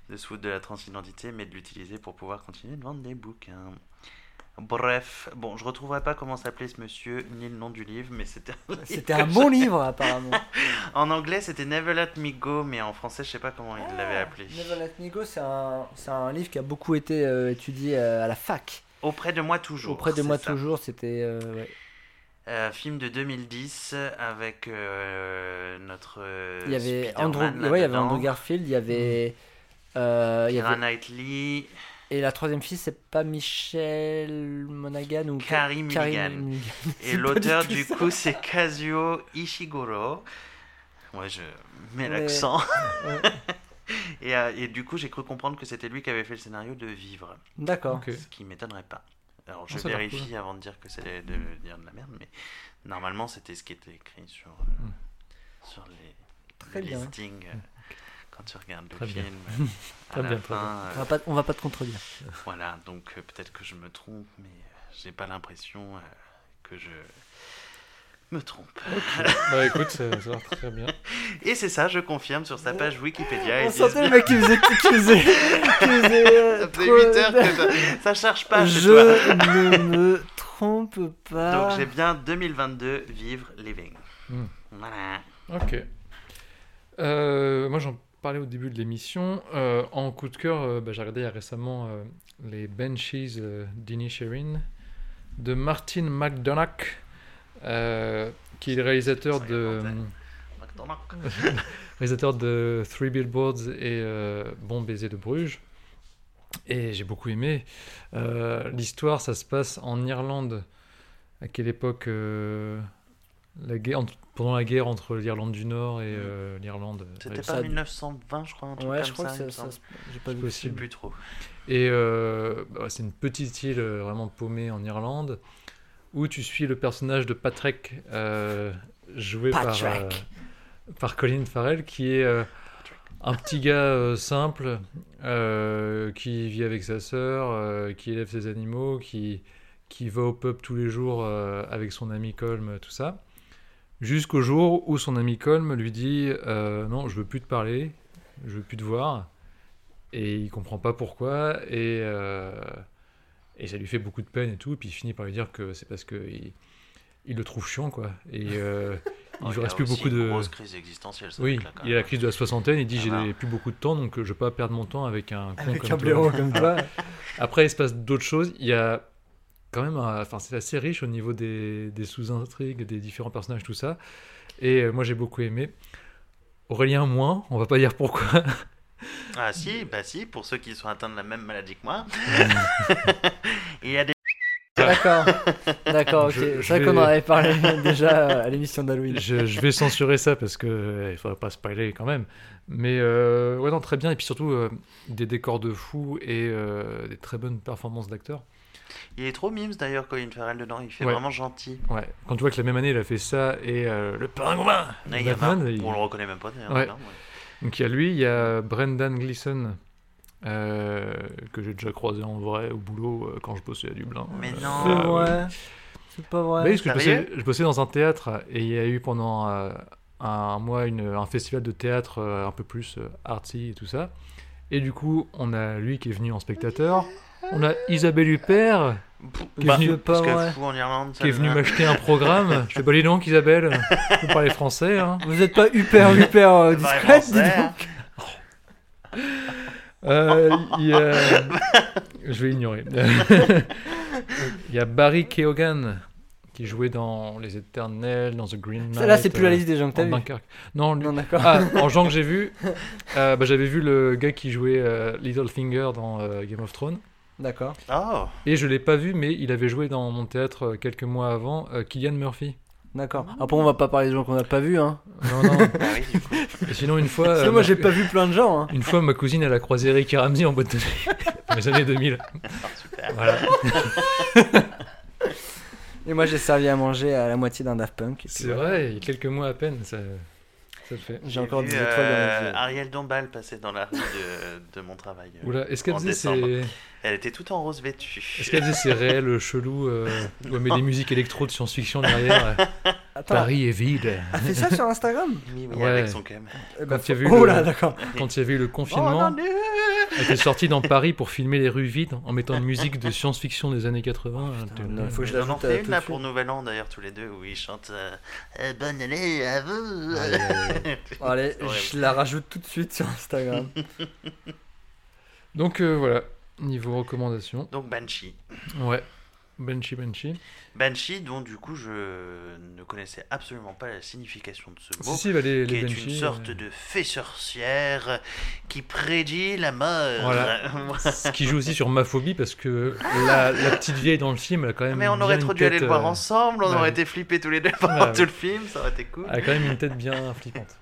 de se foutre de la transidentité, mais de l'utiliser pour pouvoir continuer de vendre des bouquins. Bref, bon, je retrouverai pas comment s'appelait ce monsieur ni le nom du livre, mais c'était. C'était un bon livre, apparemment. En anglais, c'était Never Let Me Go, mais en français, je sais pas comment il l'avait appelé. Never Let Me Go, c'est un, un livre qui a beaucoup été euh, étudié euh, à la fac. Auprès de moi toujours. Auprès de moi ça. toujours, c'était. euh, ouais. Euh, film de 2010 avec euh, notre. Il y avait Andrew, ouais, il y avait. Andrew Garfield, il y avait. il y Keira avait Knightley, et la troisième fille, c'est pas Michelle Monaghan ou Carey Mulligan. Et l'auteur du ça. coup, c'est Kazuo Ishiguro. Ouais, je mets l'accent. Ouais. et, euh, et du coup, j'ai cru comprendre que c'était lui qui avait fait le scénario de Vivre. D'accord. Ce qui m'étonnerait pas. Alors, je Ah, l'air vérifie avant de dire que c'est de dire de la merde, mais normalement, c'était ce qui était écrit sur, euh, Hmm. sur les, Très les bien. listings euh, quand tu regardes le Très bien. film. euh, à Très la bien, très fin, bien. euh, On va pas, on va pas te contredire. voilà, donc euh, peut-être que je me trompe, mais j'ai pas l'impression euh, que je me trompe. Bah écoute, ça, ça a l'air très bien. Et c'est ça, je confirme sur sa page Wikipédia. On sentait le bien- mec qui faisait. Qui faisait, qui faisait, euh, Ça fait trop- 8 heures que ça, ça cherche pas chez toi. Je ne me trompe pas. Donc j'ai bien 2022 vivre living. Hmm. Voilà. Ok. Euh, moi, j'en parlais au début de l'émission. Euh, en coup de cœur, euh, bah, j'ai regardé il y a récemment euh, les Banshees euh, d'Inisherin de Martin McDonagh, qui est le réalisateur de, réalisateur de Three Billboards et Bon baiser de Bruges. Et j'ai beaucoup aimé. L'histoire, ça se passe en Irlande. À quelle époque la guerre, Pendant la guerre entre l'Irlande du Nord et euh, l'Irlande. C'était ça- pas 1920, je crois, un truc Ouais, comme je crois ça. que ça, ça j'ai pas vu. Je sais possible. plus trop. Et euh, bah, c'est une petite île euh, vraiment paumée en Irlande où tu suis le personnage de Patrick, euh, joué par, Patrick. euh, par Colin Farrell, qui est euh, un petit gars euh, simple euh, qui vit avec sa sœur, euh, qui élève ses animaux, qui, qui va au pub tous les jours euh, avec son ami Colm, tout ça. Jusqu'au jour où son ami Colm lui dit euh, Non, je veux plus te parler, je veux plus te voir et il comprend pas pourquoi et euh, et ça lui fait beaucoup de peine et tout et puis il finit par lui dire que c'est parce que il, le trouve chiant quoi et euh, il a reste plus aussi beaucoup une de grosse crise existentielle. ce oui il a la crise de la soixantaine il dit Ça j'ai plus beaucoup de temps donc je vais pas perdre mon temps avec un con Avec comme un toi. comme toi. après il se passe d'autres choses il y a quand même un- enfin c'est assez riche au niveau des, des sous-intrigues des différents personnages tout ça et euh, moi j'ai beaucoup aimé Aurélien moins on va pas dire pourquoi Ah si, bah si, pour ceux qui sont atteints de la même maladie que moi. Il y a des... d'accord. D'accord, ok. Je- C'est je vrai qu'on en avait parlé déjà à l'émission d'Halloween. Je, je vais censurer ça parce que euh, il faudrait pas spoiler quand même. Mais euh, ouais, non, très bien. Et puis surtout, euh, des décors de fou et euh, des très bonnes performances d'acteurs. Il est trop mimes d'ailleurs, Colin Farrell dedans. Il fait Ouais. vraiment gentil. Ouais, quand tu vois que la même année, il a fait ça et euh, le pingouin Ouais, il y a Batman, il- On le reconnaît même pas d'ailleurs. Ouais. dedans, ouais. Donc il y a lui, il y a Brendan Gleeson, euh, que j'ai déjà croisé en vrai au boulot euh, quand je bossais à Dublin. Mais Euh, non. C'est euh, vrai. C'est pas vrai. Oui, parce que je bossais, je bossais dans un théâtre et il y a eu pendant euh, un mois une- un festival de théâtre euh, un peu plus euh, artsy et tout ça. Et du coup, on a lui qui est venu en spectateur. On a Isabelle Huppert qui est Bah, venue, pas parce que vrai. fou en Irlande, ça qui est venue va. m'acheter un programme. Je fais pas les donc Isabelle. Vous parlez français, hein Vous êtes pas hyper, hyper euh, Ça discrète, dis donc. hein. Euh, il y a... Je vais ignorer. il y a Barry Keoghan qui jouait dans Les Éternels, dans The Green Knight. Celle-là, c'est plus la euh, liste des gens que t'as en vu. Dunkerque. Non, lui- Non, d'accord. Ah, en gens que j'ai vu, euh, bah, j'avais vu le gars qui jouait euh, Littlefinger dans euh, Game of Thrones. D'accord. Oh, Et je l'ai pas vu, mais il avait joué dans mon théâtre euh, quelques mois avant, euh, Killian Murphy. D'accord. Après, on va pas parler des gens qu'on a pas vus, hein. Non, non. ah. Et sinon, une fois, Parce que euh, moi, ma- j'ai pas vu plein de gens, hein. une fois, ma cousine, elle a croisé Rick et Ramsey en boîte de nuit dans les années 2000. Super. Voilà. Et moi, j'ai servi à manger à la moitié d'un Daft Punk. C'est voilà. vrai, il y a quelques mois à peine, ça, ça le fait. J'ai encore vu, des étoiles dans euh, les yeux. Ariel Dombal passer dans la rue de, de mon travail. Oula, est-ce qu'elle faisait. Elle était toute en rose vêtue. Est-ce qu'elle faisait ses réels chelous euh, où elle met des musiques électro de science-fiction derrière euh, Attends, Paris est vide. elle fait ça sur Instagram Oui, oui, Ouais. avec son cam. Eh ben, Quand il y a faut- vu Oh le- là, d'accord. Quand il y avait eu le Oh, confinement, non, non. elle était sortie dans Paris pour filmer les rues vides en mettant une musique de science-fiction des années 80. putain, Elle était- non, il faut que je Ils en l'ajoute, euh, fait tout une de là suite. pour Nouvel An d'ailleurs tous les deux où ils chantent euh, Euh, Bonne année à vous. Aïe, aïe, aïe. Allez, je la rajoute tout de suite sur Instagram. Donc euh, voilà, niveau recommandation. Donc Banshee. Ouais, Banshee Banshee. Banshee dont du coup je ne connaissais absolument pas la signification de ce mot. Si, si, bah, les, qui les est Banshee. une sorte euh, de fée sorcière qui prédit la mort. Voilà. Ce qui joue aussi sur ma phobie parce que la, la petite vieille dans le film, elle a quand même. Mais on aurait trop dû aller le voir euh, ensemble, on ouais. aurait été flippés tous les deux pendant Ouais, tout ouais. le film, ça aurait été cool. Elle a quand même une tête bien flippante.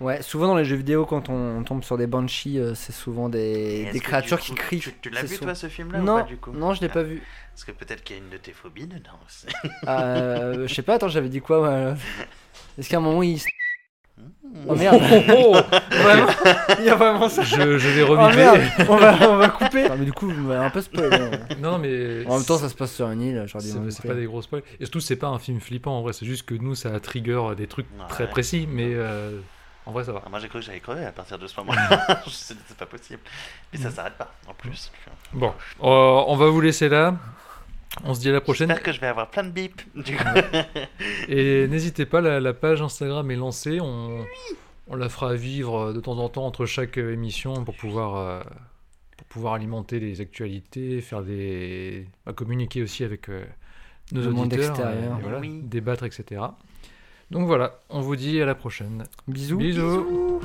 Ouais, souvent dans les jeux vidéo, quand on tombe sur des banshees, euh, c'est souvent des, créatures qui crient. Tu, tu l'as vu souvent- toi ce film-là ou Non, pas du coup non, je l'ai Ah. pas vu. Parce que peut-être qu'il y a une de tes phobies dedans aussi. Euh, je sais pas, attends, j'avais dit quoi Est-ce qu'à un moment il. Mmh. Oh merde Oh, Vraiment Il y a vraiment ça je, je vais Oh merde on va, on va couper Non, mais du coup, vous m'avez un peu spoilé. hein. non, mais. En même temps, ça se passe sur une île, dû C'est pas des gros spoils. Et surtout, c'est pas un film flippant en vrai, c'est juste que nous, ça trigger des trucs Ouais. très précis, mais euh, en vrai, ça va. Ah, moi j'ai cru que j'allais crever à partir de ce moment-là. Je me suis dit, c'est pas possible. Mais ça s'arrête pas en plus. Bon, euh, on va vous laisser là. On se dit à la prochaine. J'espère que je vais avoir plein de bips. Du coup. Et n'hésitez pas, la, la page Instagram est lancée. On, on la fera vivre de temps en temps entre chaque euh, émission pour pouvoir, euh, pour pouvoir alimenter les actualités, faire des, bah, communiquer aussi avec euh, nos Le monde auditeurs, extérieur. et voilà, Oui. débattre, etc. Donc voilà, on vous dit à la prochaine. Bisous. Bisous.